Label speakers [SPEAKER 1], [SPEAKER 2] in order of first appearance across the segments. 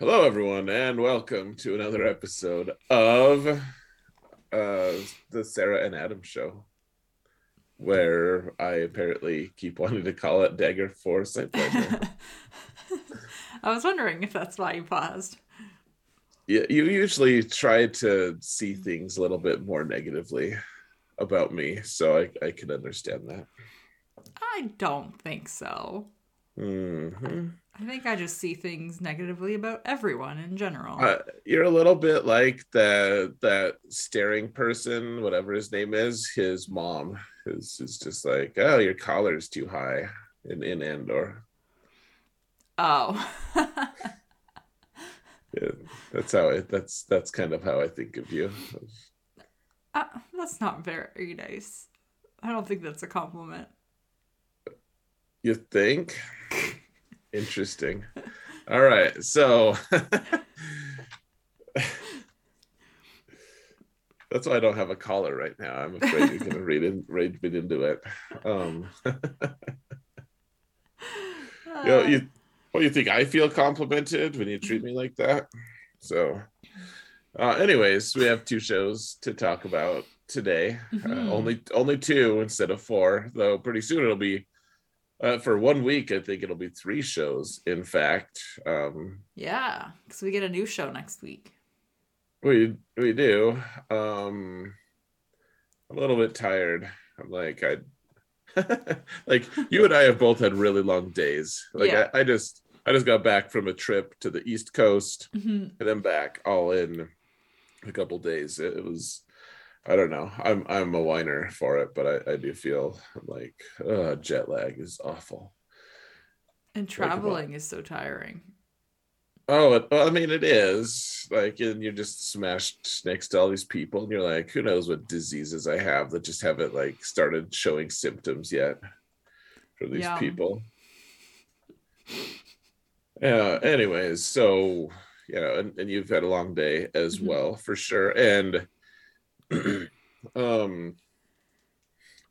[SPEAKER 1] Hello, everyone, and welcome to another episode of uh, the Sarah and Adam Show, where I apparently keep wanting to call it Dagger for Pleasure.
[SPEAKER 2] I was wondering if that's why you paused.
[SPEAKER 1] Yeah, you usually try to see things a little bit more negatively about me, so I, I can understand that.
[SPEAKER 2] I don't think so.
[SPEAKER 1] Hmm
[SPEAKER 2] I think I just see things negatively about everyone in general.
[SPEAKER 1] Uh, you're a little bit like the that staring person, whatever his name is, his mom is is just like, oh, your collar's too high in in Andor.
[SPEAKER 2] oh.
[SPEAKER 1] Yeah, that's how I. That's that's kind of how I think of you.
[SPEAKER 2] Uh, that's not very nice. I don't think that's a compliment.
[SPEAKER 1] You think? Interesting. All right, so that's why I don't have a collar right now. I'm afraid you're gonna read in, read me into it. Um, you, know, you, what you think? I feel complimented when you treat me like that. So, uh, anyways, we have two shows to talk about today.
[SPEAKER 2] Mhm.
[SPEAKER 1] Uh, only only two instead of four, though. Pretty soon it'll be. Uh, for one week, I think it'll be three shows. In fact, um,
[SPEAKER 2] yeah, because we get a new show next week.
[SPEAKER 1] we we do. Um, I'm a little bit tired. I'm like I, like you and I have both had really long days. Like
[SPEAKER 2] Yeah.
[SPEAKER 1] I, I just I just got back from a trip to the East Coast
[SPEAKER 2] Mhm.
[SPEAKER 1] and then back all in a couple days. It was I don't know. I'm I'm a whiner for it, but I, I do feel like uh, jet lag is awful.
[SPEAKER 2] And traveling is so tiring.
[SPEAKER 1] Oh, I mean, it is like, and you're just smashed next to all these people, and you're like, who knows what diseases I have that just haven't like started showing symptoms yet for these
[SPEAKER 2] Yeah.
[SPEAKER 1] people. Yeah. Anyways, so you know, and, and you've had a long day as
[SPEAKER 2] Mhm.
[SPEAKER 1] well, for sure. And um,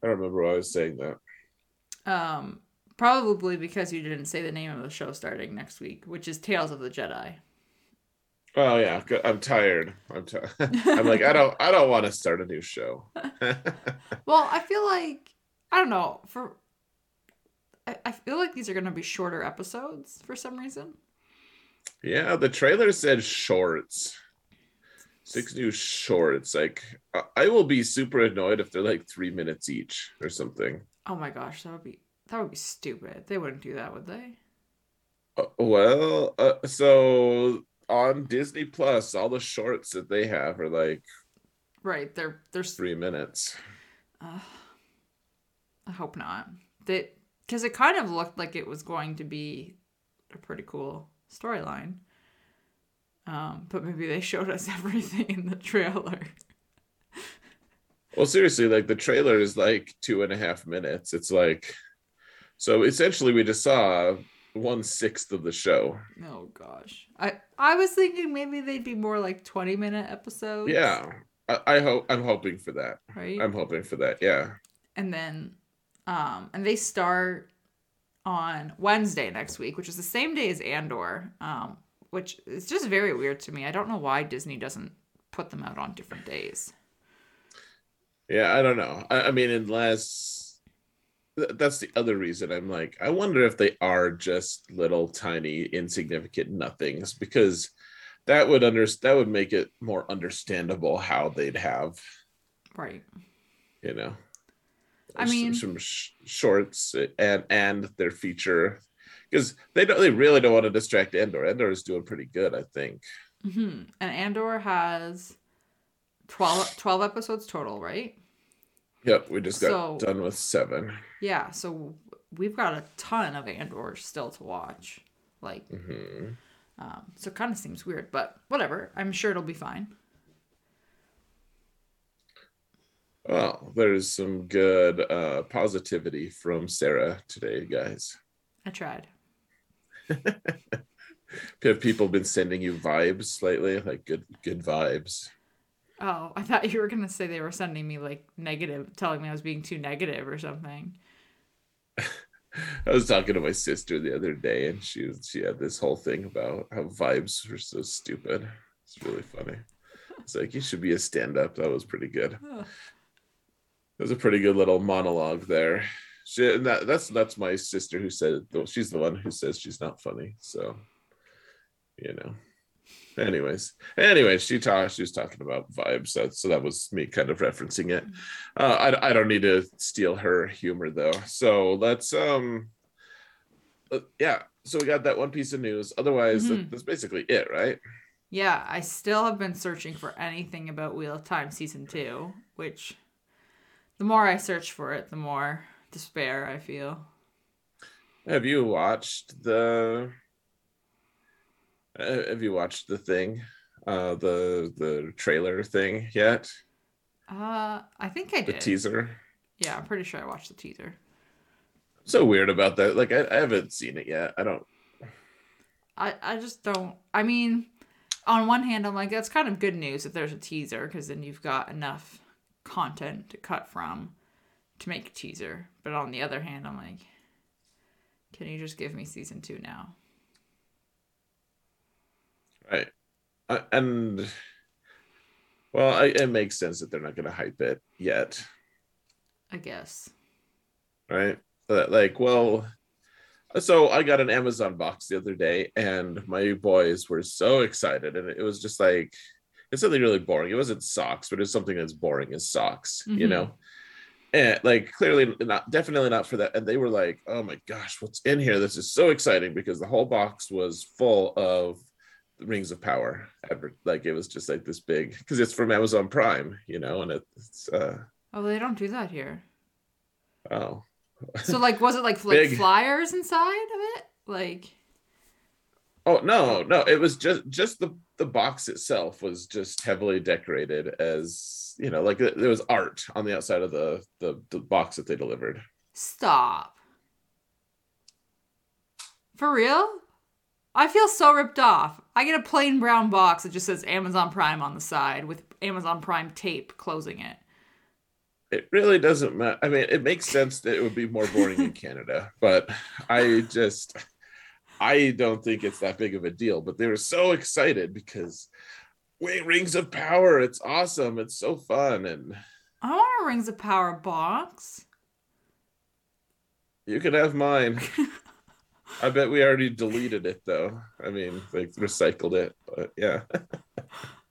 [SPEAKER 1] I don't remember why I was saying that.
[SPEAKER 2] Um, probably because you didn't say the name of the show starting next week, which is Tales of the Jedi.
[SPEAKER 1] Oh yeah. I'm tired. I'm t- I'm like I don't I don't want to start a new show.
[SPEAKER 2] Well, I feel like I don't know for. I, I feel like these are gonna be shorter episodes for some reason.
[SPEAKER 1] Yeah, the trailer said shorts. Six new shorts. Like, I- I will be super annoyed if they're like three minutes each or something.
[SPEAKER 2] Oh my gosh, that would be that would be stupid. They wouldn't do that, would they?
[SPEAKER 1] Uh, well, uh, so on Disney Plus, all the shorts that they have are like
[SPEAKER 2] Right. They're there's.
[SPEAKER 1] three minutes.
[SPEAKER 2] Uh, I hope not. That because it kind of looked like it was going to be a pretty cool storyline. Um, but maybe they showed us everything in the trailer.
[SPEAKER 1] Well, seriously, like the trailer is like two and a half minutes. It's like, so essentially, we just saw one sixth of the show.
[SPEAKER 2] Oh gosh. I I was thinking maybe they'd be more like 20 minute episodes.
[SPEAKER 1] Yeah, I, I hope I'm hoping for that.
[SPEAKER 2] Right.
[SPEAKER 1] I'm hoping for that. Yeah.
[SPEAKER 2] and then um and they start on Wednesday next week, which is the same day as Andor. Um, which is just very weird to me. I don't know why Disney doesn't put them out on different days.
[SPEAKER 1] Yeah, I don't know. I, I mean, unless th- that's the other reason I'm like, I wonder if they are just little tiny insignificant nothings because that would under that would make it more understandable how they'd have,
[SPEAKER 2] Right.
[SPEAKER 1] you know.
[SPEAKER 2] I
[SPEAKER 1] some-
[SPEAKER 2] mean-
[SPEAKER 1] some sh- shorts and and their feature because they don't they really don't want to distract Andor. Andor is doing pretty good, I think.
[SPEAKER 2] hmm And Andor has 12, 12 episodes total, right?
[SPEAKER 1] Yep, we just got
[SPEAKER 2] So-
[SPEAKER 1] done with seven.
[SPEAKER 2] Yeah. So we've got a ton of Andor still to watch. Like,
[SPEAKER 1] hmm
[SPEAKER 2] um, so it kind of seems weird, but whatever. I'm sure it'll be fine.
[SPEAKER 1] Well, there's some good uh, positivity from Sarah today, guys.
[SPEAKER 2] I tried.
[SPEAKER 1] Have people been sending you vibes lately? Like good, good vibes.
[SPEAKER 2] Oh, I thought you were gonna say they were sending me like negative, telling me I was being too negative or something.
[SPEAKER 1] I was talking to my sister the other day, and she was, she had this whole thing about how vibes were so stupid. It's really funny. It's like you should be a stand-up. That was pretty good. It was a pretty good little monologue there. She, and that, that's that's my sister who said she's the one who says she's not funny. So, you know. Anyways, anyways, she talked. She was talking about vibes. So, so that was me kind of referencing it. Uh, I I don't need to steal her humor though. So let's um, uh, yeah. So we got that one piece of news. Otherwise, that-
[SPEAKER 2] Mhm.
[SPEAKER 1] that's basically it, right?
[SPEAKER 2] Yeah, I still have been searching for anything about Wheel of Time season two, which the more I search for it, the more despair I feel.
[SPEAKER 1] Have you watched the? Uh, have you watched the thing, uh, the the trailer thing yet?
[SPEAKER 2] Uh, I think I
[SPEAKER 1] The
[SPEAKER 2] did.
[SPEAKER 1] The teaser.
[SPEAKER 2] Yeah, I'm pretty sure I watched the teaser.
[SPEAKER 1] So weird about that. Like I, I haven't seen it yet. I don't.
[SPEAKER 2] I I just don't. I mean, on one hand, I'm like that's kind of good news if there's a teaser because then you've got enough content to cut from to make a teaser. But on the other hand, I'm like, can you just give me season two now?
[SPEAKER 1] Right. Uh, and well, I, it makes sense that they're not going to hype it yet,
[SPEAKER 2] I guess.
[SPEAKER 1] right? Uh, Like, well, so I got an Amazon box the other day, and my boys were so excited, and it was just like it's something really boring. It wasn't socks, but it's something as boring as socks, you
[SPEAKER 2] Mhm.
[SPEAKER 1] know. And like clearly not definitely not for that. And they were like, oh my gosh, what's in here? This is so exciting because the whole box was full of rings of power advert like it was just like this big because it's from amazon prime you know and it's uh
[SPEAKER 2] Oh, they don't do that here.
[SPEAKER 1] oh
[SPEAKER 2] So like, was it like, like flyers inside of it? Like,
[SPEAKER 1] oh no no it was just just the the box itself was just heavily decorated as you know like there was art on the outside of the the, the box that they delivered
[SPEAKER 2] stop. For real? I feel so ripped off. I get a plain brown box that just says Amazon Prime on the side with Amazon Prime tape closing it.
[SPEAKER 1] it really doesn't matter i mean it makes sense that it would be more boring in canada but i just i don't think it's that big of a deal but they were so excited because wait rings of power it's awesome it's so fun and
[SPEAKER 2] I want a Rings of Power box.
[SPEAKER 1] you can have mine. I bet we already deleted it though. I mean like recycled it but yeah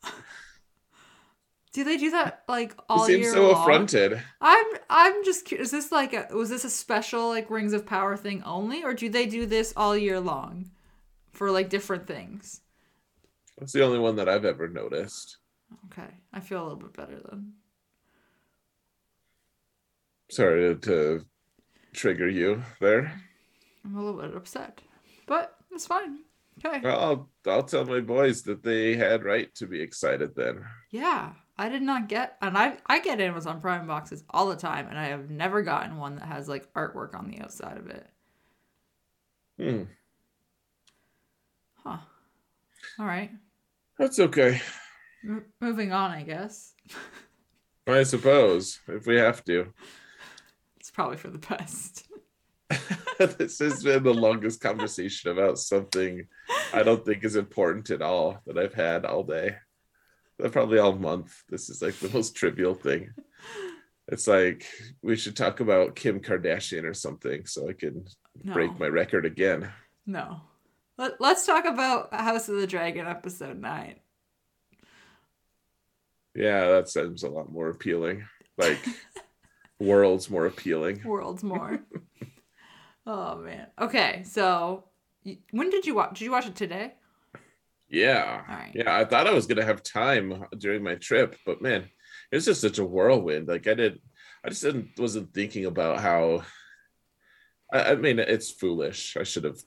[SPEAKER 2] Do they do that like
[SPEAKER 1] you
[SPEAKER 2] all
[SPEAKER 1] seem
[SPEAKER 2] year
[SPEAKER 1] so
[SPEAKER 2] long?
[SPEAKER 1] affronted
[SPEAKER 2] I'm I'm just curious. Is this like a, was this a special like Rings of Power thing only, or do they do this all year long for like different things?
[SPEAKER 1] that's the only one that i've ever noticed
[SPEAKER 2] Okay, I feel a little bit better then.
[SPEAKER 1] sorry to, to trigger you there
[SPEAKER 2] I'm a little bit upset, but it's fine. Okay.
[SPEAKER 1] well, I'll, I'll tell my boys that they had right to be excited then
[SPEAKER 2] Yeah, I did not get, and I I get Amazon Prime boxes all the time, and I have never gotten one that has like artwork on the outside of it.
[SPEAKER 1] Hmm.
[SPEAKER 2] Huh. All right.
[SPEAKER 1] That's okay.
[SPEAKER 2] M- moving on, I guess.
[SPEAKER 1] I suppose if we have to.
[SPEAKER 2] It's probably for the best.
[SPEAKER 1] this has been the longest conversation about something I don't think is important at all that I've had all day. Probably all month. This is like the most trivial thing. It's like we should talk about Kim Kardashian or something so I can
[SPEAKER 2] No.
[SPEAKER 1] break my record again.
[SPEAKER 2] No. Let, let's talk about House of the Dragon episode 9.
[SPEAKER 1] Yeah, that sounds a lot more appealing. Like worlds more appealing.
[SPEAKER 2] Worlds more. oh, man. Okay, so when did you watch? Did you watch it today?
[SPEAKER 1] Yeah.
[SPEAKER 2] Right.
[SPEAKER 1] Yeah, I thought I was gonna have time during my trip, but man, it was just such a whirlwind. Like I did, I just didn't wasn't thinking about how. I, I mean, it's foolish. I should have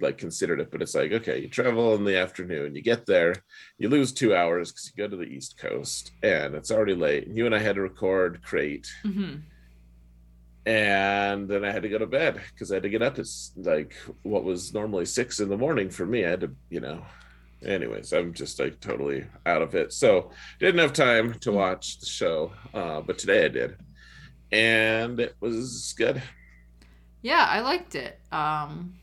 [SPEAKER 1] like considered it, but it's like okay, you travel in the afternoon, you get there, you lose two hours because you go to the East Coast, and it's already late. And you and I had to record crate,
[SPEAKER 2] Mm-hmm.
[SPEAKER 1] and then I had to go to bed because I had to get up at like what was normally six in the morning for me. I had to, you know. Anyways, I'm just like totally out of it. So didn't have time to watch the show, uh, but today I did, and it was good.
[SPEAKER 2] Yeah, I liked it. Um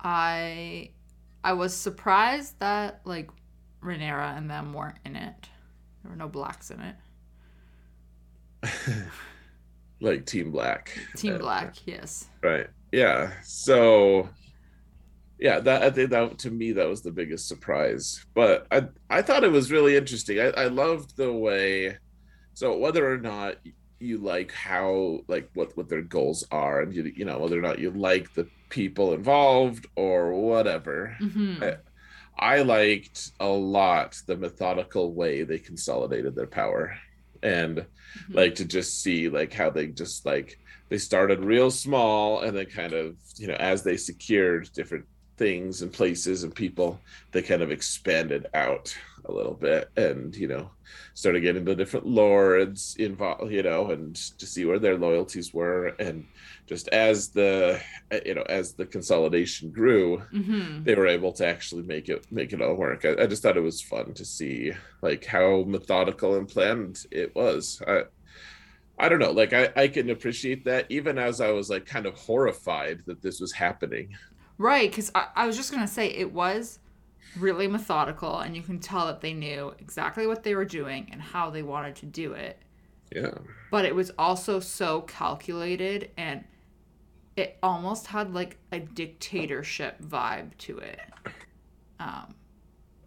[SPEAKER 2] I I was surprised that like Rhaenyra and them weren't in it. There were no blacks in it.
[SPEAKER 1] like Team Black.
[SPEAKER 2] Team
[SPEAKER 1] Uh,
[SPEAKER 2] Black, yes.
[SPEAKER 1] Right. Yeah. So yeah, that I think that to me that was the biggest surprise. But I I thought it was really interesting. I, I loved the way so whether or not you like how like what what their goals are and you you know whether or not you like the people involved or whatever.
[SPEAKER 2] hmm
[SPEAKER 1] I- I liked a lot the methodical way they consolidated their power and
[SPEAKER 2] Mhm.
[SPEAKER 1] like to just see like how they just like they started real small and then kind of you know as they secured different things and places and people they kind of expanded out a little bit and you know started getting the different lords involved you know and to see where their loyalties were and just as the you know as the consolidation grew
[SPEAKER 2] hmm
[SPEAKER 1] they were able to actually make it make it all work. I, I just thought it was fun to see like how methodical and planned it was. I I don't know, like I, I can appreciate that even as I was like kind of horrified that this was happening.
[SPEAKER 2] Right, because I, I was just gonna say it was really methodical, and you can tell that they knew exactly what they were doing and how they wanted to do it.
[SPEAKER 1] Yeah.
[SPEAKER 2] But it was also so calculated, and it almost had like a dictatorship vibe to it. Um,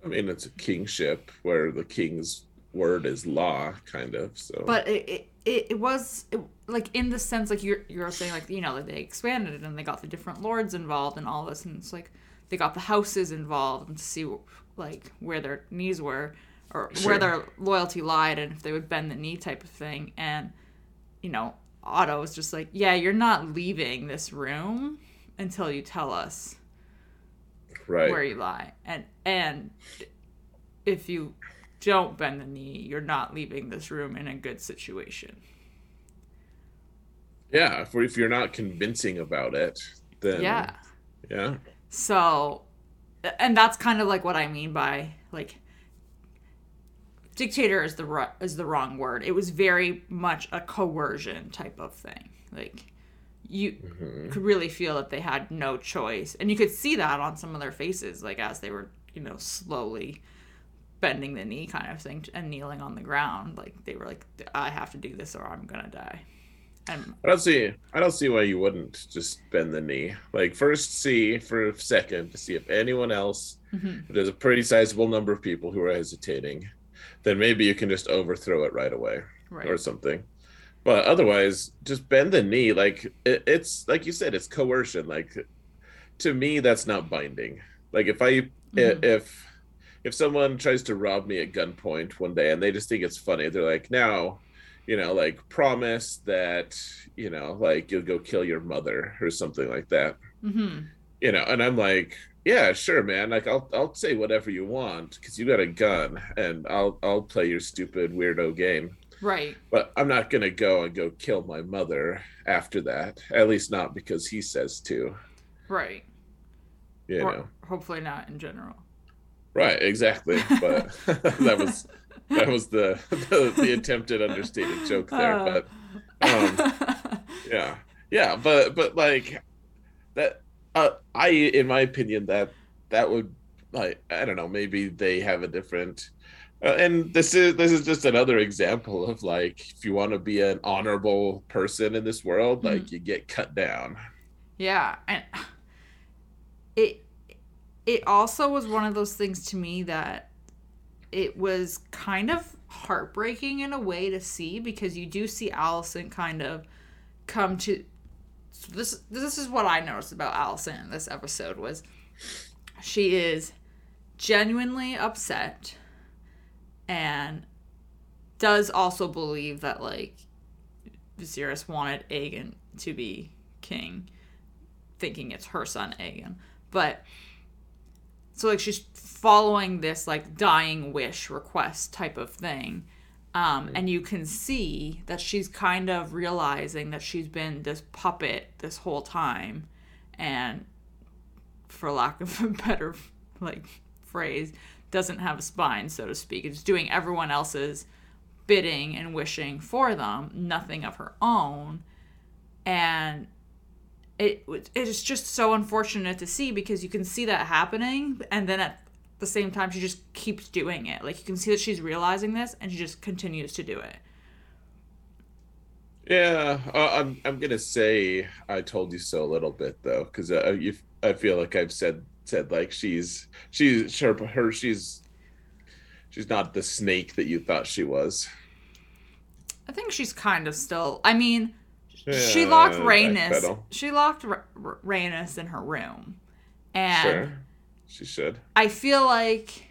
[SPEAKER 1] I mean it's a kingship where the king's word is law, kind of. So
[SPEAKER 2] but it it, it, it was it, like in the sense like you're you're saying like you know like they expanded it and they got the different lords involved and all this and it's like they got the houses involved and to see like where their knees were or
[SPEAKER 1] Sure.
[SPEAKER 2] where their loyalty lied and if they would bend the knee type of thing and you know Otto was just like yeah you're not leaving this room until you tell us
[SPEAKER 1] right.
[SPEAKER 2] where you lie and and if you don't bend the knee. You're not leaving this room in a good situation.
[SPEAKER 1] Yeah, if, if you're not convincing about it, then
[SPEAKER 2] yeah.
[SPEAKER 1] Yeah.
[SPEAKER 2] so and that's kind of like what i mean by like dictator is the is the wrong word. It was very much a coercion type of thing. Like you
[SPEAKER 1] Mhm.
[SPEAKER 2] could really feel that they had no choice. And you could see that on some of their faces like as they were you know slowly bending the knee kind of thing and kneeling on the ground like they were like i have to do this or i'm gonna die and
[SPEAKER 1] I don't see I don't see why you wouldn't just bend the knee. Like first see for a second to see if anyone else
[SPEAKER 2] mhm,
[SPEAKER 1] if there's a pretty sizable number of people who are hesitating, then maybe you can just overthrow it right away
[SPEAKER 2] right
[SPEAKER 1] or something. But otherwise, just bend the knee. Like it, it's like you said, it's coercion. Like to me, that's not binding. Like if I
[SPEAKER 2] Mhm.
[SPEAKER 1] if if someone tries to rob me at gunpoint one day and they just think it's funny, they're like, now, you know, like promise that you know, like you'll go kill your mother or something like that.
[SPEAKER 2] Hmm
[SPEAKER 1] you know and i'm like yeah sure man. Like i'll i'll say whatever you want because you got a gun and i'll i'll play your stupid weirdo game.
[SPEAKER 2] Right.
[SPEAKER 1] But i'm not gonna go and go kill my mother after that at least not because he says to.
[SPEAKER 2] Right.
[SPEAKER 1] You
[SPEAKER 2] or
[SPEAKER 1] know.
[SPEAKER 2] hopefully not in general
[SPEAKER 1] right exactly but that was that was the, the the attempted understated joke there
[SPEAKER 2] Uh.
[SPEAKER 1] but um yeah yeah but but like that uh i in my opinion that that would like i don't know maybe they have a different uh, and this is this is just another example of like if you want to be an honorable person in this world like you get cut down
[SPEAKER 2] Yeah, and it it also was one of those things to me that it was kind of heartbreaking in a way to see because you do see Alicent kind of come to so this this is what I noticed about Alicent in this episode was she is genuinely upset and does also believe that like Viserys wanted Aegon to be king thinking it's her son Aegon. But so like she's following this like dying wish request type of thing. Um, and you can see that she's kind of realizing that she's been this puppet this whole time. And for lack of a better like phrase doesn't have a spine so to speak. It's doing everyone else's bidding and wishing for them nothing of her own. And it it is just so unfortunate to see because you can see that happening and then at the same time she just keeps doing it. Like you can see that she's realizing this and she just continues to do it.
[SPEAKER 1] Yeah uh, i'm i'm gonna say i told you so a little bit though because uh, you i feel like i've said said like she's she's her, her she's she's not the snake that you thought she was.
[SPEAKER 2] I think she's kind of still i mean she locked Rhaenys. She locked R- R- Rhaenys in her room, and sure.
[SPEAKER 1] she should.
[SPEAKER 2] I feel like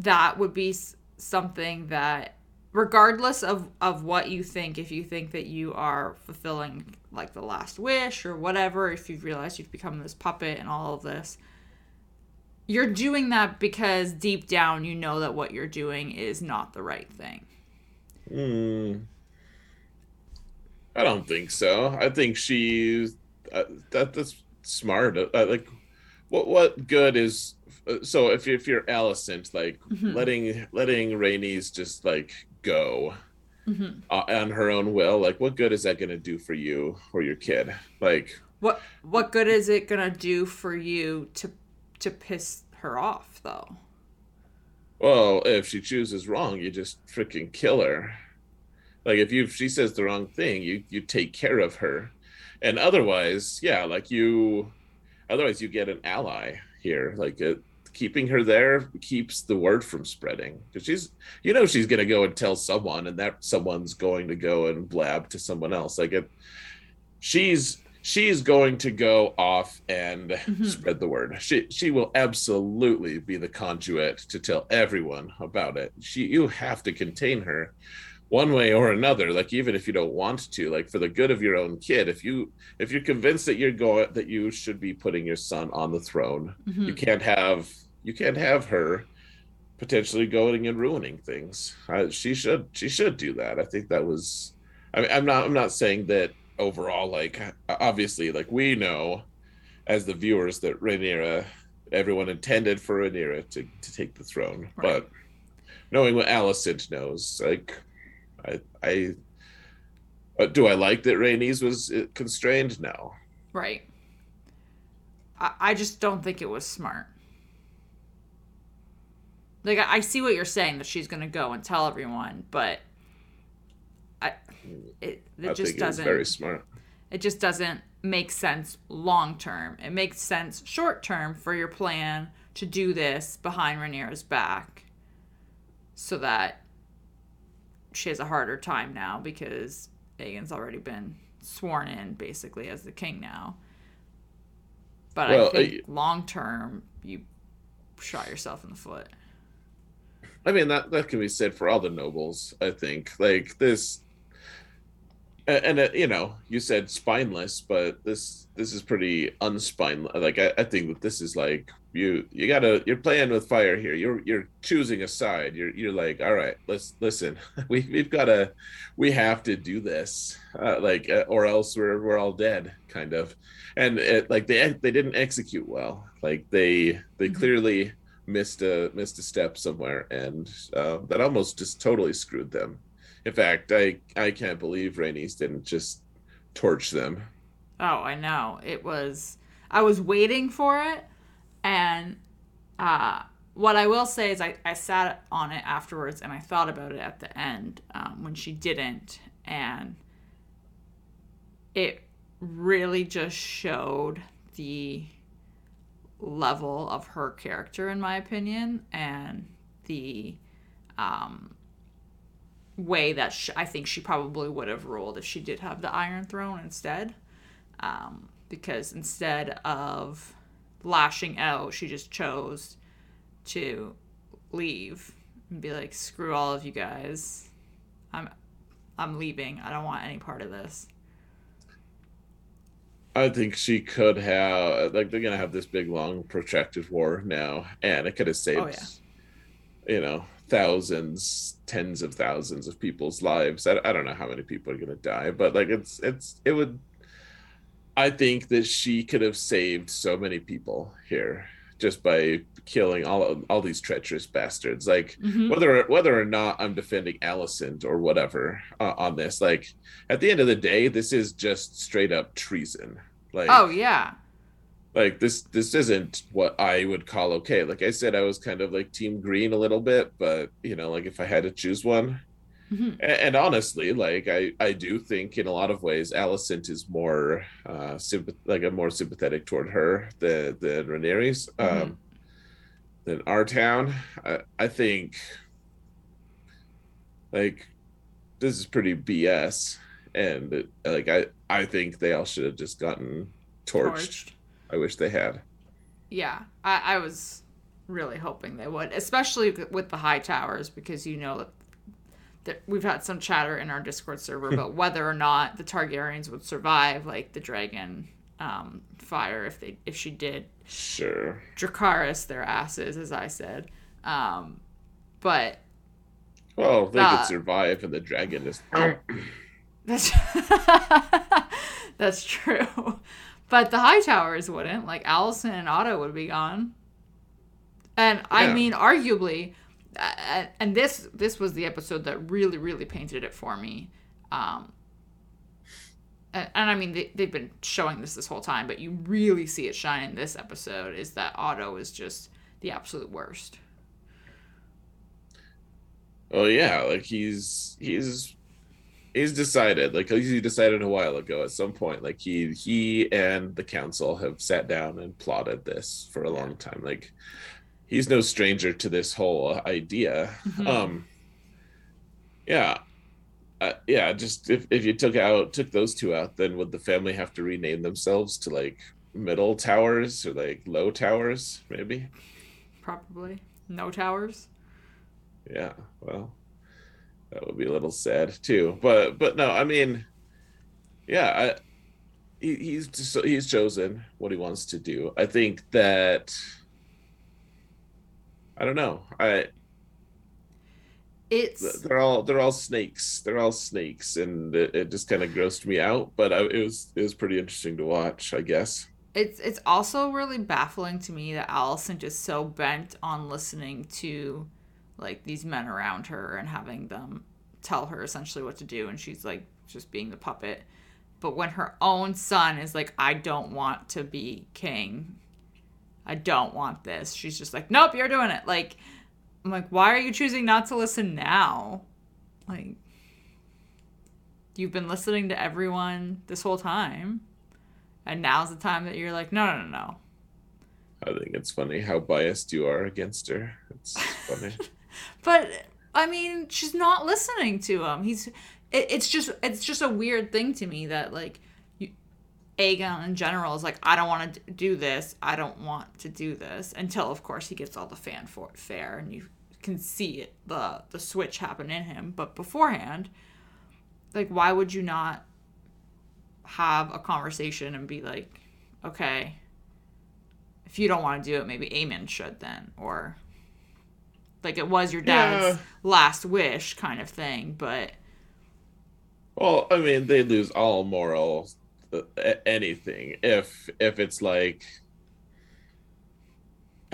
[SPEAKER 2] that would be something that, regardless of of what you think, if you think that you are fulfilling like the last wish or whatever, if you've realized you've become this puppet and all of this, you're doing that because deep down you know that what you're doing is not the right thing.
[SPEAKER 1] Hmm. I don't think so. I think she's uh, that that's smart. Uh, like, what what good is uh, so if if you're Alicent, like mm-hmm. letting letting Rhaenys just like go mm-hmm. uh, on her own will, like what good is that going to do for you or your kid? Like,
[SPEAKER 2] what what good is it going to do for you to to piss her off though?
[SPEAKER 1] Well, if she chooses wrong, you just freaking kill her like if you if she says the wrong thing you you take care of her. And otherwise yeah like you otherwise you get an ally here. Like it, keeping her there keeps the word from spreading. Because she's you know she's going to go and tell someone and that someone's going to go and blab to someone else. Like it she's she's going to go off and mm-hmm. spread the word. She she will absolutely be the conduit to tell everyone about it. She you have to contain her one way or another like even if you don't want to like for the good of your own kid if you if you're convinced that you're going that you should be putting your son on the throne mm-hmm. you can't have you can't have her potentially going and ruining things uh, she should she should do that i think that was I mean, i'm not i'm not saying that overall like obviously like we know as the viewers that Rhaenyra everyone intended for Rhaenyra to, to take the throne right. but knowing what Alicent knows like I, I do I like that Rhaenys was uh, constrained? No.
[SPEAKER 2] Right. I, I just don't think it was smart. Like I, I see what you're saying that she's gonna go and tell everyone, but I it, it I just doesn't
[SPEAKER 1] very smart.
[SPEAKER 2] It just doesn't make sense long term. It makes sense short term for your plan to do this behind Rhaenyra's back so that she has a harder time now because Aegon's already been sworn in basically as the king now. But well, I think uh, long term, you shot yourself in the foot.
[SPEAKER 1] I mean that that can be said for all the nobles. I think like this, and, and uh, you know, you said spineless, but this this is pretty unspineless. Like I, I think that this is like you you gotta you're playing with fire here. You're you're choosing a side. You're you're like all right let's listen we we've gotta we have to do this uh, like uh, or else we're we're all dead kind of. And it, like they they didn't execute well. Like they they mm-hmm. clearly missed a missed a step somewhere and uh, that almost just totally screwed them. In fact i i can't believe Rhaenys didn't just torch them.
[SPEAKER 2] Oh i know. It was i was waiting for it and uh, what I will say is, I, I sat on it afterwards and I thought about it at the end um, when she didn't. And it really just showed the level of her character, in my opinion, and the um, way that she, I think she probably would have ruled if she did have the Iron Throne instead. Um, because instead of lashing out, she just chose to leave and be like, "Screw all of you guys. I'm I'm leaving. I don't want any part of this."
[SPEAKER 1] I think she could have like they're gonna have this big long protracted war now, and it could have saved, oh, yeah. you know, thousands, tens of thousands of people's lives. I, I don't know how many people are gonna die, but like it's it's it would I think that she could have saved so many people here just by killing all all these treacherous bastards. Like mm-hmm. whether whether or not I'm defending Alicent or whatever uh, on this, like at the end of the day, this is just straight up treason. Like
[SPEAKER 2] oh yeah.
[SPEAKER 1] like this this isn't what I would call okay. Like I said, I was kind of like team green a little bit, but you know, like if I had to choose one,
[SPEAKER 2] Mhm.
[SPEAKER 1] and, and honestly, like I I do think in a lot of ways, Alicent is more uh sympath- like I'm more sympathetic toward her than than Rhaenyra's um
[SPEAKER 2] Mhm.
[SPEAKER 1] than our town. I I think like this is pretty BS, and like I I think they all should have just gotten torched.
[SPEAKER 2] Torched.
[SPEAKER 1] I wish they had.
[SPEAKER 2] Yeah, I, I was really hoping they would, especially with the Hightowers, because you know we've had some chatter in our Discord server about whether or not the Targaryens would survive, like the dragon um, fire, if they if she did
[SPEAKER 1] Sure.
[SPEAKER 2] Dracarys their asses, as I said. Um, but
[SPEAKER 1] Well, they
[SPEAKER 2] Uh,
[SPEAKER 1] could survive, and the dragon is.
[SPEAKER 2] That's that's true. But the Hightowers wouldn't. Like Alicent and Otto would be gone. And I mean, arguably, and this this was the episode that really really painted it for me. Um, and, and I mean, they, they've been showing this this whole time, but you really see it shine in this episode. Is that Otto is just the absolute worst.
[SPEAKER 1] Oh yeah, like he's he's he's decided. Like he decided a while ago. At some point, like he he and the council have sat down and plotted this for a long time. Like he's no stranger to this whole idea.
[SPEAKER 2] Mhm.
[SPEAKER 1] Um. Yeah. Uh, yeah, just if, if you took out took those two out, then would the family have to rename themselves to like middle towers or like low towers, maybe?
[SPEAKER 2] Probably no towers.
[SPEAKER 1] Yeah, well, that would be a little sad too. But but no, I mean, yeah, I he, he's just, he's chosen what he wants to do. I think that I don't know. I
[SPEAKER 2] It's
[SPEAKER 1] they're all they're all snakes. They're all snakes, and it, it just kind of grossed me out. But I, it was it was pretty interesting to watch. I guess.
[SPEAKER 2] it's it's also really baffling to me that Alicent is so bent on listening to like these men around her and having them tell her essentially what to do and she's like just being the puppet. But when her own son is like I don't want to be king. I don't want this. She's just like nope, you're doing it. Like I'm like why are you choosing not to listen now? Like you've been listening to everyone this whole time. And now's the time that you're like, no, no, no, no.
[SPEAKER 1] I think it's funny how biased you are against her. It's funny.
[SPEAKER 2] But I mean, she's not listening to him. He's. It, it's just. It's just a weird thing to me that like, Aegon in general is like, I don't want to do this. I don't want to do this until, of course, he gets all the fanfare and you can see it, the the switch happen in him. But beforehand, like, why would you not have a conversation and be like, okay, if you don't want to do it, maybe Aemond should then, or like it was your dad's
[SPEAKER 1] Yeah.
[SPEAKER 2] last wish kind of thing. But
[SPEAKER 1] Well, I mean, they lose all moral a- anything if if it's like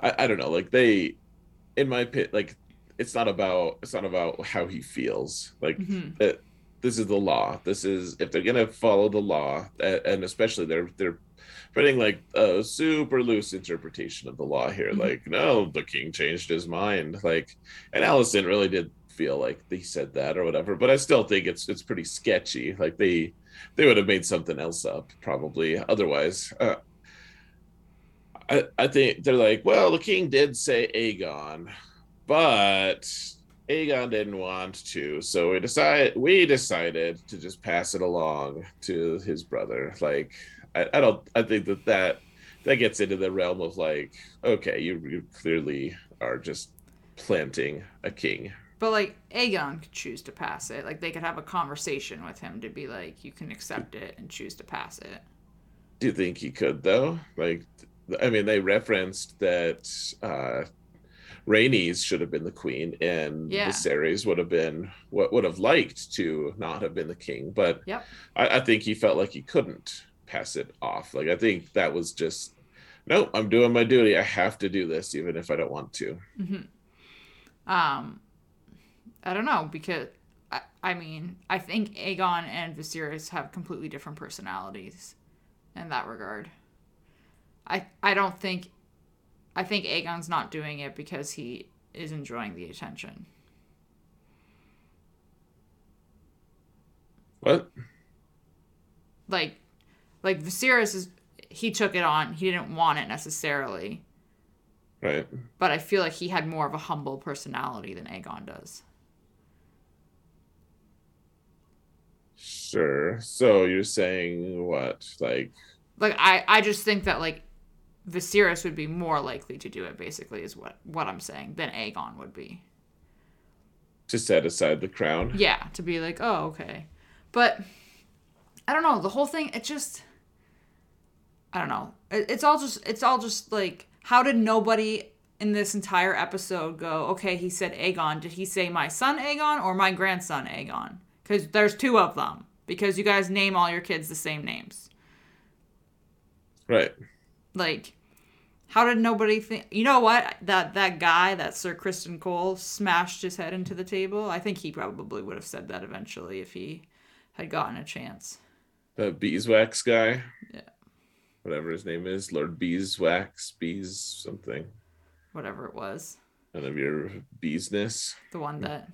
[SPEAKER 1] I, I don't know, like they in my pit like it's not about it's not about how he feels. Like
[SPEAKER 2] Mhm.
[SPEAKER 1] that this is the law. This is if they're gonna follow the law, and especially they're they're putting like a super loose interpretation of the law here.
[SPEAKER 2] Mhm.
[SPEAKER 1] Like, no, the king changed his mind. Like, and Alicent really did feel like they said that or whatever. But I still think it's it's pretty sketchy. Like they they would have made something else up probably otherwise. Uh, I I think they're like, well, the king did say Aegon, but Aegon didn't want to, so we decided we decided to just pass it along to his brother. Like, I, I don't, I think that that that gets into the realm of like, okay, you, you clearly are just planting a king.
[SPEAKER 2] But like Aegon could choose to pass it. Like they could have a conversation with him to be like, you can accept it and choose to pass it.
[SPEAKER 1] Do you think he could though? Like, I mean, they referenced that uh Rhaenys should have been the queen, and
[SPEAKER 2] Yeah.
[SPEAKER 1] Viserys would have been what would have liked to not have been the king. But
[SPEAKER 2] Yep.
[SPEAKER 1] I, I think he felt like he couldn't pass it off. Like I think that was just, no, I'm doing my duty. I have to do this, even if I don't want to.
[SPEAKER 2] Um, I don't know because I, I mean I think Aegon and Viserys have completely different personalities, in that regard. I I don't think I think Aegon's not doing it because he is enjoying the attention.
[SPEAKER 1] What?
[SPEAKER 2] Like like Viserys is he took it on. He didn't want it necessarily.
[SPEAKER 1] Right.
[SPEAKER 2] But I feel like he had more of a humble personality than Aegon does.
[SPEAKER 1] Sure. So you're saying what? Like
[SPEAKER 2] like I I just think that like Viserys would be more likely to do it basically is what what I'm saying than Aegon would be.
[SPEAKER 1] To set aside the crown.
[SPEAKER 2] Yeah, to be like, "Oh, okay." But I don't know, the whole thing it just I don't know. It, it's all just it's all just like how did nobody in this entire episode go, "Okay, he said Aegon. Did he say my son Aegon or my grandson Aegon?" Cuz there's two of them because you guys name all your kids the same names.
[SPEAKER 1] Right.
[SPEAKER 2] Like, how did nobody think? You know what? That that guy, that Sir Criston Cole, smashed his head into the table. I think he probably would have said that eventually if he had gotten a chance.
[SPEAKER 1] The beeswax guy.
[SPEAKER 2] Yeah.
[SPEAKER 1] Whatever his name is, Lord Beeswax, Bees something.
[SPEAKER 2] Whatever it was.
[SPEAKER 1] None of your beesness.
[SPEAKER 2] The one that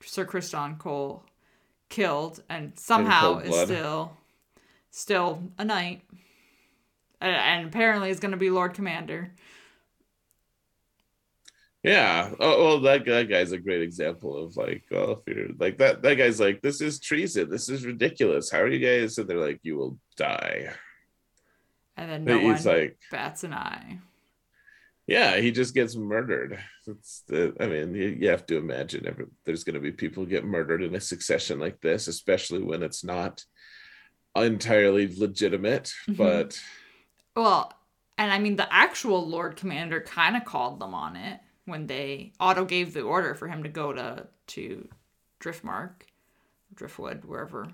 [SPEAKER 2] Sir Criston Cole killed and somehow is still still a knight and apparently is going to be Lord Commander.
[SPEAKER 1] Yeah. Oh, well, that guy guy's a great example of like, well, if you're like that, that guy's like, this is treason. This is ridiculous. How are you guys? And they're like, you will die.
[SPEAKER 2] And then no he's like bats an eye.
[SPEAKER 1] Yeah, he just gets murdered. It's the, I mean, you, you have to imagine every, there's going to be people get murdered in a succession like this, especially when it's not entirely legitimate. Mm-hmm. But
[SPEAKER 2] well, and I mean, the actual Lord Commander kind of called them on it when they Otto gave the order for him to go to to Driftmark, Driftwood, wherever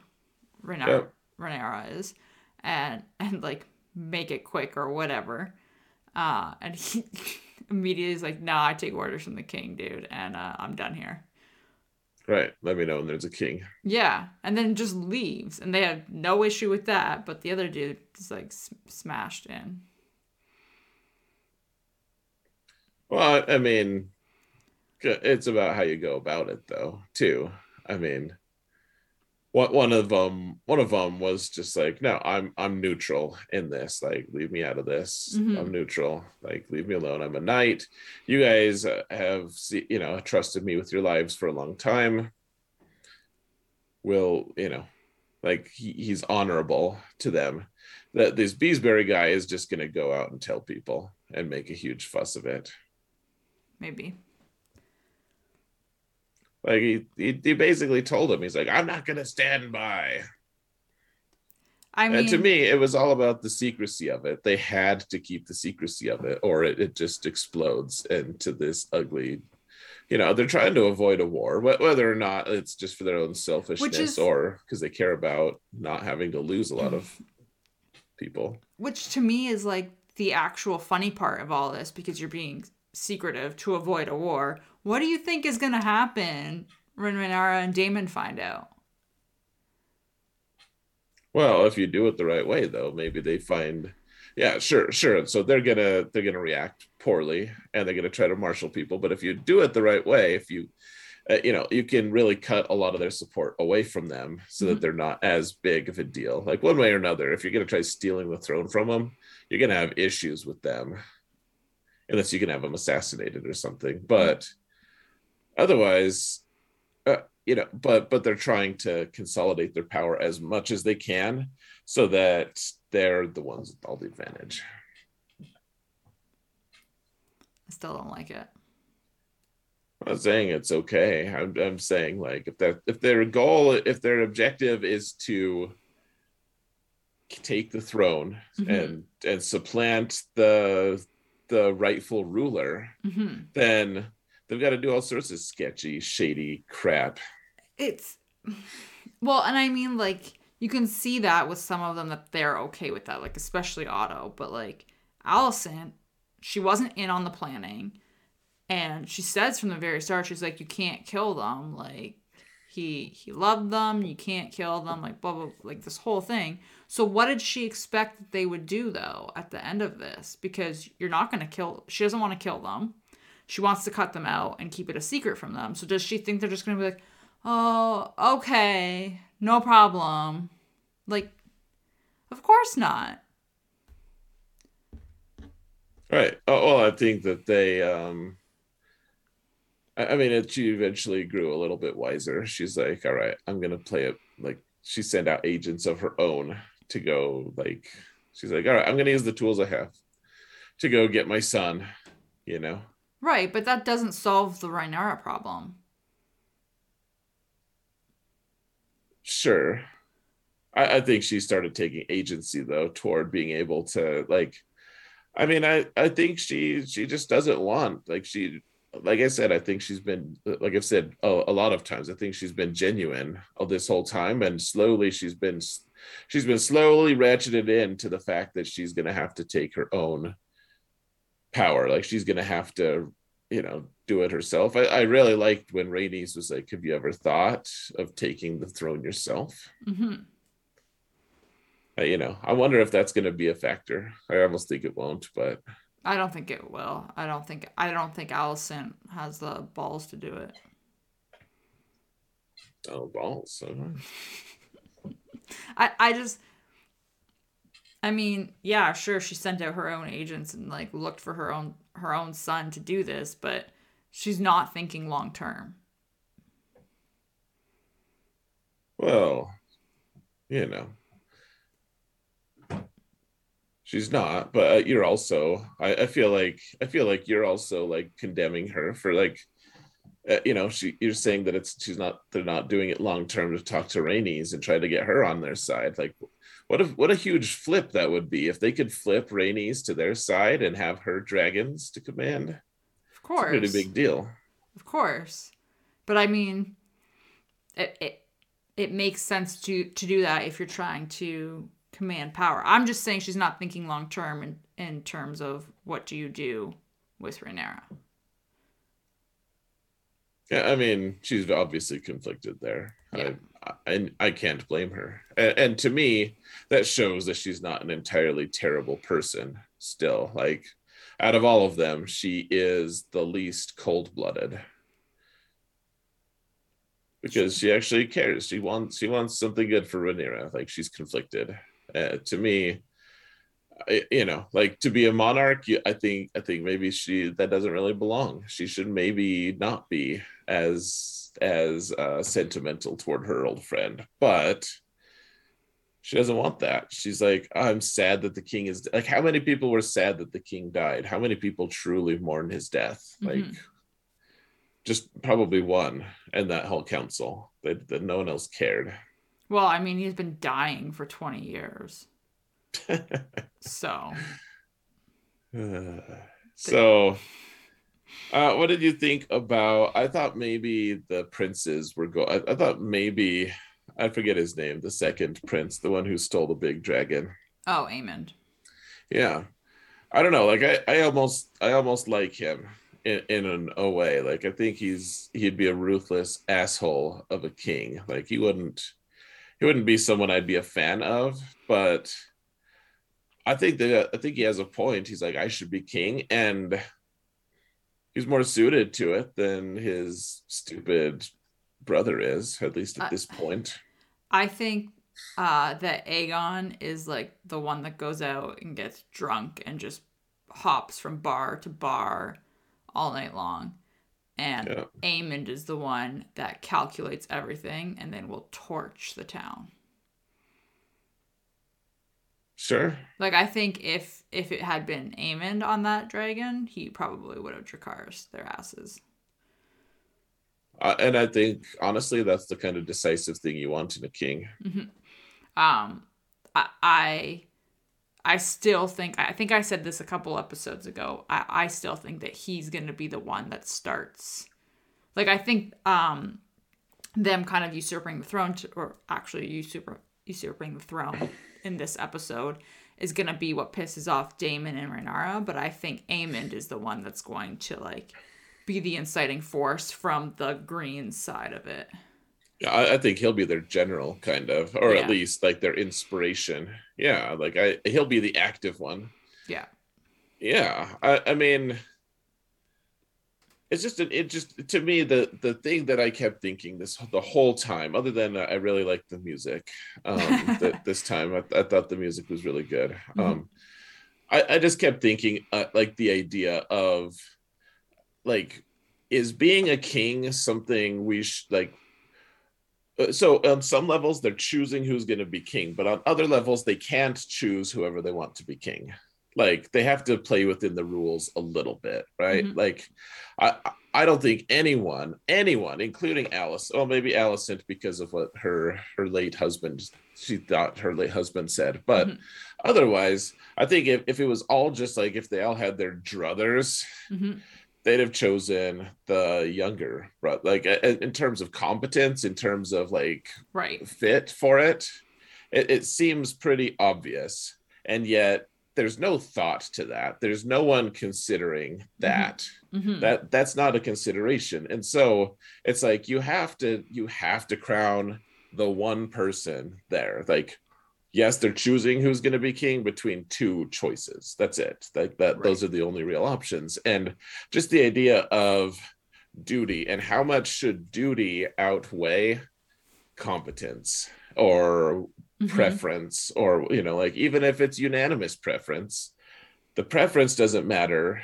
[SPEAKER 2] Rhaenyra, yep. Rhaenyra is, and and like make it quick or whatever. Uh, and he immediately is like, "Nah, I take orders from the king, dude, and uh, I'm done here."
[SPEAKER 1] Right. Let me know when there's a king.
[SPEAKER 2] Yeah, and then just leaves, and they have no issue with that. But the other dude is like smashed in.
[SPEAKER 1] Well, I mean, it's about how you go about it, though. Too. I mean, what one of them one of them was just like no i'm i'm neutral in this like leave me out of this. Mm-hmm. i'm neutral. Like leave me alone. I'm a knight. You guys uh, have you know trusted me with your lives for a long time. Will you know like he, he's honorable to them. That this beesbury guy is just going to go out and tell people and make a huge fuss of it.
[SPEAKER 2] Maybe
[SPEAKER 1] like he, he, he basically told him, he's like, I'm not gonna stand by. I mean, and to me, it was all about the secrecy of it. They had to keep the secrecy of it, or it, it just explodes into this ugly. You know, they're trying to avoid a war, whether or not it's just for their own selfishness is, or because they care about not having to lose a lot of people.
[SPEAKER 2] Which to me is like the actual funny part of all this because you're being secretive to avoid a war. What do you think is going to happen when Rhaenyra and Daemon find out?
[SPEAKER 1] Well, if you do it the right way, though, maybe they find, yeah, sure, sure. So they're gonna they're gonna react poorly, and they're gonna try to marshal people. But if you do it the right way, if you uh, you know you can really cut a lot of their support away from them so mm-hmm. that they're not as big of a deal like one way or another if you're going to try stealing the throne from them you're going to have issues with them unless you can have them assassinated or something. But otherwise, uh, you know, but but they're trying to consolidate their power as much as they can so that they're the ones with all the advantage.
[SPEAKER 2] I still don't like it.
[SPEAKER 1] I'm not saying it's okay. I'm, I'm saying like if that if their goal, if their objective is to take the throne mm-hmm. and and supplant the the rightful ruler, mm-hmm. then they've got to do all sorts of sketchy, shady crap.
[SPEAKER 2] It's well, and I mean, like you can see that with some of them that they're okay with that, like especially Otto, but like Alicent, she wasn't in on the planning, and she says from the very start, she's like, "You can't kill them," like. he he loved them. You can't kill them. Like blah blah. Like this whole thing. So what did she expect that they would do though at the end of this? Because you're not going to kill. She doesn't want to kill them. She wants to cut them out and keep it a secret from them. So does she think they're just going to be like, oh, okay, no problem? Like, of course not.
[SPEAKER 1] Right. Oh, well, I think that they, um, I, mean, it, she eventually grew a little bit wiser. She's like, all right, I'm going to play it. Like, she sent out agents of her own to go, like, she's like, all right, I'm going to use the tools I have to go get my son, you know?
[SPEAKER 2] Right, but that doesn't solve the Rhaenyra problem.
[SPEAKER 1] Sure. I, I think she started taking agency though toward being able to like I mean I I think she she just doesn't want like she like I said I think she's been like I've said oh, a lot of times I think she's been genuine all this whole time and slowly she's been she's been slowly ratcheted into the fact that she's going to have to take her own power like she's going to have to you know do it herself I, I really liked when Rhaenys was like have you ever thought of taking the throne yourself
[SPEAKER 2] hmm
[SPEAKER 1] uh, you know, I wonder if that's going to be a factor. I almost think it won't, but
[SPEAKER 2] I don't think it will. I don't think I don't think Alicent has the balls to do it.
[SPEAKER 1] Oh, balls.
[SPEAKER 2] I I just I mean, yeah, sure she sent out her own agents and like looked for her own her own son to do this, but she's not thinking long term.
[SPEAKER 1] Well, you know, she's not but uh, you're also I, I, feel like i feel like you're also like condemning her for like uh, you know she you're saying that it's she's not they're not doing it long term to talk to Rhaenys and try to get her on their side. Like what if what a huge flip that would be if they could flip Rhaenys to their side and have her dragons to command?
[SPEAKER 2] Of course
[SPEAKER 1] it's a pretty big deal.
[SPEAKER 2] Of course. But i mean it, it it makes sense to to do that if you're trying to command power. I'm just saying she's not thinking long term in, in terms of what do you do with Rhaenyra.
[SPEAKER 1] Yeah, I mean, she's obviously conflicted there. Yeah. I, I, I can't blame her. And, and to me, that shows that she's not an entirely terrible person still. Like, out of all of them, she is the least cold blooded because she actually cares. She wants she wants something good for Rhaenyra. Like she's conflicted, uh, to me you know like to be a monarch i think i think maybe she that doesn't really belong. She should maybe not be as as uh, sentimental toward her old friend but she doesn't want that. She's like i'm sad that the king is like how many people were sad that the king died? How many people truly mourned his death? Mm-hmm. like just probably one and that whole council. That, that no one else cared.
[SPEAKER 2] Well, I mean, he's been dying for 20 years. So.
[SPEAKER 1] so, uh, what did you think about? I thought maybe the princes were going. I, I thought maybe I forget his name, the second prince, the one who stole the big dragon.
[SPEAKER 2] Oh, Aemond.
[SPEAKER 1] Yeah, I don't know. Like I, I almost, I almost like him in, in an a way. Like I think he's he'd be a ruthless asshole of a king. Like he wouldn't he wouldn't be someone I'd be a fan of, but I think that I think he has a point. He's like, I should be king, and he's more suited to it than his stupid brother is, at least at this point.
[SPEAKER 2] I think uh, that Aegon is like the one that goes out and gets drunk and just hops from bar to bar all night long and yeah. Aemond is the one that calculates everything and then will torch the town.
[SPEAKER 1] Sure.
[SPEAKER 2] Like I think if if it had been Aemond on that dragon, he probably would have Dracarys their asses.
[SPEAKER 1] Uh, and I think honestly, that's the kind of decisive thing you want in a king.
[SPEAKER 2] Mm-hmm. Um, I, I I still think I think I said this a couple episodes ago. I, I still think that he's gonna be the one that starts. Like I think um them kind of usurping the throne to, or actually usurp, usurping the throne in this episode is gonna be what pisses off Daemon and Rhaenyra, but I think Aemond is the one that's going to like be the inciting force from the green side of it.
[SPEAKER 1] Yeah, I, I think he'll be their general, kind of, or
[SPEAKER 2] Yeah.
[SPEAKER 1] at least like their inspiration. Yeah, like I, he'll be the active one.
[SPEAKER 2] Yeah.
[SPEAKER 1] Yeah, I, I mean, it's just an it just to me the the thing that I kept thinking this the whole time, other than uh, I really liked the music. Um, that this time I, I thought the music was really good.
[SPEAKER 2] Mhm.
[SPEAKER 1] Um, I I just kept thinking uh, like the idea of like is being a king something we sh- like uh, so on some levels they're choosing who's going to be king but on other levels they can't choose whoever they want to be king like they have to play within the rules a little bit right
[SPEAKER 2] Mhm.
[SPEAKER 1] like i i don't think anyone anyone including alice well maybe alicent because of what her her late husband she thought her late husband said but
[SPEAKER 2] Mhm.
[SPEAKER 1] otherwise i think if, if it was all just like if they all had their druthers
[SPEAKER 2] hmm
[SPEAKER 1] they'd have chosen the younger brother like in terms of competence in terms of like
[SPEAKER 2] Right.
[SPEAKER 1] fit for it it, it seems pretty obvious and yet there's no thought to that. There's no one considering that.
[SPEAKER 2] Hmm
[SPEAKER 1] that that's not a consideration. And so it's like you have to you have to crown the one person there. Like yes they're choosing who's going to be king between two choices. That's it. Like that those are the only real options. And just the idea of duty and how much should duty outweigh competence or
[SPEAKER 2] Mhm.
[SPEAKER 1] preference or you know like even if it's unanimous preference the preference doesn't matter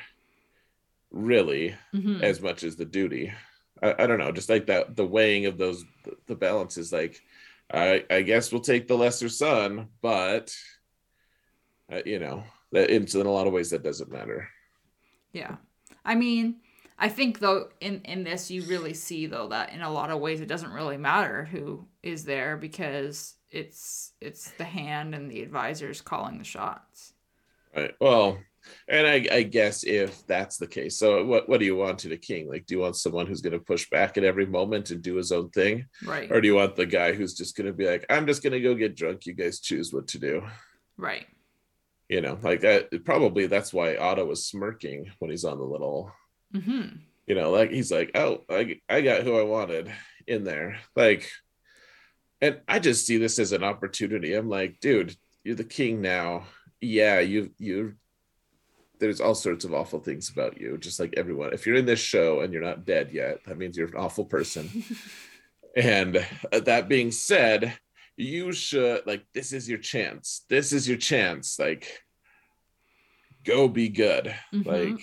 [SPEAKER 1] really
[SPEAKER 2] Mhm.
[SPEAKER 1] as much as the duty I, I don't know just like that the weighing of those the balance is like i i guess we'll take the lesser son but uh, you know that in, in a lot of ways that doesn't matter
[SPEAKER 2] Yeah. I mean, I think though in in this you really see though that in a lot of ways it doesn't really matter who is there because it's it's the hand and the advisors calling the shots.
[SPEAKER 1] right well and I, I guess if that's the case so what, what do you want in a king like do you want someone who's going to push back at every moment and do his own thing
[SPEAKER 2] Right.
[SPEAKER 1] or do you want the guy who's just going to be like i'm just going to go get drunk you guys choose what to do
[SPEAKER 2] Right.
[SPEAKER 1] you know like that probably that's why otto was smirking when he's on the little
[SPEAKER 2] Mhm.
[SPEAKER 1] you know like he's like oh i, I got who i wanted in there like and i just see this as an opportunity. I'm like dude you're the king now. Yeah you you there's all sorts of awful things about you just like everyone. If you're in this show and you're not dead yet that means you're an awful person. And uh, that being said you should like this is your chance. This is your chance. Like go be good.
[SPEAKER 2] Mhm.
[SPEAKER 1] like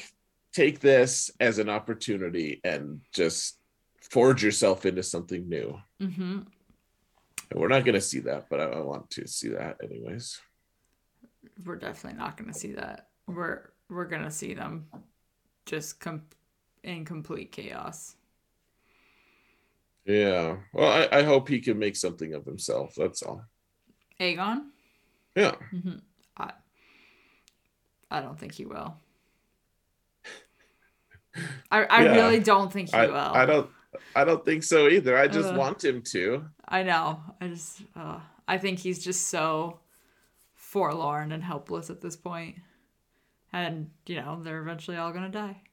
[SPEAKER 1] take this as an opportunity and just forge yourself into something new.
[SPEAKER 2] Mhm.
[SPEAKER 1] And we're not going to see that but I, I want to see that anyways
[SPEAKER 2] We're definitely not going to see that. We're we're going to see them just com- in complete chaos.
[SPEAKER 1] yeah well I, I hope he can make something of himself that's all
[SPEAKER 2] Aegon?
[SPEAKER 1] yeah
[SPEAKER 2] hmm I, I don't think he will. I, I
[SPEAKER 1] Yeah.
[SPEAKER 2] really don't think he
[SPEAKER 1] I,
[SPEAKER 2] will.
[SPEAKER 1] I don't i don't think so either i just
[SPEAKER 2] Uh.
[SPEAKER 1] want him to
[SPEAKER 2] I know. I just, uh, I think he's just so forlorn and helpless at this point. And, you know, they're eventually all going to die.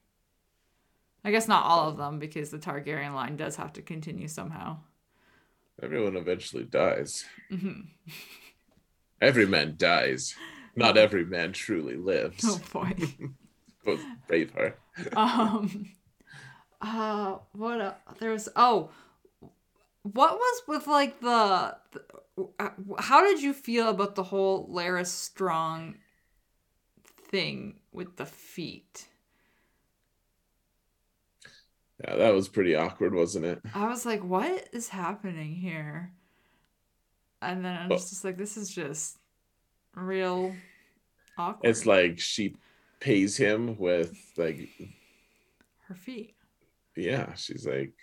[SPEAKER 2] I guess not all of them because the Targaryen line does have to continue somehow.
[SPEAKER 1] everyone eventually dies
[SPEAKER 2] hmm
[SPEAKER 1] every man dies not every man truly lives
[SPEAKER 2] Oh boy.
[SPEAKER 1] Quote braveheart
[SPEAKER 2] um uh what uh, there was oh what was with like the, the uh, how did you feel about the whole Larys Strong thing with the feet?
[SPEAKER 1] yeah that was pretty awkward wasn't it
[SPEAKER 2] I was like, what is happening here? And then I was just like, this is just real awkward.
[SPEAKER 1] it's like she pays him with like
[SPEAKER 2] her feet.
[SPEAKER 1] Yeah she's like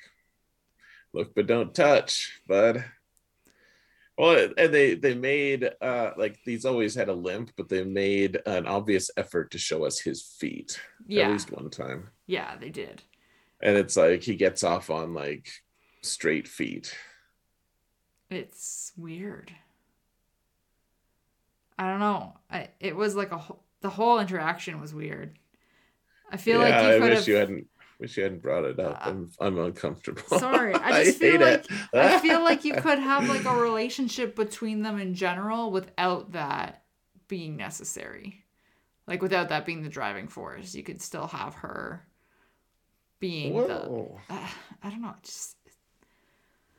[SPEAKER 1] look but don't touch bud well and they they made uh like these always had a limp but they made an obvious effort to show us his feet at least one time
[SPEAKER 2] Yeah, they did.
[SPEAKER 1] and it's like he gets off on like straight feet
[SPEAKER 2] It's weird. I don't know. I it was like a whole, the whole interaction was weird. I feel
[SPEAKER 1] yeah
[SPEAKER 2] like
[SPEAKER 1] i
[SPEAKER 2] you could
[SPEAKER 1] wish
[SPEAKER 2] have
[SPEAKER 1] you hadn't Wish you hadn't brought it up. I'm I'm uncomfortable.
[SPEAKER 2] Sorry, I just feel like I feel like you could have like a relationship between them in general without that being necessary. Like without that being the driving force, you could still have her being Whoa. the. Uh, I don't know. Just.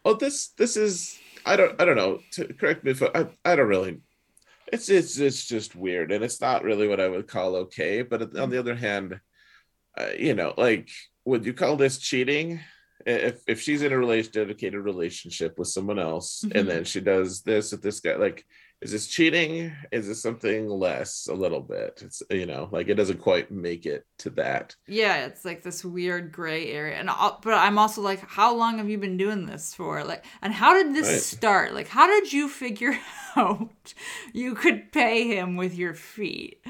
[SPEAKER 1] Oh, this this is I don't I don't know. To correct me if I I don't really. It's it's it's just weird, and it's not really what I would call okay. But on the other hand, uh, you know, like would you call this cheating? If if she's in a relation dedicated relationship with someone else, mm-hmm. and then she does this with this guy, like is this cheating is this something less a little bit it's you know like it doesn't quite make it to that
[SPEAKER 2] yeah it's like this weird gray area and I'll, but i'm also like how long have you been doing this for like and how did this right. start like how did you figure out you could pay him with your feet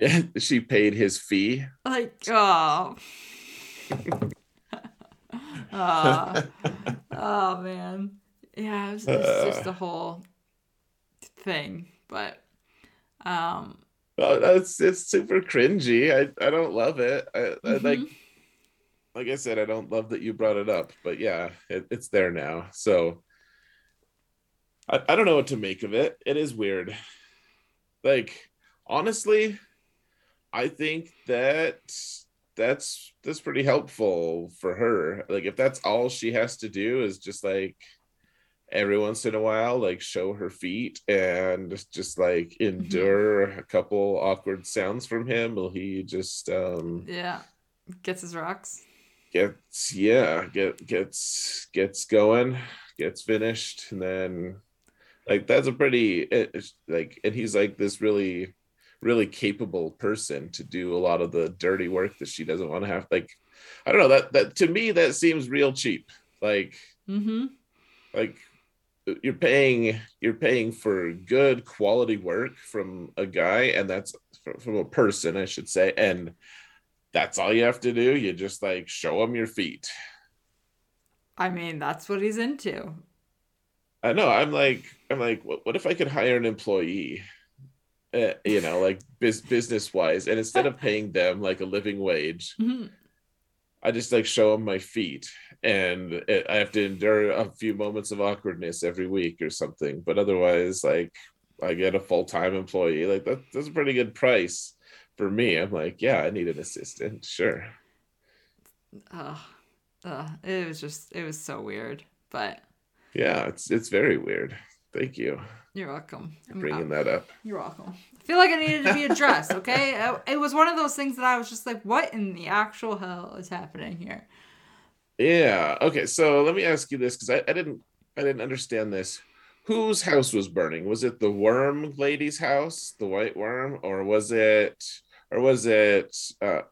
[SPEAKER 1] she paid his fee
[SPEAKER 2] like oh oh, oh man yeah, it's, uh, just a whole thing. But um
[SPEAKER 1] well, that's it's super cringy. I I don't love it. I, mm-hmm. I like like I said, I don't love that you brought it up, but yeah, it, it's there now. So I, I don't know what to make of it. It is weird. Like honestly, I think that that's that's pretty helpful for her. Like if that's all she has to do is just like every once in a while like show her feet and just like mm-hmm. endure mm-hmm. a couple awkward sounds from him will he just um
[SPEAKER 2] yeah gets his rocks
[SPEAKER 1] gets yeah get gets gets going gets finished and then like that's a pretty it, like and he's like this really really capable person to do a lot of the dirty work that she doesn't want to have like i don't know that that to me that seems real cheap. Like
[SPEAKER 2] mm-hmm.
[SPEAKER 1] like you're paying you're paying for good quality work from a guy and that's from a person i should say and that's all you have to do you just like show him your feet.
[SPEAKER 2] I mean that's what he's into.
[SPEAKER 1] I know i'm like i'm like what, what if i could hire an employee uh, you know like biz- business wise and instead of paying them like a living wage
[SPEAKER 2] mm-hmm.
[SPEAKER 1] i just like show them my feet and it, I have to endure a few moments of awkwardness every week or something. But otherwise, like I get a full time employee, like that, that's a pretty good price for me. I'm like, yeah, I need an assistant, sure.
[SPEAKER 2] Uh, uh, it was just it was so weird, but
[SPEAKER 1] yeah, it's it's very weird. Thank you.
[SPEAKER 2] You're welcome.
[SPEAKER 1] For bringing that up.
[SPEAKER 2] You're welcome. I feel like it needed to be addressed. Okay, it was one of those things that I was just like, what in the actual hell is happening here?
[SPEAKER 1] Yeah. Okay. So let me ask you this because I, I didn't I didn't understand this. Whose house was burning? Was it the worm lady's house, the white worm, or was it or was it uh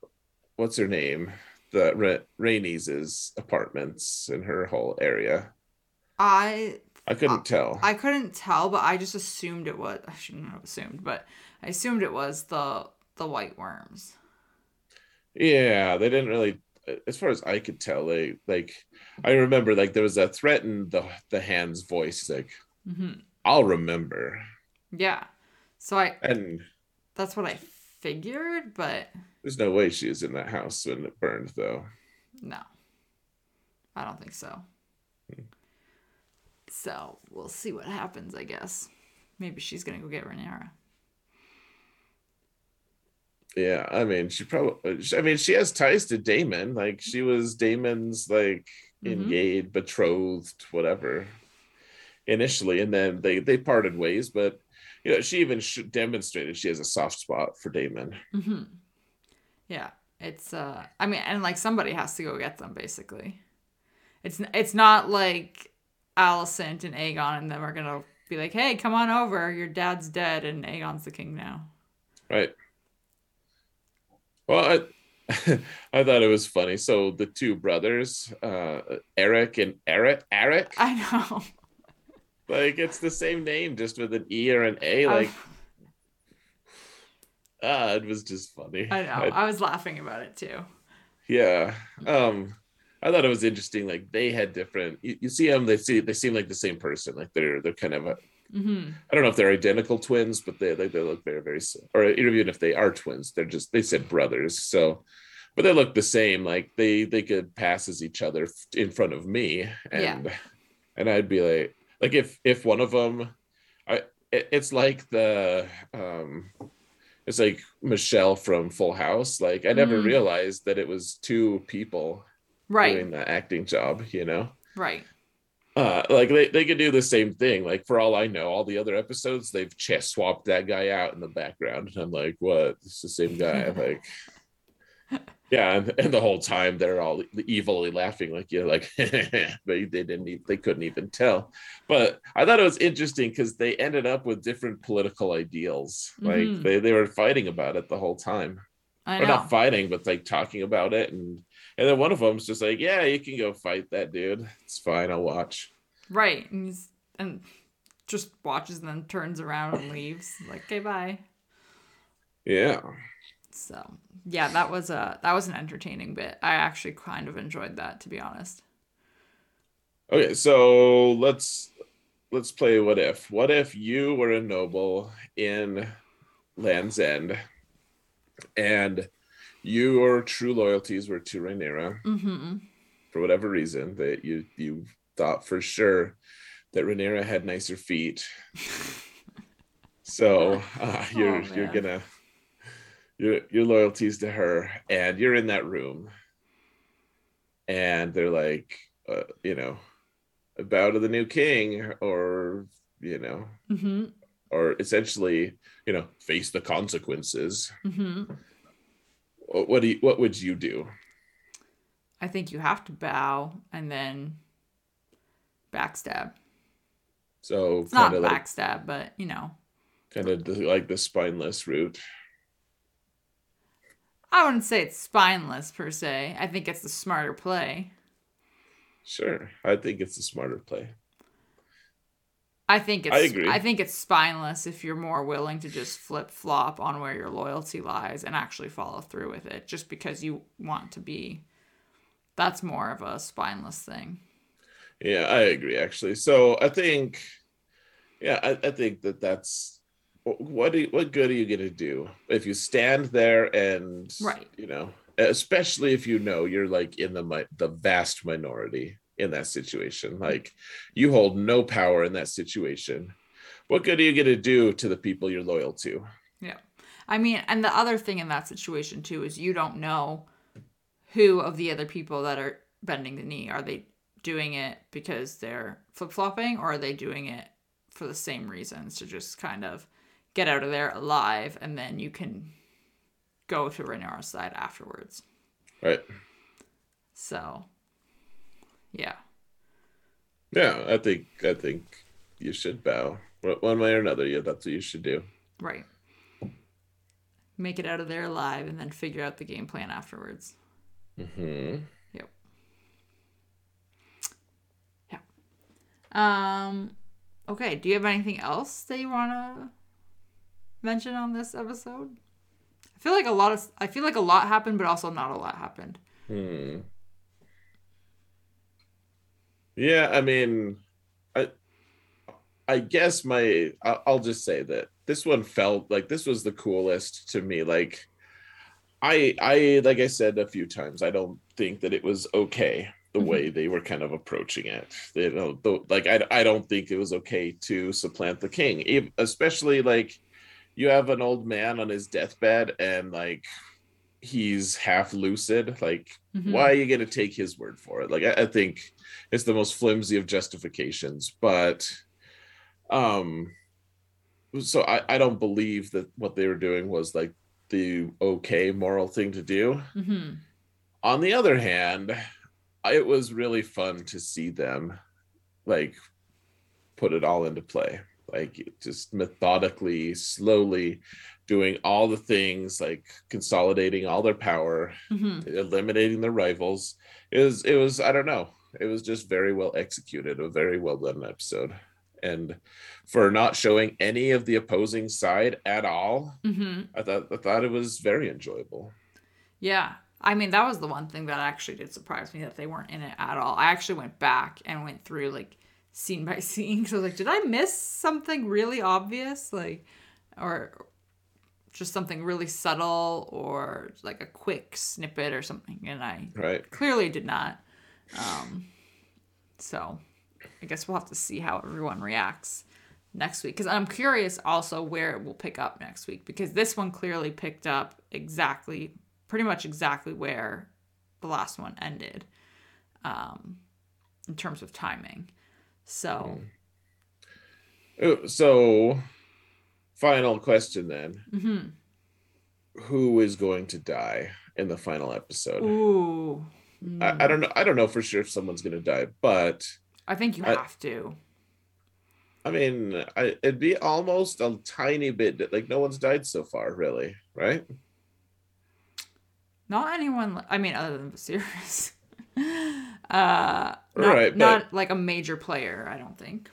[SPEAKER 1] what's her name? The Ra- Rhaenys's apartments in her whole area.
[SPEAKER 2] I
[SPEAKER 1] I couldn't I, tell.
[SPEAKER 2] I couldn't tell, but I just assumed it was. I shouldn't have assumed, but I assumed it was the the white worms.
[SPEAKER 1] Yeah, they didn't really as far as I could tell, they like I remember like there was a threaten the the hands voice like
[SPEAKER 2] mm-hmm.
[SPEAKER 1] I'll remember.
[SPEAKER 2] Yeah. So I
[SPEAKER 1] and
[SPEAKER 2] that's what I figured, but
[SPEAKER 1] there's no way she was in that house when it burned though.
[SPEAKER 2] No. I don't think so. Hmm. So we'll see what happens, I guess. Maybe she's gonna go get Rhaenyra.
[SPEAKER 1] Yeah, I mean, she probably. I mean, she has ties to Daemon. Like she was Daemon's like mm-hmm. engaged, betrothed, whatever. Initially, and then they they parted ways. But you know, she even demonstrated she has a soft spot for Daemon.
[SPEAKER 2] Mm-hmm. Yeah, it's. uh I mean, and like somebody has to go get them. Basically, it's it's not like Alicent and Aegon and them are gonna be like, "Hey, come on over. Your dad's dead, and Aegon's the king now."
[SPEAKER 1] Right. Well, I, I thought it was funny. So the two brothers, uh, Eric and Eric, Eric.
[SPEAKER 2] I know.
[SPEAKER 1] Like it's the same name, just with an E or an A. Like, ah, it was just funny.
[SPEAKER 2] I know. I, I was laughing about it too.
[SPEAKER 1] Yeah. Um, I thought it was interesting. Like they had different. You, you see them. They see. They seem like the same person. Like they're they're kind of a
[SPEAKER 2] Mm-hmm.
[SPEAKER 1] I don't know if they're identical twins, but they they, they look very very or even if they are twins, they're just they said brothers. So, but they look the same. Like they they could pass as each other in front of me, and yeah. and I'd be like, like if if one of them, I it, it's like the um it's like Michelle from Full House. Like I never mm. realized that it was two people
[SPEAKER 2] right
[SPEAKER 1] doing the acting job, you know?
[SPEAKER 2] Right.
[SPEAKER 1] Uh, like they, they could do the same thing. Like for all I know, all the other episodes they've chest swapped that guy out in the background. And I'm like, what? It's the same guy. like yeah and, and, the whole time they're all evilly laughing like you know like they, they didn't even, they couldn't even tell but i thought it was interesting because they ended up with different political ideals like mm-hmm. they, they were fighting about it the whole time I or not fighting but like talking about it and and then one of them's just like yeah you can go fight that dude it's fine i'll watch
[SPEAKER 2] right and he's and just watches and then turns around and leaves like okay bye
[SPEAKER 1] yeah
[SPEAKER 2] so yeah, that was a that was an entertaining bit. I actually kind of enjoyed that to be honest.
[SPEAKER 1] Okay, so let's let's play what if. What if you were a noble in Land's End and your true loyalties were to Rhaenyra
[SPEAKER 2] mm-hmm.
[SPEAKER 1] for whatever reason that you you thought for sure that Rhaenyra had nicer feet. so uh, you're oh, you're gonna your your loyalties to her and you're in that room and they're like uh, you know bow to the new king or you know
[SPEAKER 2] mm-hmm.
[SPEAKER 1] or essentially you know face the consequences
[SPEAKER 2] mm-hmm.
[SPEAKER 1] What, what do you what would you do
[SPEAKER 2] i think you have to bow and then backstab
[SPEAKER 1] so
[SPEAKER 2] it's not like, backstab but you know
[SPEAKER 1] kind of like the spineless route
[SPEAKER 2] I wouldn't say it's spineless per se. I think it's the smarter play.
[SPEAKER 1] Sure, I think it's the smarter play.
[SPEAKER 2] I think it's I, agree. I think it's spineless if you're more willing to just flip flop on where your loyalty lies and actually follow through with it just because you want to be that's more of a spineless thing.
[SPEAKER 1] Yeah, I agree actually. So I think yeah, I, I think that that's what do you, what good are you going to do if you stand there and
[SPEAKER 2] right
[SPEAKER 1] you know especially if you know you're like in the the vast minority in that situation. Like you hold no power in that situation. What good are you going to do to the people you're loyal to?
[SPEAKER 2] Yeah. I mean and the other thing in that situation too is you don't know who of the other people that are bending the knee. Are they doing it because they're flip-flopping or are they doing it for the same reasons to just kind of get out of there alive, and then you can go to Rhaenyra's side afterwards.
[SPEAKER 1] Right.
[SPEAKER 2] So, yeah.
[SPEAKER 1] Yeah, I think I think you should bow one way or another. Yeah, that's what you should do.
[SPEAKER 2] Right. Make it out of there alive, and then figure out the game plan afterwards.
[SPEAKER 1] Hmm.
[SPEAKER 2] Yep. Yeah. Um. Okay. Do you have anything else that you wanna mention on this episode? I feel like a lot of I feel like a lot happened, but also not a lot happened.
[SPEAKER 1] Hmm. Yeah, I mean, I I guess my I'll just say that this one felt like this was the coolest to me. Like, I I like I said a few times, I don't think that it was okay the mm-hmm. way they were kind of approaching it. You know, the, like I I don't think it was okay to supplant the king, especially like you have an old man on his deathbed and like he's half lucid like mm-hmm. why are you going to take his word for it like I, I, think it's the most flimsy of justifications but um so I, I don't believe that what they were doing was like the okay moral thing to do
[SPEAKER 2] mm-hmm.
[SPEAKER 1] on the other hand it was really fun to see them like put it all into play like just methodically slowly doing all the things like consolidating all their power
[SPEAKER 2] mm-hmm.
[SPEAKER 1] eliminating their rivals it was it was i don't know it was just very well executed a very well done episode and for not showing any of the opposing side at all
[SPEAKER 2] mm-hmm.
[SPEAKER 1] i thought i thought it was very enjoyable
[SPEAKER 2] yeah i mean that was the one thing that actually did surprise me that they weren't in it at all i actually went back and went through like scene by scene. So I was like, did I miss something really obvious? Like, or just something really subtle or like a quick snippet or something, and I
[SPEAKER 1] Right.
[SPEAKER 2] clearly did not. Um, so I guess we'll have to see how everyone reacts next week because I'm curious also where it will pick up next week because this one clearly picked up exactly, pretty much exactly where the last one ended, um, in terms of timing. So.
[SPEAKER 1] Oh, So, final question then:
[SPEAKER 2] mhm.
[SPEAKER 1] Who is going to die in the final episode?
[SPEAKER 2] Ooh.
[SPEAKER 1] I, I don't know. I don't know for sure if someone's going to die, but
[SPEAKER 2] I think you
[SPEAKER 1] I-
[SPEAKER 2] have to.
[SPEAKER 1] I mean, I, it'd be almost a tiny bit like no one's died so far, really, right?
[SPEAKER 2] Not anyone. I mean, other than Viserys. uh, not,
[SPEAKER 1] Right, but-
[SPEAKER 2] not like a major player. I don't think.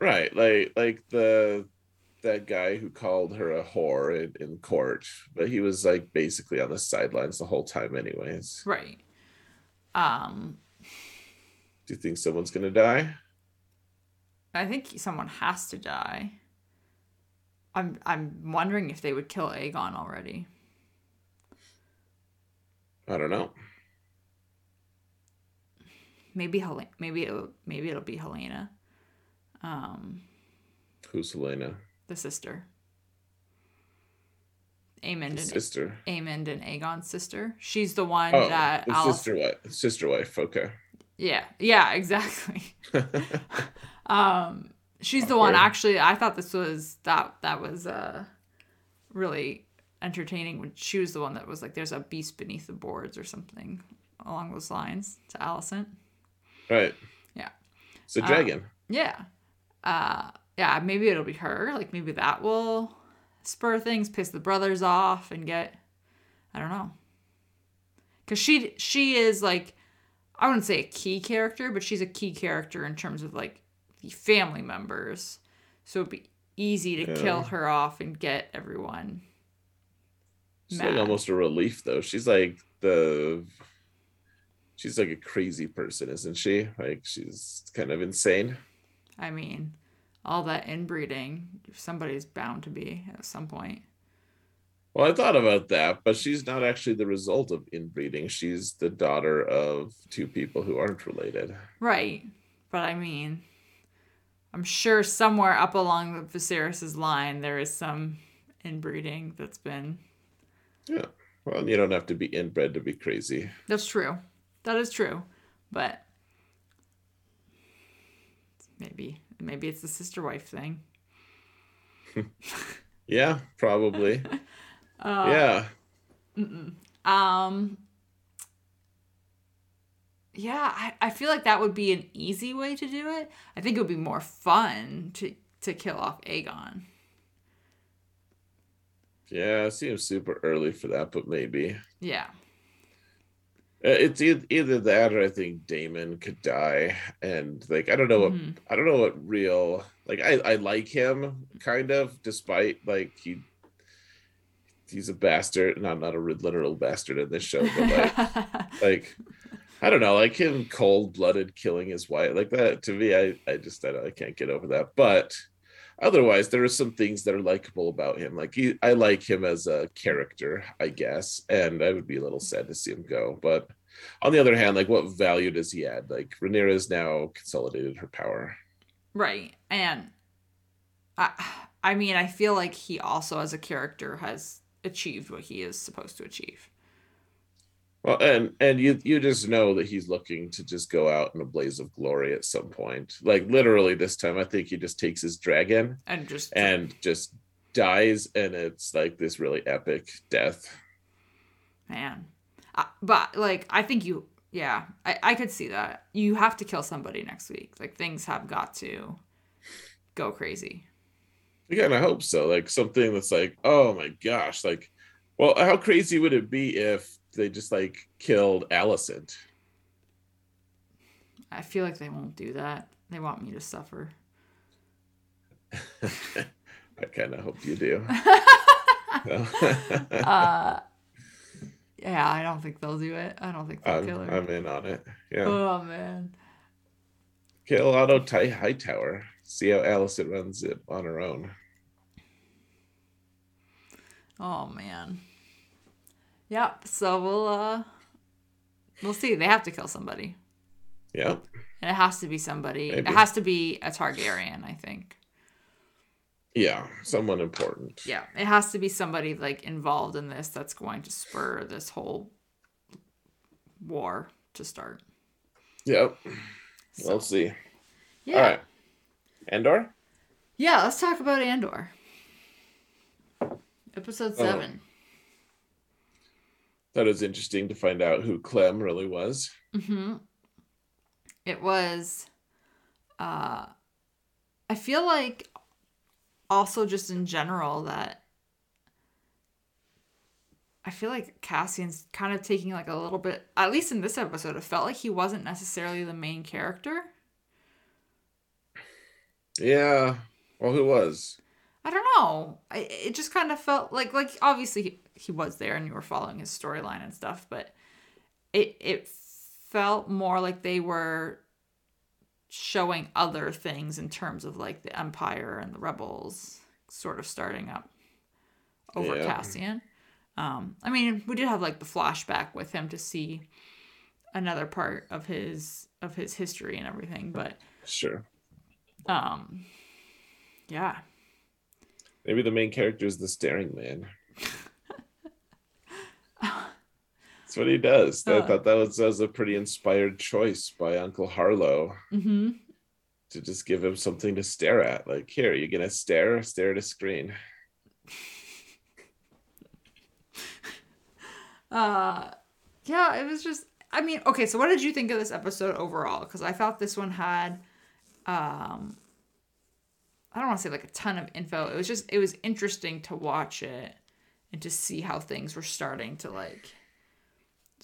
[SPEAKER 1] Right, like like the that guy who called her a whore in, in court, but he was like basically on the sidelines the whole time, anyways.
[SPEAKER 2] Right. Um,
[SPEAKER 1] Do you think someone's gonna die?
[SPEAKER 2] I think someone has to die. I'm I'm wondering if they would kill Aegon already.
[SPEAKER 1] I don't know.
[SPEAKER 2] Maybe Hel- maybe it'll, maybe it'll be Helaena, um,
[SPEAKER 1] Who's Helaena?
[SPEAKER 2] The sister.
[SPEAKER 1] The
[SPEAKER 2] and
[SPEAKER 1] sister.
[SPEAKER 2] Aemond and Aegon's sister. She's the one
[SPEAKER 1] Oh,
[SPEAKER 2] that
[SPEAKER 1] the
[SPEAKER 2] Alice.
[SPEAKER 1] sister wife. Sister wife. Okay.
[SPEAKER 2] Yeah, yeah, exactly. Um, she's the one. Actually, I thought this was that that was uh really entertaining when she was the one that was like, "There's a beast beneath the boards" or something along those lines to Alicent.
[SPEAKER 1] right.
[SPEAKER 2] Yeah.
[SPEAKER 1] It's a
[SPEAKER 2] Uh,
[SPEAKER 1] dragon.
[SPEAKER 2] Yeah, uh, yeah. Maybe it'll be her. Like maybe that will spur things, piss the brothers off, and get I don't know. Cause she she is like I wouldn't say a key character, but she's a key character in terms of like the family members. So it'd be easy to
[SPEAKER 1] Yeah.
[SPEAKER 2] kill her off and get everyone.
[SPEAKER 1] She's
[SPEAKER 2] mad.
[SPEAKER 1] like almost a relief though. She's like the she's like a crazy person, isn't she? Like she's kind of insane.
[SPEAKER 2] I mean, all that inbreeding, somebody's bound to be at some point.
[SPEAKER 1] Well, I thought about that, but she's not actually the result of inbreeding. She's the daughter of two people who aren't related.
[SPEAKER 2] Right. But I mean, I'm sure somewhere up along the Viserys' line there is some inbreeding that's been.
[SPEAKER 1] Yeah. Well, you don't have to be inbred to be crazy.
[SPEAKER 2] That's true. That is true. But maybe maybe it's the sister wife thing.
[SPEAKER 1] Yeah, probably.
[SPEAKER 2] Uh,
[SPEAKER 1] yeah.
[SPEAKER 2] Um. Yeah, I, I feel like that would be an easy way to do it. I think it would be more fun to to kill off Aegon.
[SPEAKER 1] Yeah, it seems super early for that, but maybe.
[SPEAKER 2] Yeah.
[SPEAKER 1] Uh, It's either that or I think Daemon could die, and like I don't know what
[SPEAKER 2] Mhm.
[SPEAKER 1] I don't know what real like I I like him kind of despite like he he's a bastard not not a literal bastard in this show but like like I don't know like him cold blooded killing his wife like that to me I I just I, don't- I can't get over that but otherwise there are some things that are likable about him like he I like him as a character I guess and I would be a little sad to see him go but on the other hand like what value does he add like Rhaenyra has now consolidated her power
[SPEAKER 2] right. And I I mean, I feel like he also as a character has achieved what he is supposed to achieve.
[SPEAKER 1] Well, and and you you just know that he's looking to just go out in a blaze of glory at some point. Like literally this time, I think he just takes his dragon
[SPEAKER 2] And just
[SPEAKER 1] and just dies, and it's like this really epic death.
[SPEAKER 2] man. Uh, but like I think you yeah, I I could see that. You have to kill somebody next week. Like things have got to go crazy.
[SPEAKER 1] Again, I hope so. Like something that's like, oh my gosh, like, well, how crazy would it be if they just like killed Alicent?
[SPEAKER 2] I feel like they won't do that. They want me to suffer.
[SPEAKER 1] I kind of hope you do.
[SPEAKER 2] Uh yeah, I don't think they'll do it. I don't think they'll
[SPEAKER 1] I'm,
[SPEAKER 2] kill her.
[SPEAKER 1] I'm in on it. Yeah.
[SPEAKER 2] Oh man.
[SPEAKER 1] Kill Otto Ty Hightower. See how Alicent runs it on her own.
[SPEAKER 2] Oh man. Yep. So we'll uh we'll see. They have to kill somebody.
[SPEAKER 1] Yep.
[SPEAKER 2] And it has to be somebody.
[SPEAKER 1] Maybe.
[SPEAKER 2] It has to be a Targaryen, I think.
[SPEAKER 1] Yeah, someone important.
[SPEAKER 2] Yeah. It has to be somebody like involved in this that's going to spur this whole war to start.
[SPEAKER 1] Yep.
[SPEAKER 2] So,
[SPEAKER 1] We'll see.
[SPEAKER 2] yeah.
[SPEAKER 1] All right. Andor?
[SPEAKER 2] Yeah, let's talk about Andor. Episode
[SPEAKER 1] Oh. That was interesting to find out who Clem really was.
[SPEAKER 2] Mm-hmm. It was uh I feel like also just in general that I feel like Cassian's kind of taking like a little bit at least in this episode, it felt like he wasn't necessarily the main character.
[SPEAKER 1] Yeah. Well, who was?
[SPEAKER 2] I don't know. I, it just kind of felt like like obviously he, was there and you were following his storyline and stuff, but it it felt more like they were showing other things in terms of like the empire and the rebels sort of starting up over
[SPEAKER 1] Yeah.
[SPEAKER 2] Cassian. Um, I mean, we did have like the flashback with him to see another part of his of his history and everything, but
[SPEAKER 1] Sure.
[SPEAKER 2] um, yeah,
[SPEAKER 1] Maybe the main character is the staring man. That's what he does. I thought that was, that was a pretty inspired choice by Uncle Harlow
[SPEAKER 2] mm-hmm.
[SPEAKER 1] to just give him something to stare at. Like, here, you're gonna stare, stare at a screen.
[SPEAKER 2] Uh, yeah, it was just. I mean, okay. So, what did you think of this episode overall? Because I thought this one had, um, I don't want to say like a ton of info. It was just it was interesting to watch it and to see how things were starting to like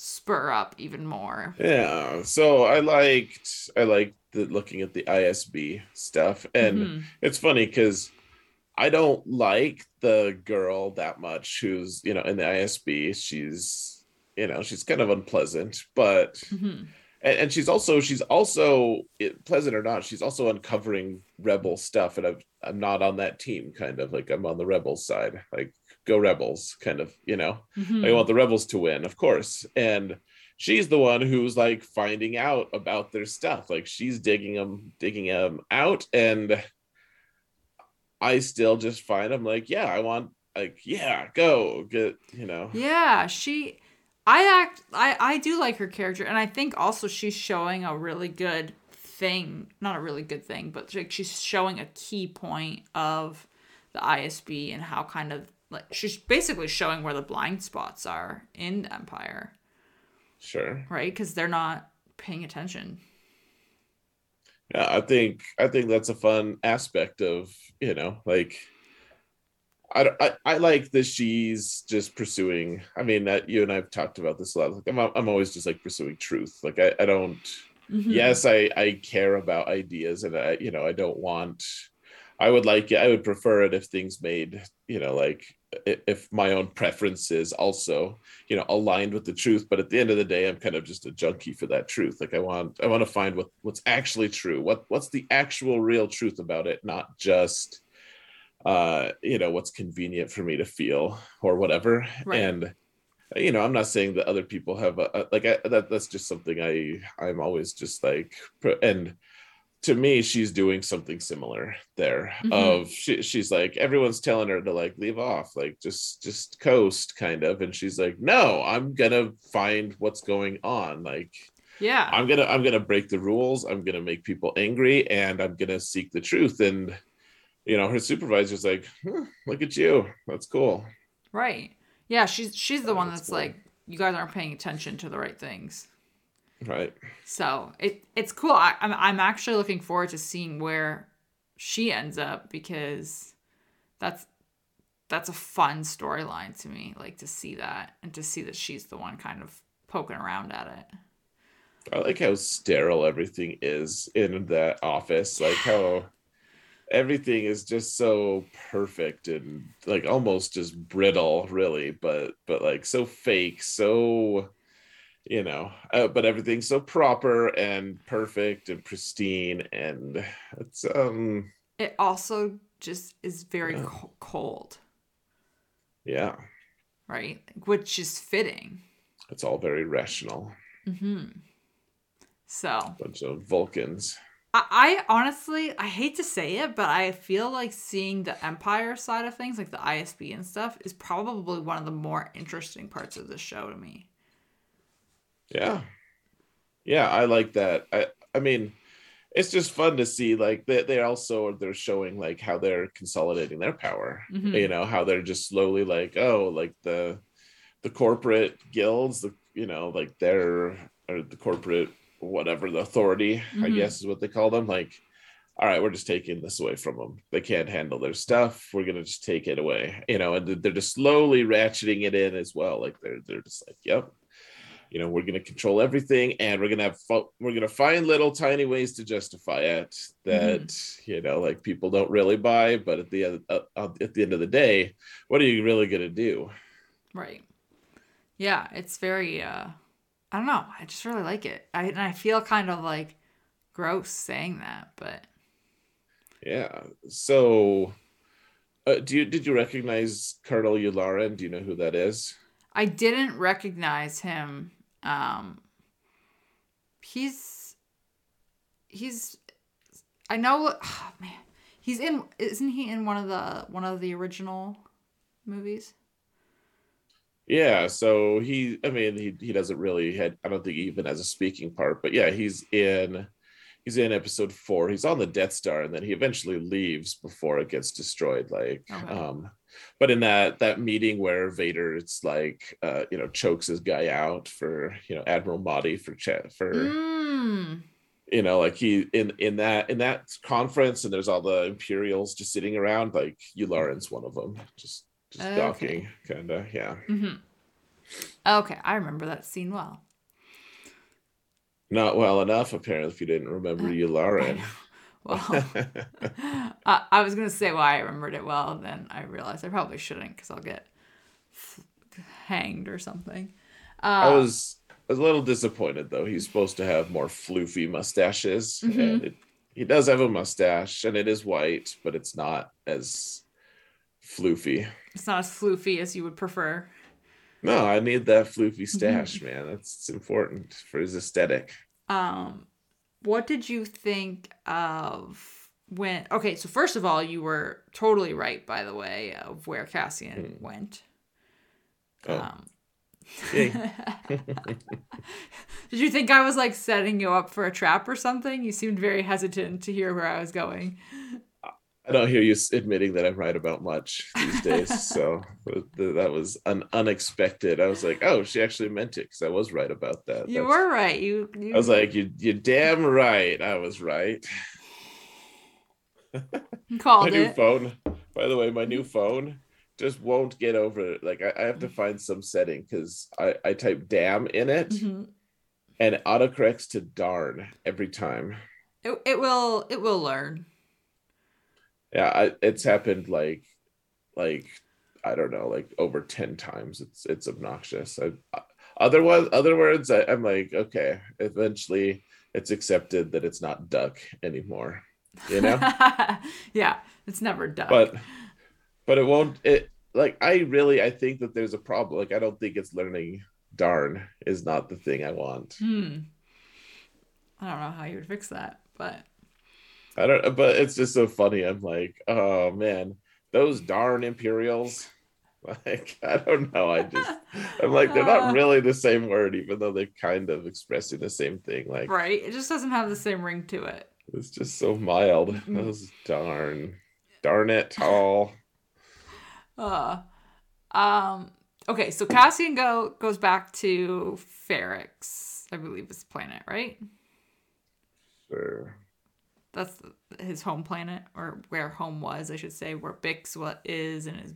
[SPEAKER 2] spur up even more.
[SPEAKER 1] Yeah. So I liked I liked the looking at the ISB stuff. And
[SPEAKER 2] Mhm.
[SPEAKER 1] it's funny because I don't like the girl that much who's, you know, in the ISB. She's, you know, she's kind of unpleasant, but
[SPEAKER 2] Mhm.
[SPEAKER 1] and, and she's also she's also it, pleasant or not, she's also uncovering rebel stuff, and I'm I'm not on that team, kind of like I'm on the rebel side, like go rebels, kind of, you know.
[SPEAKER 2] Mhm.
[SPEAKER 1] I want the rebels to win, of course. And she's the one who's like finding out about their stuff. Like she's digging them, digging them out, and I still just find I'm like, yeah, I want like, yeah, go get, you know.
[SPEAKER 2] Yeah, she I act I I do like her character and I think also she's showing a really good thing, not a really good thing, but like she's showing a key point of the ISB and how kind of like she's basically showing where the blind spots are in empire,
[SPEAKER 1] Sure.
[SPEAKER 2] right? Cuz they're not paying attention.
[SPEAKER 1] Yeah, I think I think that's a fun aspect of, you know, like I, I, I like that she's just pursuing. I mean, that you and I've talked about this a lot. Like I'm, I'm always just like pursuing truth. Like I, I don't.
[SPEAKER 2] Mhm.
[SPEAKER 1] yes i i care about ideas and i you know i don't want i would like i would prefer it if things made you know like if my own preferences also you know aligned with the truth. But at the end of the day i'm kind of just a junkie for that truth. Like i want i want to find what what's actually true. What what's the actual real truth about it? Not just uh you know what's convenient for me to feel or whatever.
[SPEAKER 2] Right.
[SPEAKER 1] and you know i'm not saying that other people have a, a- like I, that that's just something i i'm always just like and to me she's doing something similar there
[SPEAKER 2] Mhm.
[SPEAKER 1] of she, she's like everyone's telling her to like leave off like just just coast kind of and she's like no i'm gonna find what's going on like
[SPEAKER 2] Yeah.
[SPEAKER 1] i'm gonna i'm gonna break the rules i'm gonna make people angry and i'm gonna seek the truth and you know her supervisor's like hmm, look at you that's cool
[SPEAKER 2] right. Yeah, she's she's the
[SPEAKER 1] Oh,
[SPEAKER 2] one
[SPEAKER 1] that's
[SPEAKER 2] that's
[SPEAKER 1] cool.
[SPEAKER 2] like you guys aren't paying attention to the right things.
[SPEAKER 1] Right
[SPEAKER 2] So it it's cool. I, I'm I'm actually looking forward to seeing where she ends up because that's that's a fun storyline to me. Like to see that and to see that she's the one kind of poking around at it.
[SPEAKER 1] I like how sterile everything is in that office. Like how everything is just so perfect and like almost just brittle, really, but but like so fake, so you know, uh, but everything's so proper and perfect and pristine, and it's um
[SPEAKER 2] It also just is very
[SPEAKER 1] Yeah.
[SPEAKER 2] co- cold.
[SPEAKER 1] Yeah.
[SPEAKER 2] right? Which is fitting.
[SPEAKER 1] It's all very rational.
[SPEAKER 2] hmm So
[SPEAKER 1] Bunch of Vulcans.
[SPEAKER 2] I, I honestly, I hate to say it, but I feel like seeing the Empire side of things, like the ISB and stuff, is probably one of the more interesting parts of the show to me.
[SPEAKER 1] Yeah. Yeah, I like that. I I mean, it's just fun to see like they they also they're showing like how they're consolidating their power.
[SPEAKER 2] Mhm.
[SPEAKER 1] You know, how they're just slowly like, oh, like the the corporate guilds, the you know, like they're or the corporate whatever the authority, I
[SPEAKER 2] Mhm.
[SPEAKER 1] guess is what they call them. Like, all right, we're just taking this away from them. They can't handle their stuff. We're gonna just take it away. You know, and they're just slowly ratcheting it in as well. Like they're they're just like, yep, you know we're going to control everything and we're going to have fo- we're going to find little tiny ways to justify it that you know like people don't really buy but at the end uh, uh, at the end of the day what are you really going to do
[SPEAKER 2] Right. Yeah, it's very uh I don't know. I just really like it. I and I feel kind of like gross saying that, but
[SPEAKER 1] yeah so uh, do you did you recognize colonel yularen do you know who that is
[SPEAKER 2] I didn't recognize him. Um he's he's I know oh, man. He's in isn't he in one of the one of the original movies?
[SPEAKER 1] yeah so he i mean he, he doesn't really had i don't think he even has a speaking part but yeah he's in he's in episode four he's on the death star and then he eventually leaves before it gets destroyed like
[SPEAKER 2] Okay.
[SPEAKER 1] um but in that that meeting where vader it's like uh you know chokes his guy out for you know admiral Motti for chat for
[SPEAKER 2] Mm.
[SPEAKER 1] you know like he in in that in that conference and there's all the imperials just sitting around like Yularen's one of them just just
[SPEAKER 2] Okay.
[SPEAKER 1] kind of yeah
[SPEAKER 2] Mm-hmm. Okay, I remember that scene well.
[SPEAKER 1] not well enough apparently if you didn't remember Yularen
[SPEAKER 2] Well, I, I was gonna say why I remembered it well, then I realized I probably shouldn't because I'll get hanged or something. Uh,
[SPEAKER 1] I was a little disappointed though. He's supposed to have more floofy mustaches,
[SPEAKER 2] Mhm.
[SPEAKER 1] and it, he does have a mustache, and it is white, but it's not as floofy.
[SPEAKER 2] it's not as floofy as you would prefer.
[SPEAKER 1] No, I need that floofy
[SPEAKER 2] Mm-hmm.
[SPEAKER 1] stash, man. That's it's important for his aesthetic.
[SPEAKER 2] Um, what did you think of when? Okay, so first of all, you were totally right, by the way, of where Cassian
[SPEAKER 1] Hmm.
[SPEAKER 2] went.
[SPEAKER 1] Oh,
[SPEAKER 2] Um, did you think I was like setting you up for a trap or something? You seemed very hesitant to hear where I was going.
[SPEAKER 1] I don't hear you admitting that I'm right about much these days, so th- th- that was un- unexpected. I was like, oh, she actually meant it because I was right about that.
[SPEAKER 2] You
[SPEAKER 1] That's-
[SPEAKER 2] were right. You, you
[SPEAKER 1] I was like, you, you damn right. I was right.
[SPEAKER 2] called
[SPEAKER 1] my new phone by the way my new phone just won't get over it like i, I have to find some setting because I, I type damn in it
[SPEAKER 2] Mhm.
[SPEAKER 1] and it autocorrects to darn every time
[SPEAKER 2] It, it will it will learn.
[SPEAKER 1] Yeah I, it's happened like like i don't know like over 10 times. It's it's obnoxious. I, otherwise other words I, i'm like okay eventually it's accepted that it's not duck anymore you know?
[SPEAKER 2] Yeah, it's never done.
[SPEAKER 1] but but it won't it like i really i think that there's a problem. Like i don't think it's learning darn is not the thing i want.
[SPEAKER 2] Hmm. I don't know how you would fix that, but
[SPEAKER 1] i don't but it's just so funny i'm like oh man those darn imperials like i don't know i just i'm like they're not really the same word even though they're kind of expressing the same thing like
[SPEAKER 2] right, it just doesn't have the same ring to it.
[SPEAKER 1] it's just so mild
[SPEAKER 2] Mm.
[SPEAKER 1] those darn darn it all
[SPEAKER 2] Uh, um. Okay, so Cassian go goes back to Ferrix, I believe is planet, right?
[SPEAKER 1] sure
[SPEAKER 2] That's his home planet, or where home was, I should say, where Bix what is, and his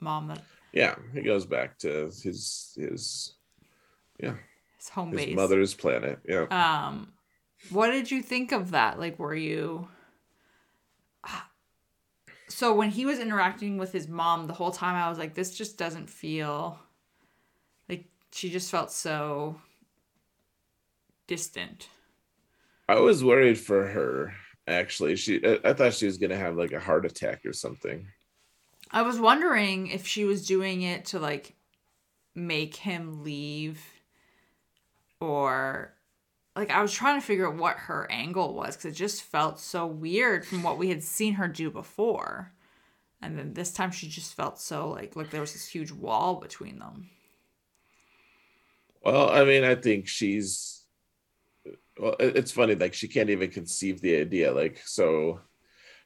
[SPEAKER 2] mom that
[SPEAKER 1] yeah he goes back to his his yeah
[SPEAKER 2] his home
[SPEAKER 1] his
[SPEAKER 2] base.
[SPEAKER 1] mother's planet yeah
[SPEAKER 2] Um, what did you think of that? Like, were you? So when he was interacting with his mom the whole time, I was like, this just doesn't feel like she just felt so distant.
[SPEAKER 1] I was worried for her. Actually, she I, I thought she was gonna have like a heart attack or something.
[SPEAKER 2] I was wondering if she was doing it to like make him leave or like I was trying to figure out what her angle was cuz it just felt so weird from what we had seen her do before. And then this time she just felt so like like there was this huge wall between them.
[SPEAKER 1] Well, I mean, I think she's well, it's funny like she can't even conceive the idea like so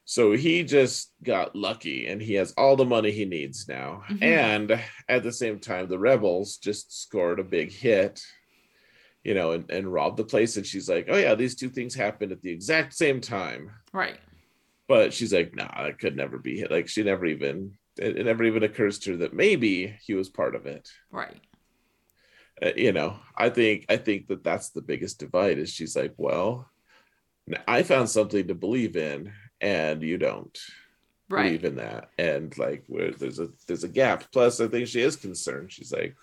[SPEAKER 1] so he just got lucky and he has all the money he needs now. Mm-hmm. And at the same time, the rebels just scored a big hit, you know, and, and robbed the place. And she's like, oh, yeah, these two things happened at the exact same time.
[SPEAKER 2] Right.
[SPEAKER 1] But she's like, nah, it could never be. hit Like, she never even, it, it never even occurs to her that maybe he was part of it.
[SPEAKER 2] Right.
[SPEAKER 1] Uh, you know, I think, I think that that's the biggest divide is she's like, well, I found something to believe in and you don't right. believe in that. And like where there's a there's a gap. Plus i think she is concerned. She's like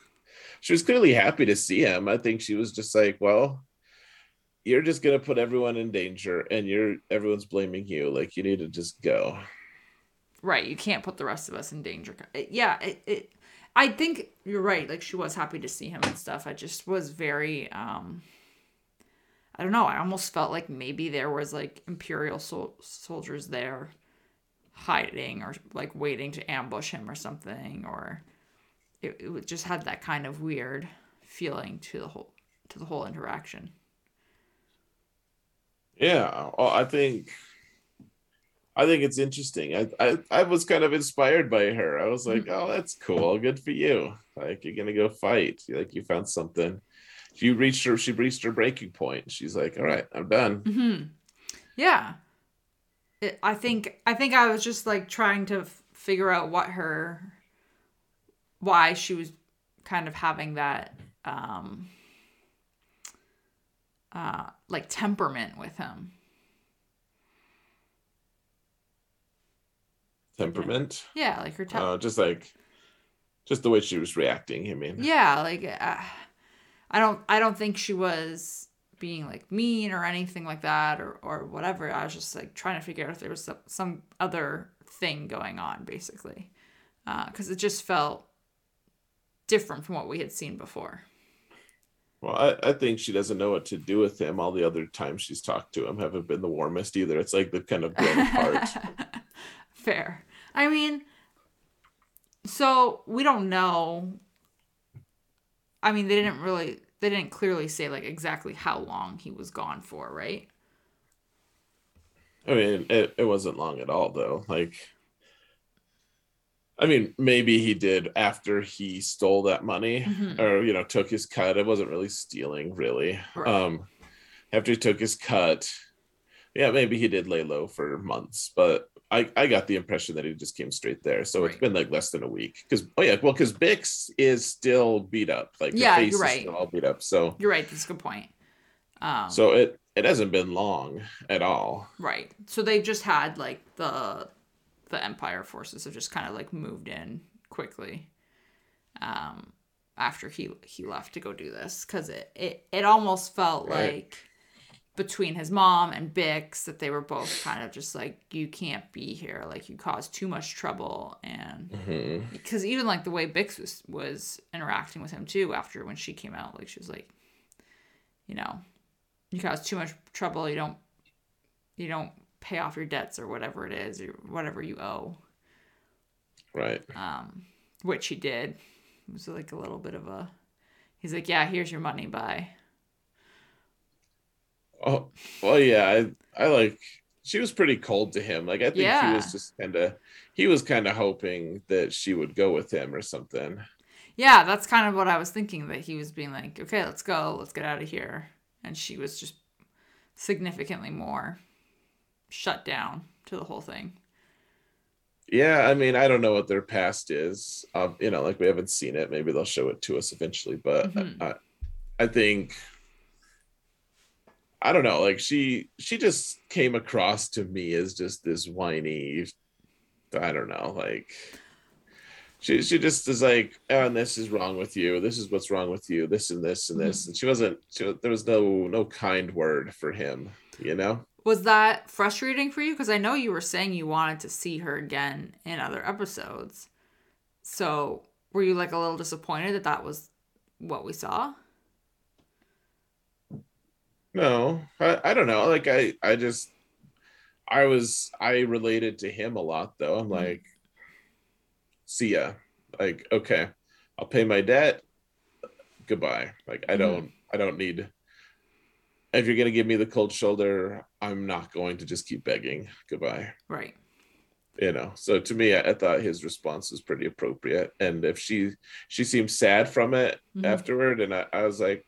[SPEAKER 1] she was clearly happy to see him. I think she was just like well you're just going to put everyone in danger and you're everyone's blaming you. Like you need to just go.
[SPEAKER 2] Right. You can't put the rest of us in danger. Yeah it, it i think you're right like she was happy to see him and stuff i just was very um I don't know. I almost felt like maybe there was like imperial sol- soldiers there hiding or like waiting to ambush him or something or it, it just had that kind of weird feeling to the whole to the whole interaction.
[SPEAKER 1] Yeah, well, I think I think it's interesting. I, I I was kind of inspired by her. I was like, oh, that's cool. Good for you. Like you're gonna go fight. Like you found something she reached her she reached her breaking point she's like all right i'm done
[SPEAKER 2] mm-hmm. yeah it, i think i think i was just like trying to f- figure out what her why she was kind of having that um uh like temperament with him
[SPEAKER 1] temperament
[SPEAKER 2] yeah like her
[SPEAKER 1] temperament uh, just like just the way she was reacting i mean
[SPEAKER 2] yeah like uh, I don't I don't think she was being like mean or anything like that or or whatever. I was just like trying to figure out if there was some, some other thing going on basically. Because uh, it just felt different from what we had seen before.
[SPEAKER 1] Well, I, I think she doesn't know what to do with him. All the other times she's talked to him haven't been the warmest either. It's like the kind of grown apart.
[SPEAKER 2] Fair. I mean, so we don't know I mean, they didn't really, they didn't clearly say like exactly how long he was gone for, right?
[SPEAKER 1] I mean, it, it wasn't long at all, though. Like, I mean, maybe he did after he stole that money mm-hmm. or, you know, took his cut. It wasn't really stealing, really. Right. Um, after he took his cut, yeah, maybe he did lay low for months, but I, I got the impression that he just came straight there. So right. it's been like less than a week. Because oh yeah, well, because Bix is still beat up. Like
[SPEAKER 2] yeah, you're right.
[SPEAKER 1] all beat up. So
[SPEAKER 2] you're right. That's a good point.
[SPEAKER 1] Um, so it it hasn't been long at all.
[SPEAKER 2] Right. So they've just had like the the Empire forces have just kind of like moved in quickly. Um, after he he left to go do this, because it it it almost felt right. like between his mom and Bix that they were both kind of just like you can't be here. Like you caused too much trouble. And mm-hmm. because even like the way Bix was was interacting with him too after when she came out like she was like you know you caused too much trouble. You don't you don't pay off your debts or whatever it is or whatever you owe.
[SPEAKER 1] Right.
[SPEAKER 2] Um which he did. It was like a little bit of a he's like yeah here's your money. Bye
[SPEAKER 1] Oh, well, yeah, I, I like. She was pretty cold to him. Like I think yeah. he was just kind of, he was kind of hoping that she would go with him or something.
[SPEAKER 2] Yeah, that's kind of what I was thinking. That he was being like, okay, let's go, let's get out of here, and she was just significantly more shut down to the whole thing.
[SPEAKER 1] Yeah, I mean, I don't know what their past is. Um, you know, like we haven't seen it. Maybe they'll show it to us eventually, but mm-hmm. I, I think I don't know, like she she just came across to me as just this whiny, I don't know, like she she just is like, oh, and this is wrong with you. This is what's wrong with you. This and this and this. Mm-hmm. And she wasn't. She, there was no no kind word for him. You know.
[SPEAKER 2] Was that frustrating for you? Because I know you were saying you wanted to see her again in other episodes. So were you like a little disappointed that that was what we saw?
[SPEAKER 1] No, I, I don't know. Like I, I just, I was, I related to him a lot though. I'm
[SPEAKER 2] Mhm.
[SPEAKER 1] like, see ya. Like, okay, I'll pay my debt. Goodbye. Like, I
[SPEAKER 2] Mhm.
[SPEAKER 1] don't, I don't need. If you're gonna give me the cold shoulder, I'm not going to just keep begging. Goodbye.
[SPEAKER 2] Right.
[SPEAKER 1] You know. So to me, I, I thought his response was pretty appropriate. And if she, she seemed sad from it
[SPEAKER 2] Mhm.
[SPEAKER 1] afterward, and I, I was like,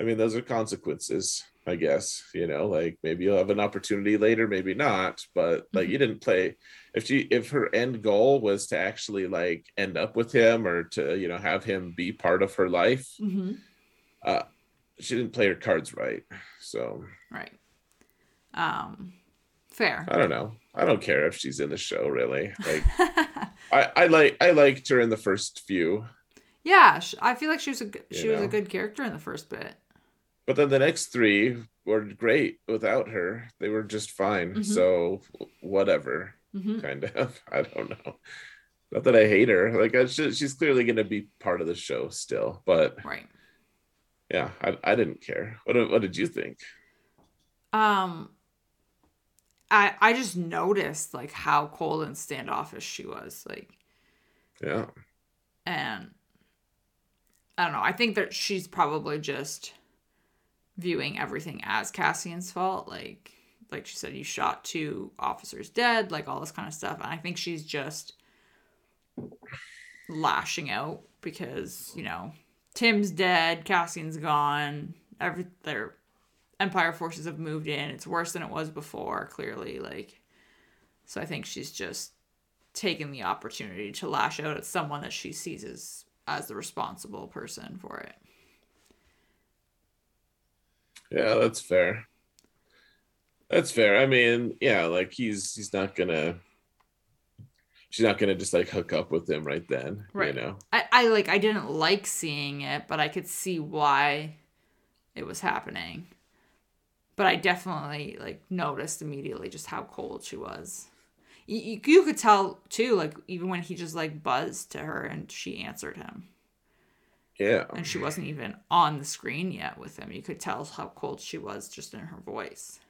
[SPEAKER 1] I mean, those are consequences, I guess. You know, like maybe you'll have an opportunity later, maybe not. But like
[SPEAKER 2] Mhm.
[SPEAKER 1] you didn't play. If she, if her end goal was to actually like end up with him or to, you know, have him be part of her life,
[SPEAKER 2] Mm-hmm.
[SPEAKER 1] she didn't play her cards right. So
[SPEAKER 2] Right. Um, fair.
[SPEAKER 1] I don't know. I don't care if she's in the show really. Like I, I like, I liked her in the first few,
[SPEAKER 2] yeah, I feel like she was a g-
[SPEAKER 1] You
[SPEAKER 2] she was a good character in the first bit.
[SPEAKER 1] But then the next three were great without her. They were just fine.
[SPEAKER 2] Mhm.
[SPEAKER 1] So whatever.
[SPEAKER 2] hmm
[SPEAKER 1] kind of. I don't know. Not that I hate her. Like I she's clearly going to be part of the show still. But
[SPEAKER 2] Right.
[SPEAKER 1] yeah, I, I didn't care. What what did you think?
[SPEAKER 2] Um, I I just noticed like how cold and standoffish she was. Like,
[SPEAKER 1] Yeah,
[SPEAKER 2] and I don't know. I think that she's probably just viewing everything as Cassian's fault. Like, like she said, you shot two officers dead. Like all this kind of stuff. And I think she's just lashing out because you know Timm's dead, Cassian's gone. Every their Empire forces have moved in. It's worse than it was before. Clearly, like so. I think she's just taken the opportunity to lash out at someone that she sees as as the responsible person for it.
[SPEAKER 1] Yeah, that's fair. That's fair. I mean, yeah, like he's he's not gonna. She's not gonna just like hook up with him right then.
[SPEAKER 2] Right.
[SPEAKER 1] You know.
[SPEAKER 2] I, I like I didn't like seeing it, but I could see why it was happening. But I definitely like noticed immediately just how cold she was. You, you, you could tell too, like even when he just like buzzed to her and she answered him,
[SPEAKER 1] Yeah.
[SPEAKER 2] and she wasn't even on the screen yet with him. You could tell how cold she was just in her voice.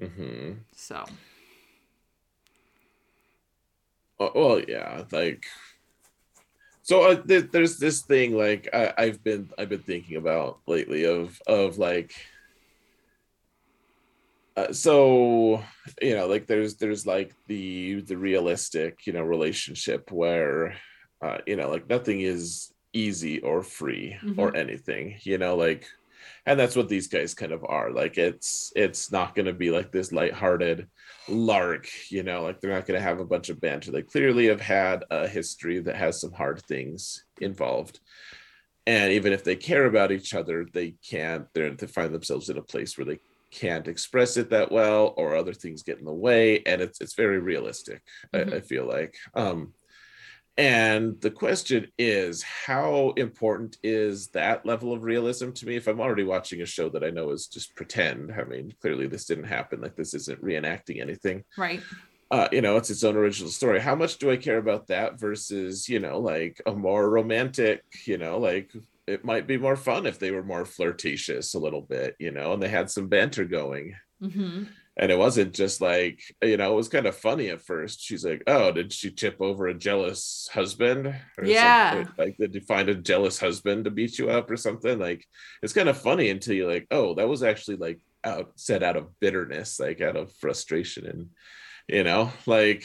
[SPEAKER 1] hmm
[SPEAKER 2] So
[SPEAKER 1] Oh, well, yeah, like so uh, th- there's this thing like I, I've been I've been thinking about lately of of like uh, so you know like there's there's like the the realistic you know relationship where uh, you know like nothing is easy or free or anything you know like and that's what these guys kind of are like it's it's not going to be like this lighthearted lark you know like they're not going to have a bunch of banter they clearly have had a history that has some hard things involved and even if they care about each other they can't they're they find themselves in a place where they can't express it that well or other things get in the way and it's it's very realistic
[SPEAKER 2] Mhm.
[SPEAKER 1] I, I feel like um and the question is how important is that level of realism to me if i'm already watching a show that i know is just pretend i mean clearly this didn't happen like this isn't reenacting anything
[SPEAKER 2] right,
[SPEAKER 1] uh, you know, it's its own original story. How much do I care about that versus, you know, like a more romantic, you know, like it might be more fun if they were more flirtatious a little bit, you know, and they had some banter going.
[SPEAKER 2] mm-hmm.
[SPEAKER 1] And it wasn't just like, you know, it was kind of funny at first. She's like, oh, did she tip over a jealous husband? Or
[SPEAKER 2] Yeah.
[SPEAKER 1] something? Like, did you find a jealous husband to beat you up or something? Like, it's kind of funny until you're like, oh, that was actually like out said out of bitterness, like out of frustration and you know like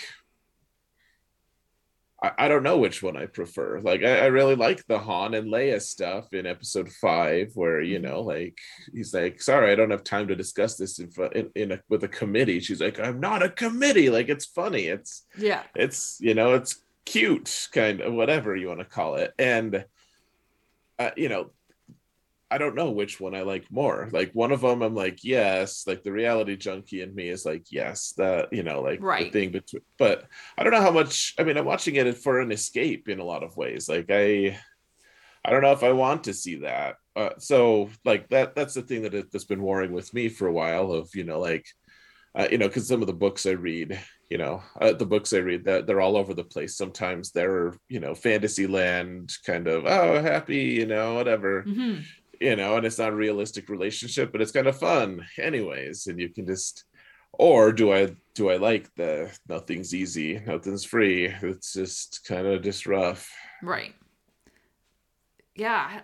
[SPEAKER 1] I, I don't know which one I prefer. Like I, I really like the Han and Leia stuff in episode five, where you
[SPEAKER 2] Mhm.
[SPEAKER 1] know, like he's like, "Sorry, I don't have time to discuss this in in, in a, with a committee." She's like, "I'm not a committee." Like it's funny. It's
[SPEAKER 2] yeah,
[SPEAKER 1] it's you know it's cute, kind of whatever you want to call it, and uh, you know I don't know which one I like more. Like one of them, I'm like, yes, like the reality junkie in me is like, yes, that you know, like
[SPEAKER 2] Right.
[SPEAKER 1] the thing between. But I don't know how much. I mean, I'm watching it for an escape in a lot of ways. Like I, I don't know if I want to see that. Uh, so like that that's the thing that it, that's been warring with me for a while of you know like uh, you know because some of the books I read you know uh, the books I read that they're all over the place. Sometimes they're you know fantasy land kind of oh happy you know whatever
[SPEAKER 2] hmm
[SPEAKER 1] you know and it's not a realistic relationship but it's kind of fun anyways and you can just or do I do I like the nothing's easy nothing's free it's just kind of just rough.
[SPEAKER 2] Right. Yeah,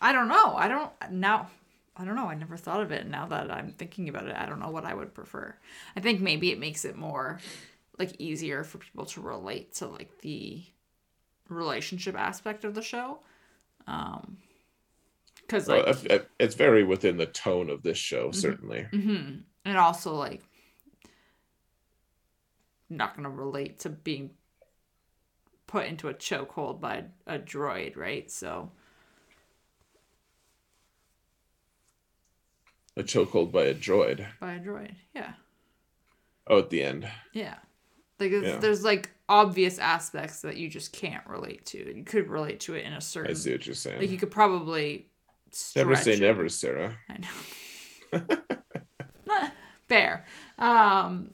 [SPEAKER 2] I, don't know. I don't now. I don't know. I never thought of it. Now that I'm thinking about it, I don't know what I would prefer. I think maybe it makes it more like easier for people to relate to like the relationship aspect of the show. Um, because like,
[SPEAKER 1] I- it's very within the tone of this show certainly.
[SPEAKER 2] mhm. and also like, not gonna relate to being put into a chokehold by a droid, right? So.
[SPEAKER 1] A chokehold by a droid.
[SPEAKER 2] by a droid. Yeah.
[SPEAKER 1] Oh, at the end.
[SPEAKER 2] Yeah. Like it's,
[SPEAKER 1] Yeah.
[SPEAKER 2] there's like obvious aspects that you just can't relate to. You could relate to it in a certain i
[SPEAKER 1] see what you're saying.
[SPEAKER 2] like you could probably
[SPEAKER 1] never say never, Sarah.
[SPEAKER 2] I know. Fair. Um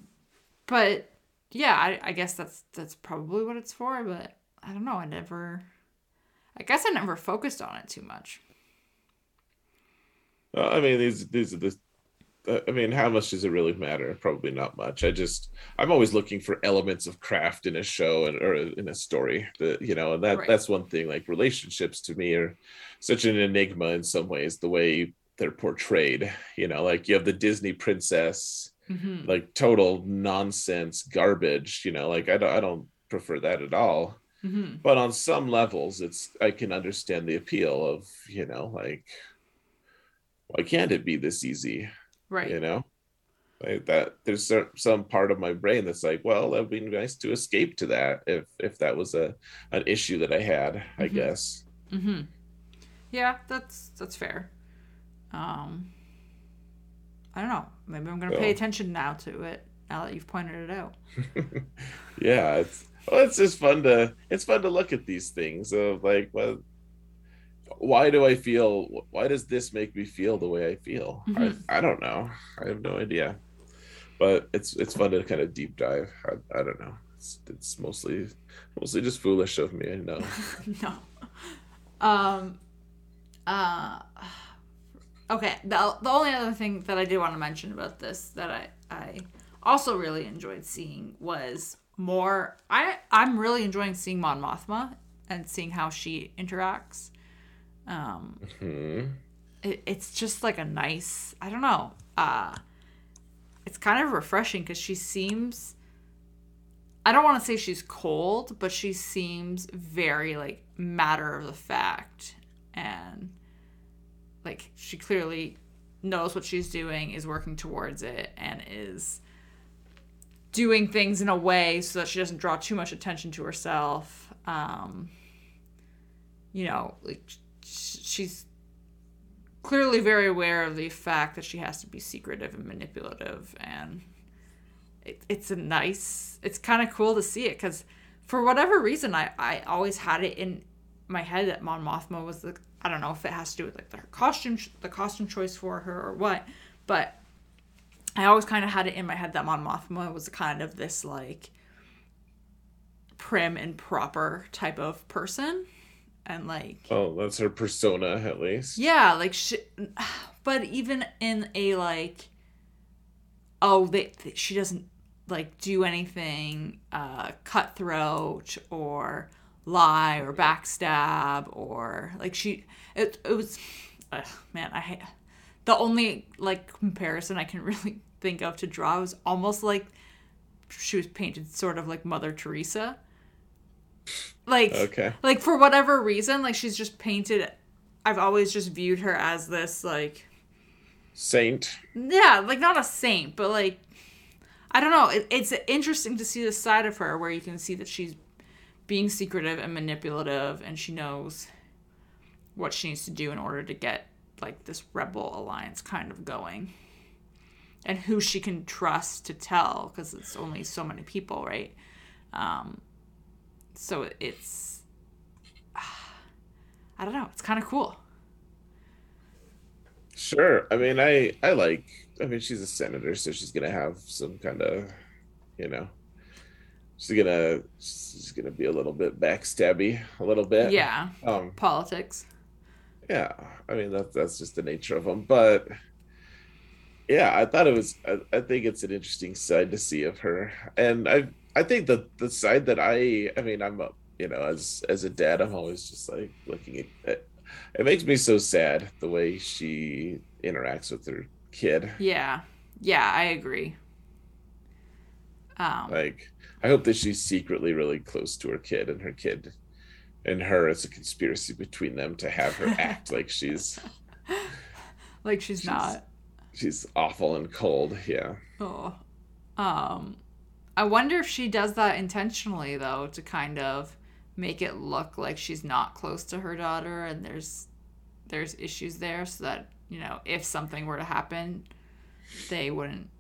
[SPEAKER 2] but yeah, I, I guess that's that's probably what it's for, but I don't know, I never I guess I never focused on it too much.
[SPEAKER 1] Uh, I mean, these these are the. Uh, I mean, how much does it really matter? Probably not much. I just I'm always looking for elements of craft in a show and or in a story. That you know, and that
[SPEAKER 2] Right.
[SPEAKER 1] that's one thing. Like relationships to me are such an enigma in some ways. The way they're portrayed. You know, like you have the Disney princess,
[SPEAKER 2] hmm
[SPEAKER 1] like total nonsense garbage. You know, like I don't I don't prefer that at all.
[SPEAKER 2] hmm
[SPEAKER 1] but on some levels it's i can understand the appeal of you know like why can't it be this easy
[SPEAKER 2] Right.
[SPEAKER 1] you know like that there's some part of my brain that's like well that'd be nice to escape to that if if that was a an issue that i had i
[SPEAKER 2] Mhm.
[SPEAKER 1] guess
[SPEAKER 2] Mm-hmm. Yeah, that's that's fair. Um, I don't know. Maybe I'm gonna pay attention now to it. Now that you've pointed it out.
[SPEAKER 1] yeah it's well it's just fun to it's fun to look at these things of like well why do i feel why does this make me feel the way i feel
[SPEAKER 2] Mhm.
[SPEAKER 1] I, I don't know i have no idea but it's it's fun to kind of deep dive i, I don't know it's, it's mostly mostly just foolish of me i know
[SPEAKER 2] no. Um. Uh. Okay. The the only other thing that I did want to mention about this that I I also really enjoyed seeing was more. I I'm really enjoying seeing Mon Mothma and seeing how she interacts. Um.
[SPEAKER 1] Hmm.
[SPEAKER 2] it, it's just like a nice i don't know uh it's kind of refreshing because she seems i don't want to say she's cold but she seems very like matter of the fact and like she clearly knows what she's doing is working towards it and is doing things in a way so that she doesn't draw too much attention to herself um you know like she's clearly very aware of the fact that she has to be secretive and manipulative and it, it's a nice it's kind of cool to see it because for whatever reason I, I always had it in my head that Mon Mothma was the I don't know if it has to do with like her costume the costume choice for her or what but I always kind of had it in my head that Mon Mothma was kind of this like prim and proper type of person and like
[SPEAKER 1] oh that's her persona at least
[SPEAKER 2] yeah, like she, but even in a like, oh, they, th- she doesn't like do anything uh, cutthroat or lie or backstab or like she. It it was, ugh, man, I hate the only like comparison I can really think of to draw was almost like she was painted sort of like Mother Teresa. Like
[SPEAKER 1] okay.
[SPEAKER 2] like for whatever reason like she's just painted i've always just viewed her as this like
[SPEAKER 1] saint?
[SPEAKER 2] Yeah like not a saint but like i don't know it, it's interesting to see this side of her where you can see that she's being secretive and manipulative and she knows what she needs to do in order to get like this rebel alliance kind of going and who she can trust to tell because it's only so many people right? Um so it's I don't know. It's kind of cool.
[SPEAKER 1] Sure. I mean, I I like. I mean, she's a senator, so she's gonna have some kind of, you know, she's gonna she's gonna be a little bit backstabby, a little bit.
[SPEAKER 2] Yeah.
[SPEAKER 1] Um.
[SPEAKER 2] Politics.
[SPEAKER 1] Yeah. I mean, that's that's just the nature of them. But yeah, I thought it was. I, I think it's an interesting side to see of her, and I I think that the side that I I mean I'm a you know as as a dad I'm always just like looking at. It, it makes me so sad the way she interacts with her kid.
[SPEAKER 2] Yeah. Yeah, I agree. Um,
[SPEAKER 1] Like, I hope that she's secretly really close to her kid, and her kid and her it's a conspiracy between them to have her act like she's
[SPEAKER 2] like she's,
[SPEAKER 1] she's-
[SPEAKER 2] not.
[SPEAKER 1] she's awful and cold. Yeah.
[SPEAKER 2] Oh. Um I wonder if she does that intentionally though to kind of make it look like she's not close to her daughter and there's there's issues there so that, you know, if something were to happen, they wouldn't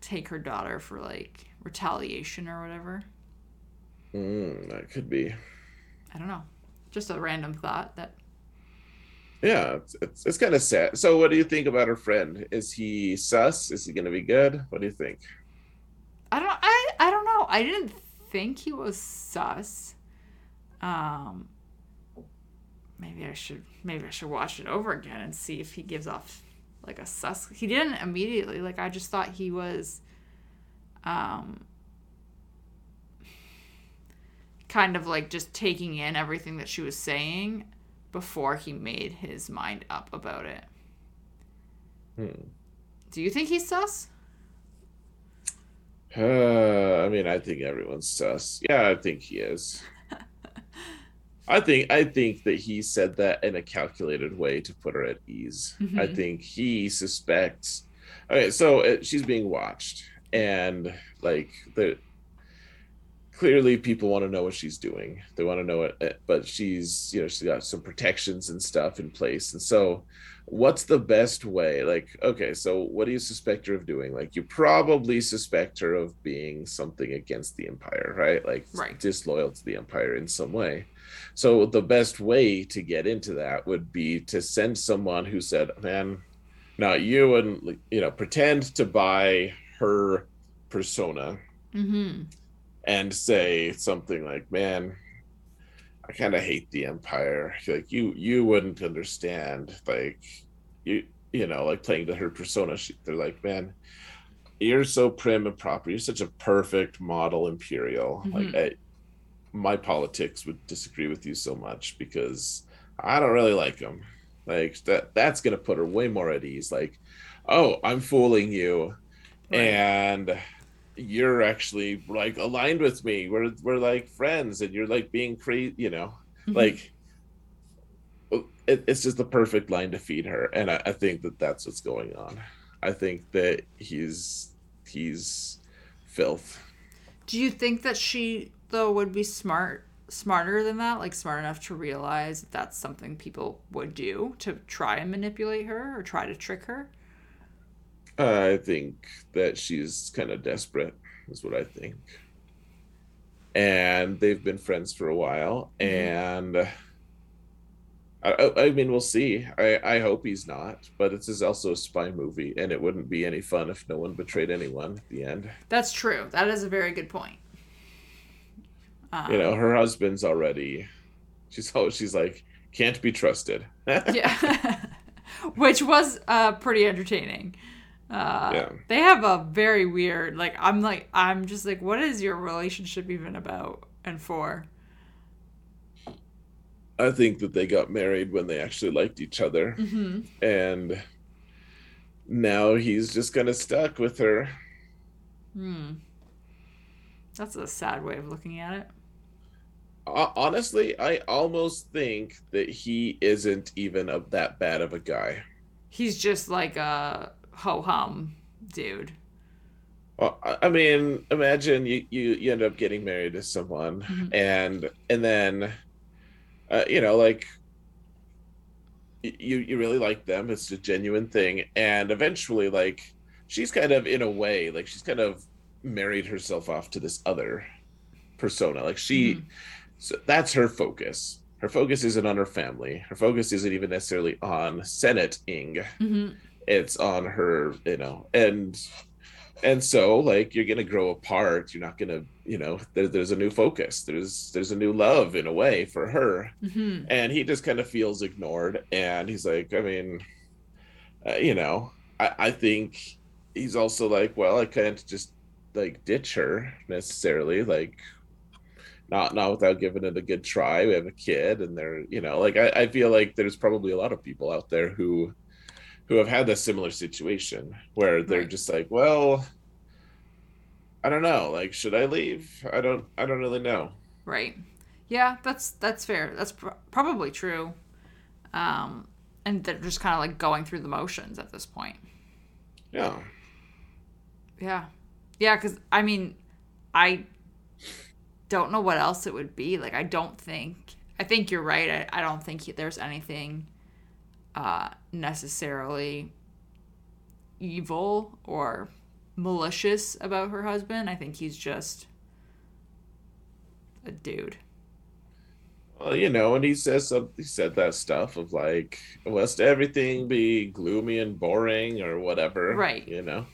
[SPEAKER 2] take her daughter for like retaliation or whatever.
[SPEAKER 1] Mm, that could be.
[SPEAKER 2] I don't know. Just a random thought that
[SPEAKER 1] Yeah, it's it's, it's kind of sad. So, what do you think about her friend? Is he sus? Is he going to be good? What do you think?
[SPEAKER 2] I don't I I don't know. I didn't think he was sus. Um maybe I should maybe I should watch it over again and see if he gives off like a sus. He didn't immediately. Like I just thought he was um kind of like just taking in everything that she was saying before he made his mind up about it.
[SPEAKER 1] Hmm.
[SPEAKER 2] Do you think he's sus?
[SPEAKER 1] Uh, I mean, I think everyone's sus. Yeah, I think he is. I think I think that he said that in a calculated way to put her at ease. I
[SPEAKER 2] Mhm.
[SPEAKER 1] think he suspects. Okay, so uh, she's being watched, and like the clearly people want to know what she's doing. They want to know it, uh, but she's you know she's got some protections and stuff in place, and so what's the best way like okay so what do you suspect her of doing like you probably suspect her of being something against the empire right like
[SPEAKER 2] Right.
[SPEAKER 1] disloyal to the empire in some way so the best way to get into that would be to send someone who said man not you and you know pretend to buy her persona
[SPEAKER 2] Mhm.
[SPEAKER 1] And say something like man i kind of hate the empire. Like you you wouldn't understand like you you know like playing to her persona. She, they're like man you're so prim and proper. You're such a perfect model imperial. Like
[SPEAKER 2] Mhm.
[SPEAKER 1] I, my politics would disagree with you so much because i don't really like them like that that's gonna put her way more at ease. Like oh i'm fooling you.
[SPEAKER 2] Right.
[SPEAKER 1] and you're actually like aligned with me we're we're like friends and you're like being crazy you know
[SPEAKER 2] Mhm.
[SPEAKER 1] like it, it's just the perfect line to feed her and I, I think that that's what's going on i think that he's he's filth
[SPEAKER 2] Do you think that she though would be smart smarter than that? Like smart enough to realize that that's something people would do to try and manipulate her or try to trick her?
[SPEAKER 1] I think that she's kind of desperate is what i think and they've been friends for a while
[SPEAKER 2] Mhm.
[SPEAKER 1] and I, I- I mean we'll see I, I hope he's not but this is also a spy movie and it wouldn't be any fun if no one betrayed anyone at the end
[SPEAKER 2] That's true. That is a very good point. Um,
[SPEAKER 1] you know her husband's already she's always she's like can't be trusted
[SPEAKER 2] yeah, which was uh, pretty entertaining. Uh,
[SPEAKER 1] Yeah.
[SPEAKER 2] They have a very weird like I'm like I'm just like what is your relationship even about and for?
[SPEAKER 1] i think that they got married when they actually liked each other
[SPEAKER 2] hmm
[SPEAKER 1] and now he's just kind of stuck with her
[SPEAKER 2] Hmm. That's a sad way of looking at it.
[SPEAKER 1] Honestly i almost think that he isn't even a, that bad of a guy
[SPEAKER 2] He's just like a ho hum dude.
[SPEAKER 1] Well, I mean, imagine you, you you end up getting married to someone,
[SPEAKER 2] Mhm.
[SPEAKER 1] and and then, uh, you know, like you you really like them. It's a genuine thing, and eventually, like she's kind of in a way, like she's kind of married herself off to this other persona. Like she,
[SPEAKER 2] Mhm.
[SPEAKER 1] so that's her focus. her focus isn't on her family. Her focus isn't even necessarily on senating.
[SPEAKER 2] hmm
[SPEAKER 1] It's on her, you know, and and so like you're gonna grow apart. You're not gonna, you know, there, there's a new focus. There's there's a new love in a way for her,
[SPEAKER 2] hmm
[SPEAKER 1] and he just kind of feels ignored. And he's like, I mean, uh, you know, I, I think he's also like, well, I can't just like ditch her necessarily. Like not not without giving it a good try. We have a kid, and they're you know like I, I feel like there's probably a lot of people out there who who have had a similar situation where they're
[SPEAKER 2] Right.
[SPEAKER 1] just like, well, I don't know, like should I leave? I don't I don't really know.
[SPEAKER 2] Right. Yeah, that's that's fair. That's pr- probably true. Um, and they're just kind of like going through the motions at this point.
[SPEAKER 1] Yeah.
[SPEAKER 2] Yeah. Yeah, because I mean, I don't know what else it would be. Like, I don't think, I think you're right. I, I don't think there's anything uh, necessarily evil or malicious about her husband. I think he's just a dude.
[SPEAKER 1] Well, you know, and he says some, he said that stuff of like, must everything be gloomy and boring or whatever,
[SPEAKER 2] Right.
[SPEAKER 1] You know,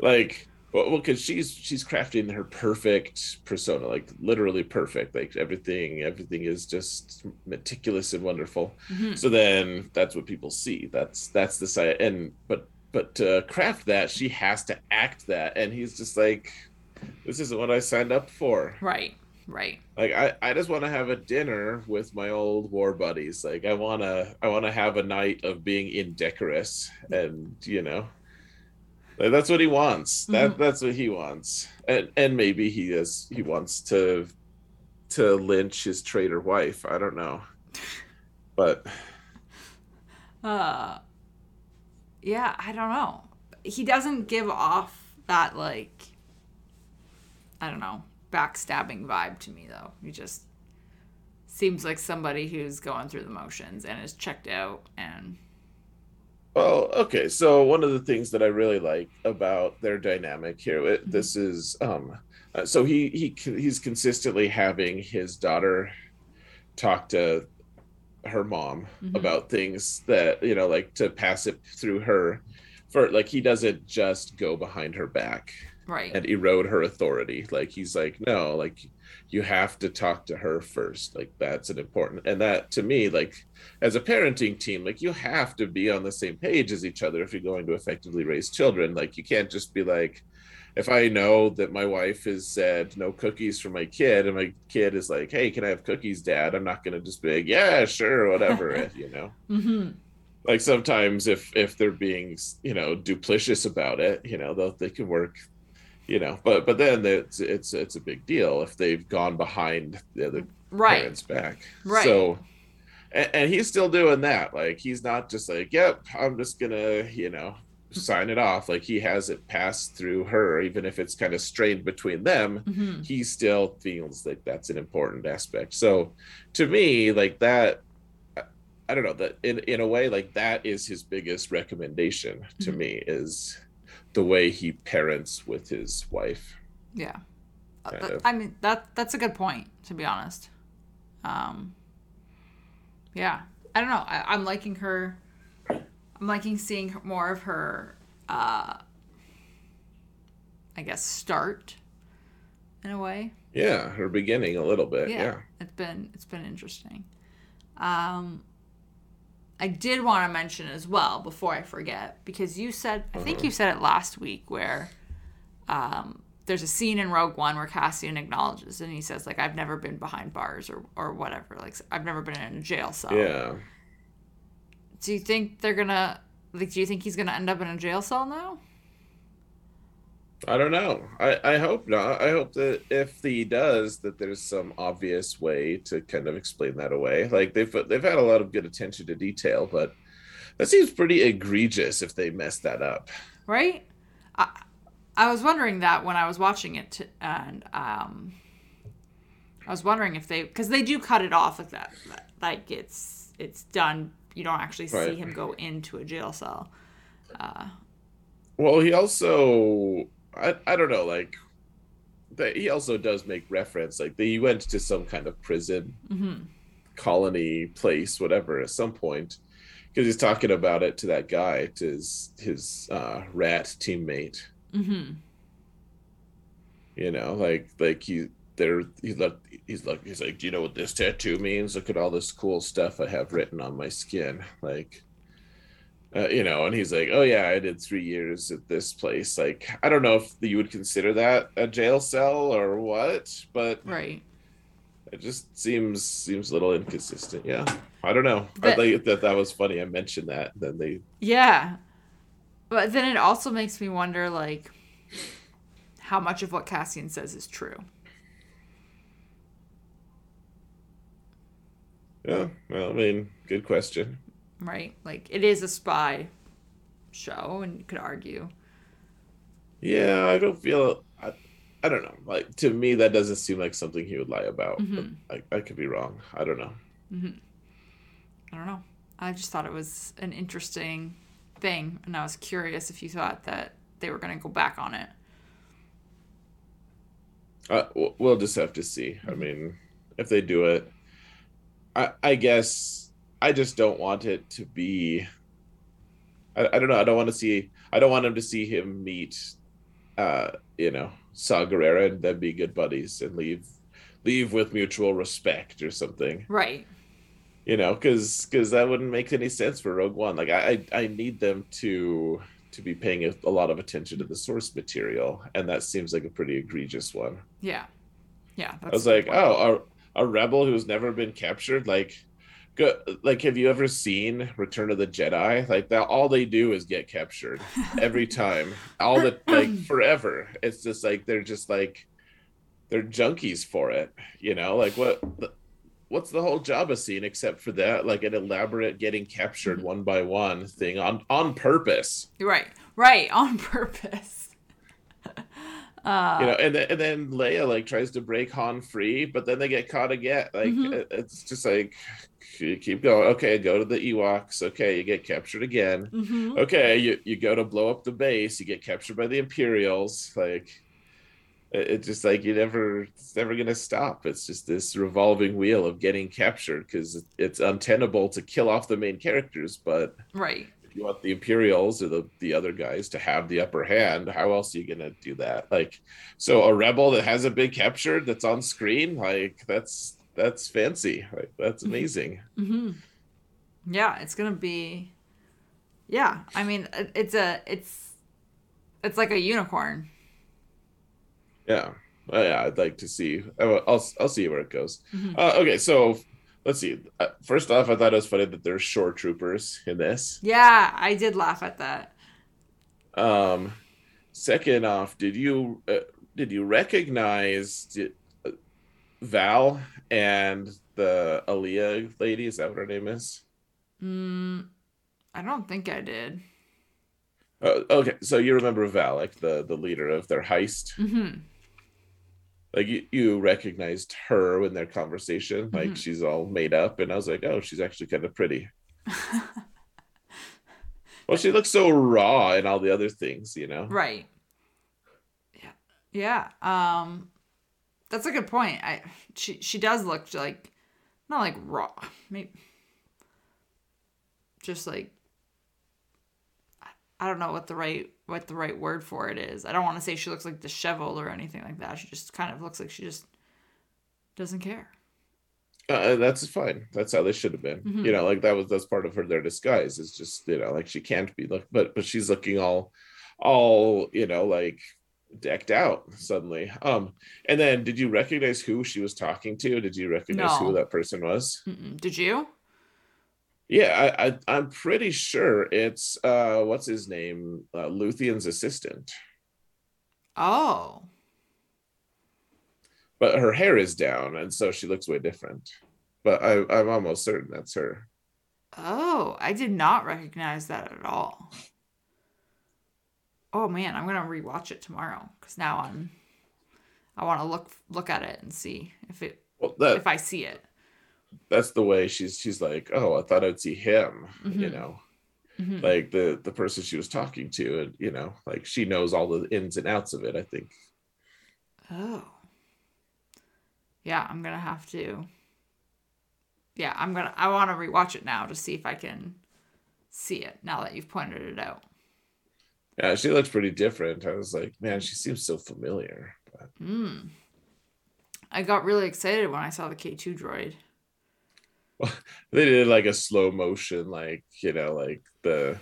[SPEAKER 1] like, well, because she's she's crafting her perfect persona, like literally perfect. Like everything, everything is just meticulous and wonderful.
[SPEAKER 2] Mhm.
[SPEAKER 1] So then that's what people see. That's that's the side. And but but to craft that, she has to act that, and he's just like, this isn't what I signed up for
[SPEAKER 2] Right. Right.
[SPEAKER 1] like I, I just want to have a dinner with my old war buddies like i want to i want to have a night of being indecorous and you know that's what he wants that
[SPEAKER 2] Mhm.
[SPEAKER 1] that's what he wants and and maybe he is he wants to to lynch his traitor wife i don't know but
[SPEAKER 2] Uh, yeah, I don't know. He doesn't give off that like, I don't know, backstabbing vibe to me though. He just seems like somebody who's going through the motions and is checked out and
[SPEAKER 1] Well, okay. So one of the things that I really like about their dynamic here, it, this is um, uh, so he he he's consistently having his daughter talk to her mom
[SPEAKER 2] Mhm.
[SPEAKER 1] about things that you know, like to pass it through her. For like, he doesn't just go behind her back
[SPEAKER 2] right.
[SPEAKER 1] and erode her authority. Like he's like, no, like you have to talk to her first. Like that's an important and that to me, like as a parenting team, like you have to be on the same page as each other if you're going to effectively raise children. Like you can't just be like, if I know that my wife has said no cookies for my kid, and my kid is like, "Hey, can I have cookies, Dad?" I'm not gonna just be like, "Yeah, sure, whatever," you know
[SPEAKER 2] mm-hmm.
[SPEAKER 1] like sometimes if if they're being you know duplicious about it you know they'll they can work you know but but then it's it's it's a big deal if they've gone behind the other
[SPEAKER 2] Right.
[SPEAKER 1] parents back
[SPEAKER 2] Right.
[SPEAKER 1] so and, and he's still doing that like he's not just like yep i'm just gonna you know sign it off like he has it passed through her even if it's kind of strained between them
[SPEAKER 2] Mm-hmm.
[SPEAKER 1] he still feels like that's an important aspect. So to me, like that, I- don't know that in in a way, like that is his biggest recommendation to
[SPEAKER 2] Mhm.
[SPEAKER 1] me is the way he parents with his wife.
[SPEAKER 2] Yeah. Uh, that- I mean that that's a good point to be honest. Um Yeah. I don't know. I, I'm liking her I'm liking seeing more of her uh I guess start in a way.
[SPEAKER 1] Yeah, her beginning a little bit.
[SPEAKER 2] yeah,
[SPEAKER 1] Yeah.
[SPEAKER 2] it's been it's been interesting um i did want to mention as well before i forget because you said i think
[SPEAKER 1] Uh-huh.
[SPEAKER 2] you said it last week where um there's a scene in rogue one where cassian acknowledges and he says like i've never been behind bars or or whatever like i've never been in a jail cell
[SPEAKER 1] Yeah.
[SPEAKER 2] do you think they're gonna like do you think he's gonna end up in a jail cell now
[SPEAKER 1] I don't know. I, I hope not. I hope that if he does, that there's some obvious way to kind of explain that away. Like they've they've had a lot of good attention to detail, but that seems pretty egregious if they mess that up.
[SPEAKER 2] right? I, I was wondering that when I was watching it, t- and um, I was wondering if they, because they do cut it off like that, like it's it's done. You don't actually see
[SPEAKER 1] Right.
[SPEAKER 2] him go into a jail cell. Uh,
[SPEAKER 1] Well, he also I, I don't know, like that he also does make reference like he went to some kind of prison
[SPEAKER 2] mhm.
[SPEAKER 1] colony place, whatever, at some point, because he's talking about it to that guy, to his his uh, rat teammate.
[SPEAKER 2] Mm-hmm.
[SPEAKER 1] You know, like like he there he's like he's like he's like, do you know what this tattoo means? Look at all this cool stuff I have written on my skin, like. Uh, you know, and he's like, "Oh yeah, I did three years at this place." Like, I don't know if you would consider that a jail cell or what, but
[SPEAKER 2] Right.
[SPEAKER 1] it just seems seems a little inconsistent. Yeah, I don't know. I
[SPEAKER 2] But-
[SPEAKER 1] think that that was funny. I mentioned that. Then they
[SPEAKER 2] Yeah. But then it also makes me wonder, like, how much of what Cassian says is true.
[SPEAKER 1] Yeah, well, I mean, good question.
[SPEAKER 2] Right? Like, it is a spy show, and you could argue.
[SPEAKER 1] Yeah, I don't feel. I, I don't know. Like to me, that doesn't seem like something he would lie about.
[SPEAKER 2] Mhm.
[SPEAKER 1] But I, I could be wrong. I don't know.
[SPEAKER 2] I don't know. I just thought it was an interesting thing, and I was curious if you thought that they were going to go back on it.
[SPEAKER 1] Uh, we'll just have to see. I mean, if they do it, I I guess I just don't want it to be. I, I don't know. I don't want to see. I don't want him to see him meet, uh, you know, Saw Gerrera and then be good buddies and leave, leave with mutual respect or something.
[SPEAKER 2] Right.
[SPEAKER 1] You know, because because that wouldn't make any sense for Rogue One. Like I I, I need them to to be paying a, a lot of attention to the source material, and that seems like a pretty egregious one.
[SPEAKER 2] Yeah. Yeah. That's
[SPEAKER 1] I was like, oh, a, a rebel who's never been captured. Like, go, like, have you ever seen Return of the Jedi? Like that, all they do is get captured every time. All the like forever. It's just like they're just like they're junkies for it. You know, like what. What's the whole Jabba scene except for that, like an elaborate getting captured mm-hmm. one by one thing on on purpose?
[SPEAKER 2] Right. Right. On purpose. Uh,
[SPEAKER 1] you know and then, and then leia like tries to break han free but then they get caught again. Like
[SPEAKER 2] Mhm.
[SPEAKER 1] it's just like keep going. Okay go to the ewoks. Okay you get captured again.
[SPEAKER 2] Mhm.
[SPEAKER 1] okay you, you go to blow up the base. You get captured by the imperials. Like it, it just like you never it's never gonna stop. It's just this revolving wheel of getting captured because it's untenable to kill off the main characters but
[SPEAKER 2] Right.
[SPEAKER 1] You want the Imperials or the, the other guys to have the upper hand, how else are you gonna do that? Like, so a rebel that hasn't been captured that's on screen, like that's that's fancy. Like that's amazing.
[SPEAKER 2] hmm Yeah, it's gonna be. Yeah, I mean, it's a, it's, it's like a unicorn.
[SPEAKER 1] Yeah. Well, yeah, I'd like to see. I'll I'll, I'll see where it goes.
[SPEAKER 2] Mhm.
[SPEAKER 1] Uh, okay, so let's see. Uh, first off, I thought it was funny that there's shore troopers in this.
[SPEAKER 2] Yeah, I did laugh at that.
[SPEAKER 1] Um, second off, did you uh, did you recognize did, uh, Val and the Aaliyah lady? Is that what her name is?
[SPEAKER 2] Mm, I don't think I did.
[SPEAKER 1] Uh, okay, so you remember Val, like the the leader of their heist.
[SPEAKER 2] hmm
[SPEAKER 1] Like you, you recognized her in their conversation. Like
[SPEAKER 2] Mhm.
[SPEAKER 1] she's all made up, and I was like, oh, she's actually kind of pretty. Well, she looks so raw and all the other things, you know.
[SPEAKER 2] Right. Yeah. Yeah. Um, that's a good point. I she she does look like not like raw, maybe just like I don't know what the right what the right word for it is. I don't want to say she looks like disheveled or anything like that. She just kind of looks like she just doesn't care.
[SPEAKER 1] Uh, that's fine. That's how they should have been.
[SPEAKER 2] Mhm.
[SPEAKER 1] You know, like that was that's part of her their disguise. Is just you know, like she can't be look, but but she's looking all, all you know, like decked out suddenly. Um, and then did you recognize who she was talking to? Did you recognize
[SPEAKER 2] No.
[SPEAKER 1] who that person was?
[SPEAKER 2] Mm-mm. Did you?
[SPEAKER 1] Yeah, I, I I'm pretty sure it's uh what's his name, uh, Luthen's assistant.
[SPEAKER 2] Oh,
[SPEAKER 1] But her hair is down, and so she looks way different. But I I'm almost certain that's her.
[SPEAKER 2] oh, I did not recognize that at all. Oh man, I'm gonna rewatch it tomorrow because now I'm. I want to look look at it and see if it
[SPEAKER 1] Well, that
[SPEAKER 2] if I see it.
[SPEAKER 1] That's the way she's she's like oh i thought i'd see him you
[SPEAKER 2] Mhm.
[SPEAKER 1] know
[SPEAKER 2] Mhm.
[SPEAKER 1] like the the person she was talking to and you know like she knows all the ins and outs of it i think
[SPEAKER 2] Oh. Yeah, I'm gonna have to. yeah, I'm gonna. I want to rewatch it now to see if I can see it now that you've pointed it out.
[SPEAKER 1] Yeah, she looks pretty different. I was like, man, she seems so familiar. But
[SPEAKER 2] Mm. I got really excited when I saw the K2 droid.
[SPEAKER 1] they did like a slow motion, like you know, like the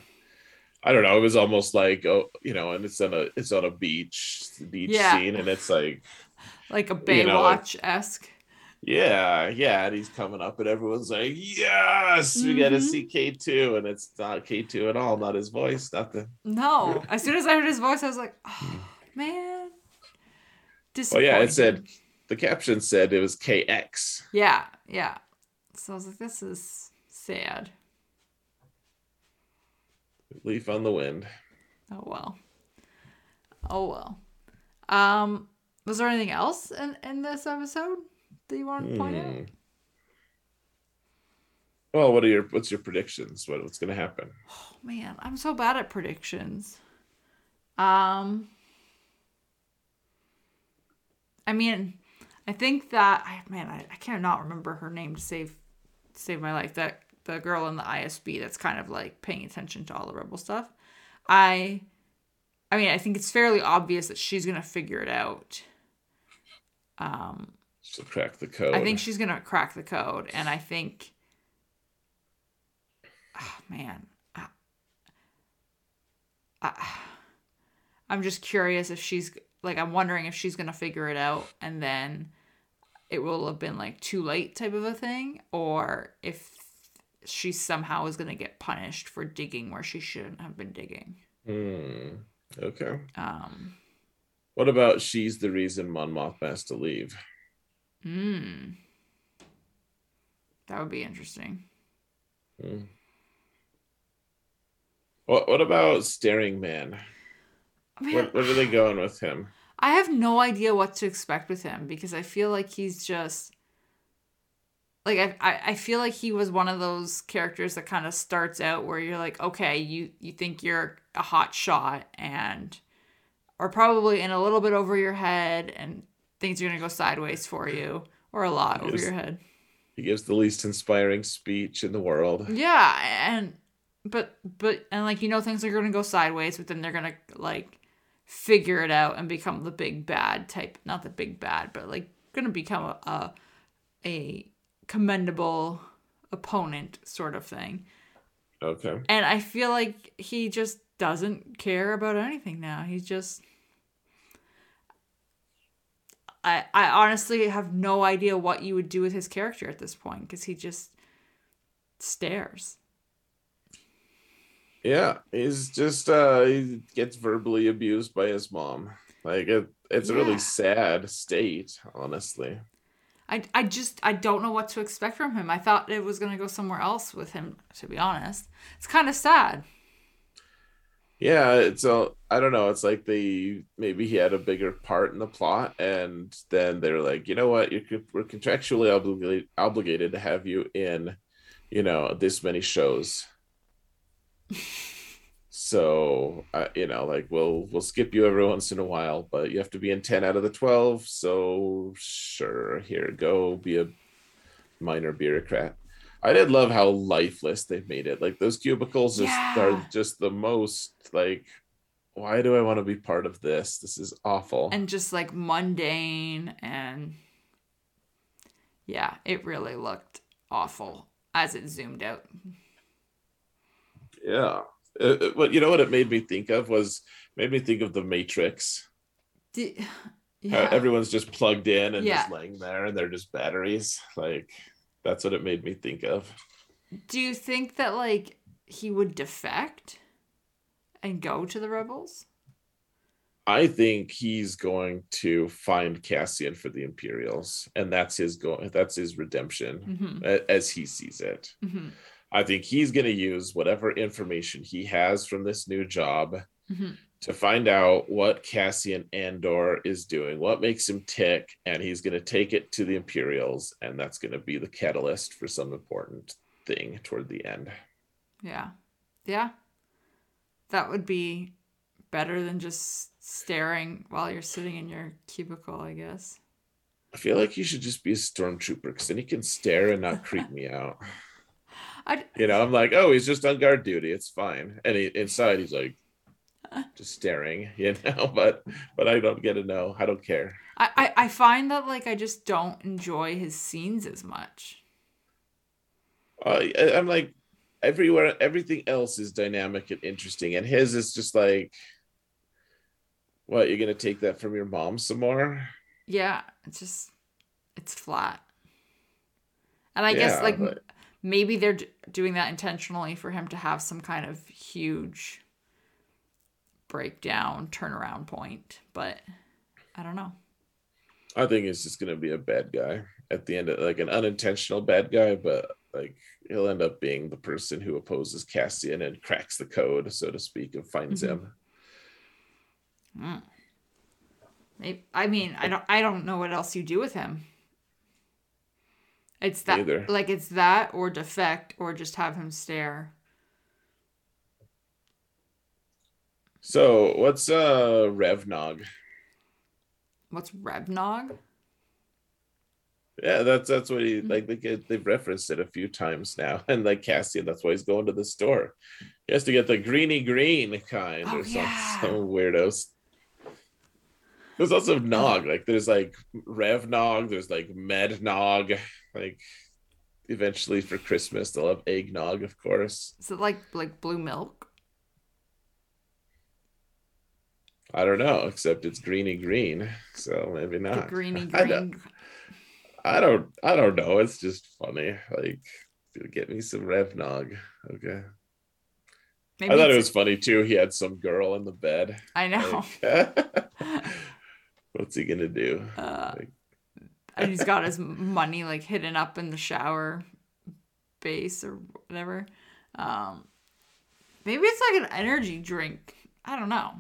[SPEAKER 1] I don't know. It was almost like oh, you know, and it's on a it's on a beach, beach
[SPEAKER 2] Yeah.
[SPEAKER 1] scene, and it's like
[SPEAKER 2] Like a
[SPEAKER 1] You know, like-
[SPEAKER 2] Baywatch esque.
[SPEAKER 1] yeah, yeah, and he's coming up, and everyone's like, yes, we got to
[SPEAKER 2] mm-hmm.
[SPEAKER 1] see K two, and it's not K two at all, not his voice, nothing.
[SPEAKER 2] No. As soon as I heard his voice, I was like, oh, man.
[SPEAKER 1] Well, yeah, it said the caption said it was KX.
[SPEAKER 2] Yeah, yeah. So I was like, this is sad.
[SPEAKER 1] Leaf on the wind.
[SPEAKER 2] Oh well. Oh well. Um, was there anything else in, in this episode that you wanted to point out?
[SPEAKER 1] Hmm. Well, what are your what's your predictions? What, what's going to happen?
[SPEAKER 2] Oh man, I'm so bad at predictions. Um I mean, I think that I man, I, I cannot remember her name to save save my life. That the girl in the ISB that's kind of like paying attention to all the rebel stuff. I I mean, I think it's fairly obvious that she's gonna figure it out. Um
[SPEAKER 1] She'll crack the code.
[SPEAKER 2] I think she's gonna crack the code, and I think, oh man, I, I, I'm just curious if she's like, I'm wondering if she's gonna figure it out, and then it will have been like too late, type of a thing, or if she somehow is gonna get punished for digging where she shouldn't have been digging.
[SPEAKER 1] Hmm. Okay.
[SPEAKER 2] Um,
[SPEAKER 1] What about she's the reason Mon Mothma has to leave?
[SPEAKER 2] hmm, that would be interesting.
[SPEAKER 1] Hmm. What What about Staring Man?
[SPEAKER 2] Man,
[SPEAKER 1] Where, where are they going with him?
[SPEAKER 2] I have no idea what to expect with him because I feel like he's just like I, I I feel like he was one of those characters that kind of starts out where you're like, okay, you you think you're a hot shot and are probably in a little bit over your head and things are gonna go sideways for you or a lot over your head.
[SPEAKER 1] He gives the least inspiring speech in the world.
[SPEAKER 2] Yeah, and but but and like you know things are gonna go sideways, but then they're gonna like figure it out and become the big bad type. Not the big bad, but like gonna become a a, a commendable opponent sort of thing.
[SPEAKER 1] Okay.
[SPEAKER 2] And I feel like he just doesn't care about anything now. He's just I I honestly have no idea what you would do with his character at this point because he just stares.
[SPEAKER 1] Yeah, he's just uh he gets verbally abused by his mom. Like it, it's a really sad state, honestly.
[SPEAKER 2] I, I just I don't know what to expect from him. I thought it was gonna go somewhere else with him. To be honest, it's kind of sad.
[SPEAKER 1] Yeah, it's a I don't know. It's like they maybe he had a bigger part in the plot, and then they're like, you know what, you could, we're contractually obligated obligated to have you in, you know, this many shows. so uh, you know, like we'll we'll skip you every once in a while, but you have to be in ten out of the twelve. So sure, here go be a minor bureaucrat. I did love how lifeless they've made it. Like those cubicles just
[SPEAKER 2] Yeah.
[SPEAKER 1] are just the most like why do I want to be part of this? This is awful.
[SPEAKER 2] and just like mundane and yeah, it really looked awful as it zoomed out.
[SPEAKER 1] Yeah. Uh, uh, But you know what it made me think of was made me think of the Matrix.
[SPEAKER 2] Yeah.
[SPEAKER 1] everyone's just plugged in and
[SPEAKER 2] Yeah.
[SPEAKER 1] just laying there and they're just batteries. Like that's what it made me think of.
[SPEAKER 2] Do you think that like he would defect and go to the rebels?
[SPEAKER 1] I think he's going to find Cassian for the Imperials, and that's his go. That's his redemption,
[SPEAKER 2] hmm
[SPEAKER 1] as he sees it.
[SPEAKER 2] hmm
[SPEAKER 1] I think he's going to use whatever information he has from this new job
[SPEAKER 2] hmm
[SPEAKER 1] to find out what Cassian Andor is doing, what makes him tick, and he's going to take it to the Imperials, and that's going to be the catalyst for some important thing toward the end.
[SPEAKER 2] Yeah. Yeah. That would be better than just staring while you're sitting in your cubicle, I guess.
[SPEAKER 1] I feel like he should just be a stormtrooper because then he can stare and not creep me out.
[SPEAKER 2] I
[SPEAKER 1] You know, I'm like, oh, he's just on guard duty. It's fine. And he, inside, he's like, just staring. You know, but but I don't get to know. I don't care.
[SPEAKER 2] I, I I find that like I just don't enjoy his scenes as much.
[SPEAKER 1] Uh, I- I'm like, everywhere, everything else is dynamic and interesting, and his is just like, what? You're gonna take that from your mom some more?
[SPEAKER 2] Yeah, it's just it's flat. And I guess like
[SPEAKER 1] but-
[SPEAKER 2] maybe they're d- doing that intentionally for him to have some kind of huge breakdown turnaround point, but I don't know.
[SPEAKER 1] I think he's just gonna be a bad guy at the end of like an unintentional bad guy, but like he'll end up being the person who opposes Cassian and cracks the code, so to speak, and finds
[SPEAKER 2] Mhm.
[SPEAKER 1] him.
[SPEAKER 2] Mm. I mean, I don't I don't know what else you do with him. It's that
[SPEAKER 1] Neither.
[SPEAKER 2] like it's that or defect or just have him stare.
[SPEAKER 1] So what's uh Revnog?
[SPEAKER 2] What's Revnog?
[SPEAKER 1] Yeah, that's that's what he
[SPEAKER 2] Mhm.
[SPEAKER 1] like. They get, they've referenced it a few times now, and like Cassian, that's why he's going to the store. He has to get the greeny green kind
[SPEAKER 2] Oh,
[SPEAKER 1] or some,
[SPEAKER 2] yeah.
[SPEAKER 1] some weirdos. There's also Nog, like there's like Rev Nog, there's like Med Nog, like eventually for Christmas they'll have eggnog, of course.
[SPEAKER 2] Is it like like blue milk?
[SPEAKER 1] I don't know, except it's greeny green, so maybe
[SPEAKER 2] The
[SPEAKER 1] not.
[SPEAKER 2] greeny
[SPEAKER 1] I don't-
[SPEAKER 2] green.
[SPEAKER 1] I don't I don't know. It's just funny. Like get me some Rev Nog. Okay.
[SPEAKER 2] Maybe
[SPEAKER 1] I thought it was funny too. He had some girl in the bed.
[SPEAKER 2] I know.
[SPEAKER 1] Like, what's he gonna do?
[SPEAKER 2] Uh,
[SPEAKER 1] Like,
[SPEAKER 2] and he's got his money like hidden up in the shower base or whatever. Um, maybe it's like an energy drink. I don't know.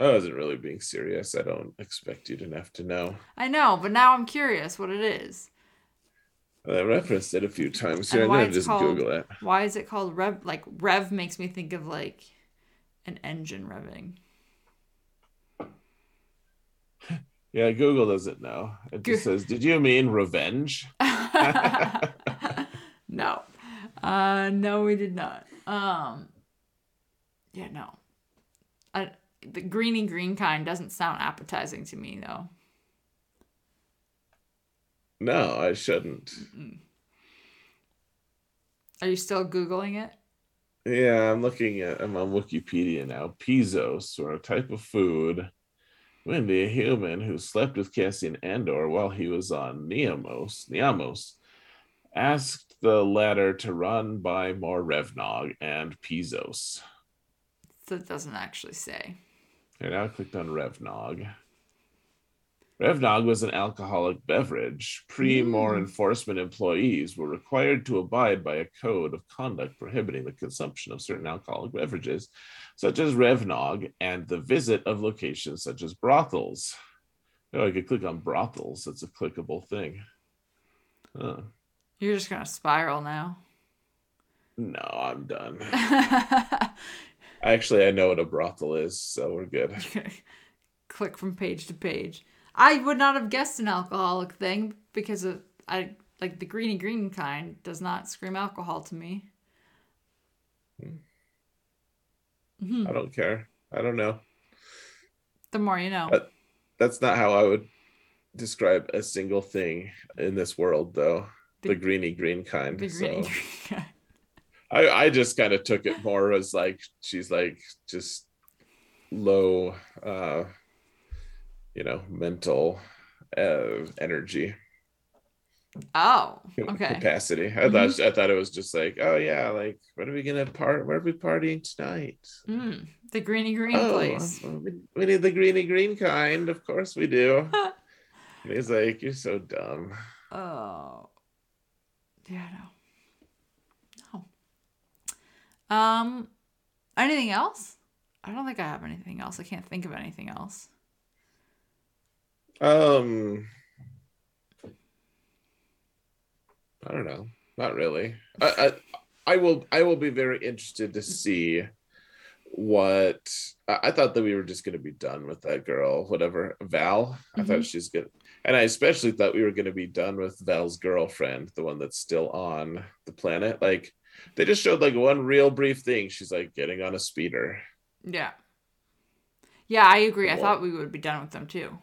[SPEAKER 1] I wasn't really being serious. I don't expect you to have to know.
[SPEAKER 2] I know, but now I'm curious what it is.
[SPEAKER 1] I referenced it a few times here. I'm gonna just
[SPEAKER 2] called-
[SPEAKER 1] Google it.
[SPEAKER 2] Why is it called rev? Like rev makes me think of like an engine revving.
[SPEAKER 1] Yeah, Google doesn't know. It just says, "Did you mean revenge?"
[SPEAKER 2] no, uh, no, we did not. Um, yeah, no. I, the greeny green kind doesn't sound appetizing to me though.
[SPEAKER 1] No, I shouldn't.
[SPEAKER 2] Are you still googling it?
[SPEAKER 1] Yeah, I'm looking at. I'm on Wikipedia now. Pizos, or a type of food, when a human who slept with Cassian Andor while he was on Niamos, Niamos, asked the latter to run by more Revnog and Pizos.
[SPEAKER 2] So it doesn't actually say.
[SPEAKER 1] I now clicked on Revnog. Revnog was an alcoholic beverage. Pre-Mor
[SPEAKER 2] Mm.
[SPEAKER 1] enforcement employees were required to abide by a code of conduct prohibiting the consumption of certain alcoholic beverages, such as Revnog, and the visit of locations such as brothels. Oh, I could click on brothels. That's a clickable thing. Huh.
[SPEAKER 2] You're just gonna spiral now.
[SPEAKER 1] No, I'm done. Actually, I know what a brothel is, so we're good.
[SPEAKER 2] Click from page to page. I would not have guessed an alcoholic thing because of I like the greeny green kind does not scream alcohol to me. Hmm. Mhm.
[SPEAKER 1] I don't care. I don't know.
[SPEAKER 2] The more you know.
[SPEAKER 1] Uh, That's not how I would describe a single thing in this world, though. The,
[SPEAKER 2] The-
[SPEAKER 1] greeny green kind.
[SPEAKER 2] the greeny
[SPEAKER 1] so
[SPEAKER 2] green kind.
[SPEAKER 1] I, I just kind of took it more as like she's like just low, uh, you know, mental uh, energy
[SPEAKER 2] Oh, okay.
[SPEAKER 1] capacity. I thought I thought it was just like, oh yeah, like what are we gonna part? Where are we partying tonight?
[SPEAKER 2] Mm, the greeny green
[SPEAKER 1] oh,
[SPEAKER 2] place.
[SPEAKER 1] we, we need the greeny green kind. Of course we do. and he's like, you're so dumb.
[SPEAKER 2] Oh. Yeah, no. No. Um anything else? I don't think I have anything else. I can't think of anything else.
[SPEAKER 1] Um, I don't know. Not really. I, I I will I will be very interested to see what I, I thought that we were just going to be done with that girl, whatever Val. I
[SPEAKER 2] Mhm.
[SPEAKER 1] thought she's good, and I especially thought we were going to be done with Val's girlfriend, the one that's still on the planet. Like they just showed like one real brief thing. She's like getting on a speeder.
[SPEAKER 2] Yeah. Yeah, I agree. I thought we would be done with them too.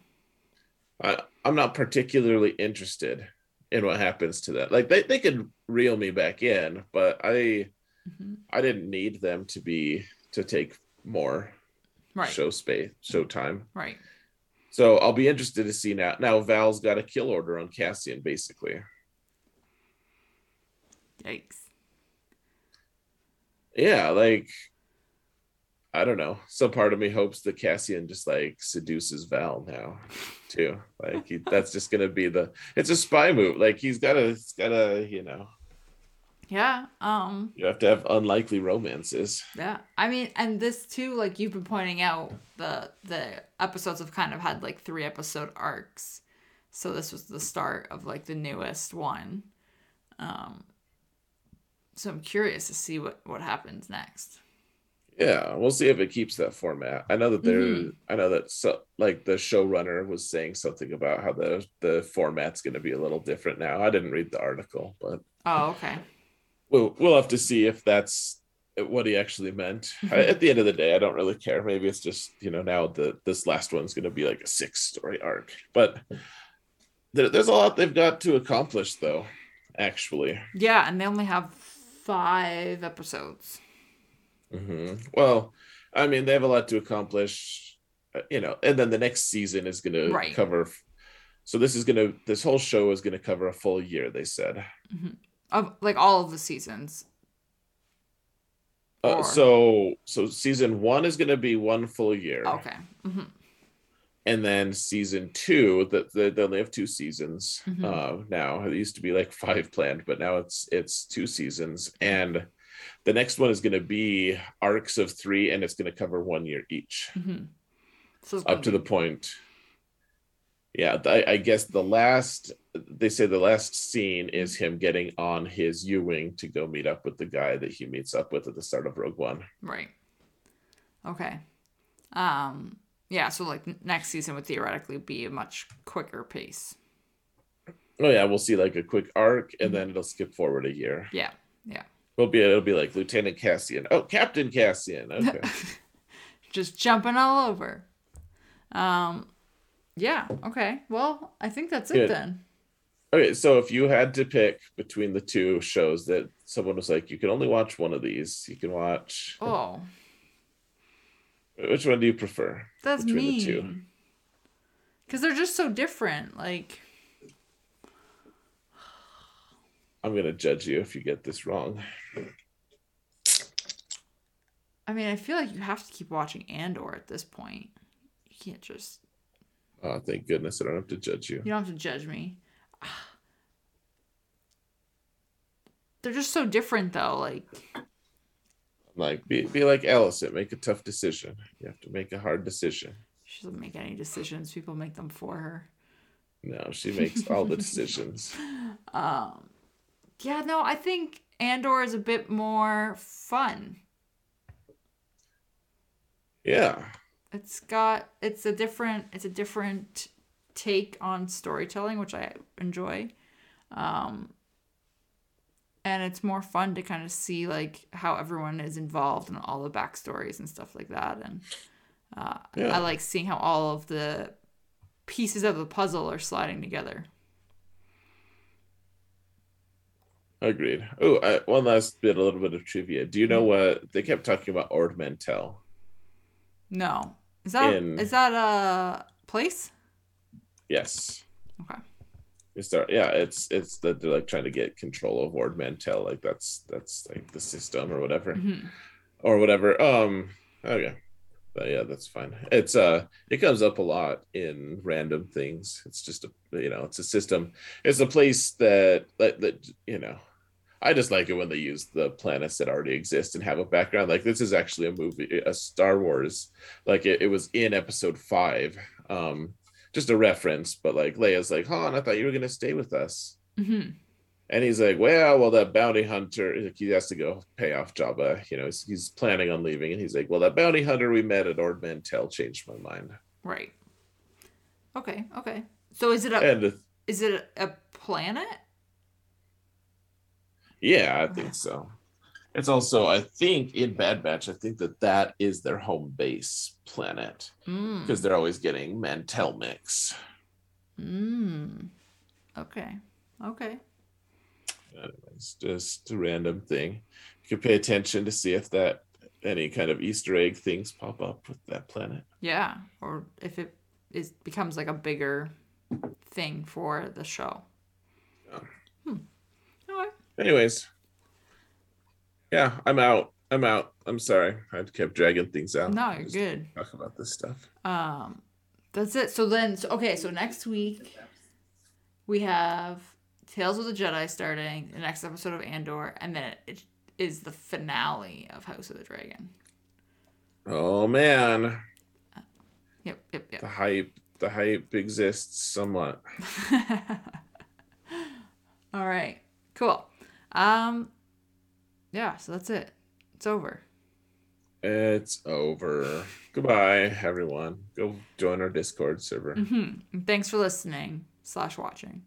[SPEAKER 1] I, I'm not particularly interested in what happens to that. Like they, they could reel me back in, but I
[SPEAKER 2] Mhm.
[SPEAKER 1] I didn't need them to be to take more
[SPEAKER 2] Right.
[SPEAKER 1] show space, show time.
[SPEAKER 2] Right.
[SPEAKER 1] So I'll be interested to see now. Now Val's got a kill order on Cassian, basically.
[SPEAKER 2] Yikes.
[SPEAKER 1] Yeah, like I don't know. Some part of me hopes that Cassian just like seduces Val now, too. Like he, that's just gonna be the. It's a spy move. Like he's gotta, it's gotta, you know,
[SPEAKER 2] Yeah. Um.
[SPEAKER 1] you have to have unlikely romances.
[SPEAKER 2] Yeah. I mean, and this too, like you've been pointing out, the the episodes have kind of had like three episode arcs. So this was the start of like the newest one. Um. So I'm curious to see what what happens next.
[SPEAKER 1] Yeah, we'll see if it keeps that format. I know that there.
[SPEAKER 2] Mhm.
[SPEAKER 1] I know that so like the showrunner was saying something about how the the format's going to be a little different now. I didn't read the article, but
[SPEAKER 2] Oh, okay.
[SPEAKER 1] we'll we'll have to see if that's what he actually meant. I, at the end of the day, I don't really care. Maybe it's just you know now the this last one's going to be like a six story arc, but there, there's a lot they've got to accomplish though. Actually,
[SPEAKER 2] Yeah, and they only have five episodes.
[SPEAKER 1] Hmm well, I mean they have a lot to accomplish, uh, you know, and then the next season is going to cover. So this is going to this whole show is going to cover a full year. They said.
[SPEAKER 2] Of like all of the seasons.
[SPEAKER 1] Uh, so so season one is going to be one full year.
[SPEAKER 2] Okay. hmm
[SPEAKER 1] and then season two that they, they only have two seasons
[SPEAKER 2] Mhm.
[SPEAKER 1] uh now it used to be like five planned but now it's it's two seasons and the next one is going to be arcs of three and it's going to cover one year each
[SPEAKER 2] hmm So
[SPEAKER 1] up to the point yeah I, I guess the last they say the last scene is him getting on his u-wing to go meet up with the guy that he meets up with at the start of rogue one
[SPEAKER 2] Right. Okay. Um. Yeah. So like next season would theoretically be a much quicker pace.
[SPEAKER 1] oh yeah we'll see like a quick arc and
[SPEAKER 2] Mhm.
[SPEAKER 1] then it'll skip forward a year
[SPEAKER 2] Yeah. Yeah.
[SPEAKER 1] It'll be it'll be like Lieutenant Cassian. Oh, Captain Cassian. Okay.
[SPEAKER 2] Just jumping all over. Um. Yeah. Okay. Well, I think that's it then.
[SPEAKER 1] okay, so if you had to pick between the two shows that someone was like, you can only watch one of these. You can watch
[SPEAKER 2] Oh,
[SPEAKER 1] which one do you prefer?
[SPEAKER 2] that's
[SPEAKER 1] Between the two.
[SPEAKER 2] Because they're just so different. Like.
[SPEAKER 1] I'm gonna judge you if you get this wrong.
[SPEAKER 2] I mean, I feel like you have to keep watching Andor at this point. You can't just.
[SPEAKER 1] Oh, thank goodness I don't have to judge you.
[SPEAKER 2] You don't have to judge me. They're just so different, though. Like,
[SPEAKER 1] Like be be like Alicent, make a tough decision. You have to make a hard decision.
[SPEAKER 2] she doesn't make any decisions. People make them for her.
[SPEAKER 1] No, she makes all the decisions.
[SPEAKER 2] Um, yeah, no, I think Andor is a bit more fun.
[SPEAKER 1] Yeah.
[SPEAKER 2] It's got it's a different it's a different take on storytelling, which I enjoy. Um, and it's more fun to kind of see like how everyone is involved in all the backstories and stuff like that. And uh,
[SPEAKER 1] Yeah.
[SPEAKER 2] I like seeing how all of the pieces of the puzzle are sliding together.
[SPEAKER 1] Agreed. Oh, I, one last bit, a little bit of trivia. Do you know what they kept talking about? Ord Mantell.
[SPEAKER 2] No, is that
[SPEAKER 1] In-
[SPEAKER 2] is that a place?
[SPEAKER 1] Yes.
[SPEAKER 2] Okay.
[SPEAKER 1] Is there, yeah, it's it's that they're like trying to get control of Ord Mantell, like that's that's like the system or whatever.
[SPEAKER 2] Mhm.
[SPEAKER 1] Or whatever. Um okay. But yeah, that's fine. It's uh it comes up a lot in random things. It's just a you know, it's a system. It's a place that that, that you know I just like it when they use the planets that already exist and have a background. Like this is actually a movie, a Star Wars. Like it, it was in episode five. Um, just a reference, but like Leia's like, Han, I thought you were gonna stay with us.
[SPEAKER 2] Mhm.
[SPEAKER 1] And he's like, well, well, that bounty hunter, like, he has to go pay off Jabba. You know, he's, he's planning on leaving. And he's like, well, that bounty hunter we met at Ord Mantell changed my mind.
[SPEAKER 2] Right. Okay. Okay. So is it a
[SPEAKER 1] And
[SPEAKER 2] is it a planet?
[SPEAKER 1] Yeah, I think so. It's also, I think, in Bad Batch, I think that that is their home base planet
[SPEAKER 2] Mm.
[SPEAKER 1] because they're always getting Mantell mix.
[SPEAKER 2] Mm. Okay. Okay.
[SPEAKER 1] It's just a random thing. You can pay attention to see if that any kind of Easter egg things pop up with that planet.
[SPEAKER 2] Yeah. Or if it is becomes like a bigger thing for the show.
[SPEAKER 1] Yeah.
[SPEAKER 2] Hmm.
[SPEAKER 1] Anyways, yeah, I'm out. I'm out. I'm sorry. I kept dragging things out.
[SPEAKER 2] No, you're good.
[SPEAKER 1] Talk about this stuff.
[SPEAKER 2] Um, that's it. So then, so, okay. So next week we have Tales of the Jedi starting the next episode of Andor, and then it is the finale of House of the Dragon.
[SPEAKER 1] Oh man,
[SPEAKER 2] Yep. Yep. yep.
[SPEAKER 1] the hype. The hype exists somewhat.
[SPEAKER 2] All right. Cool. Um. Yeah. So that's it. It's over.
[SPEAKER 1] It's over. Goodbye, everyone. Go join our Discord server.
[SPEAKER 2] hmm Thanks for listening slash watching.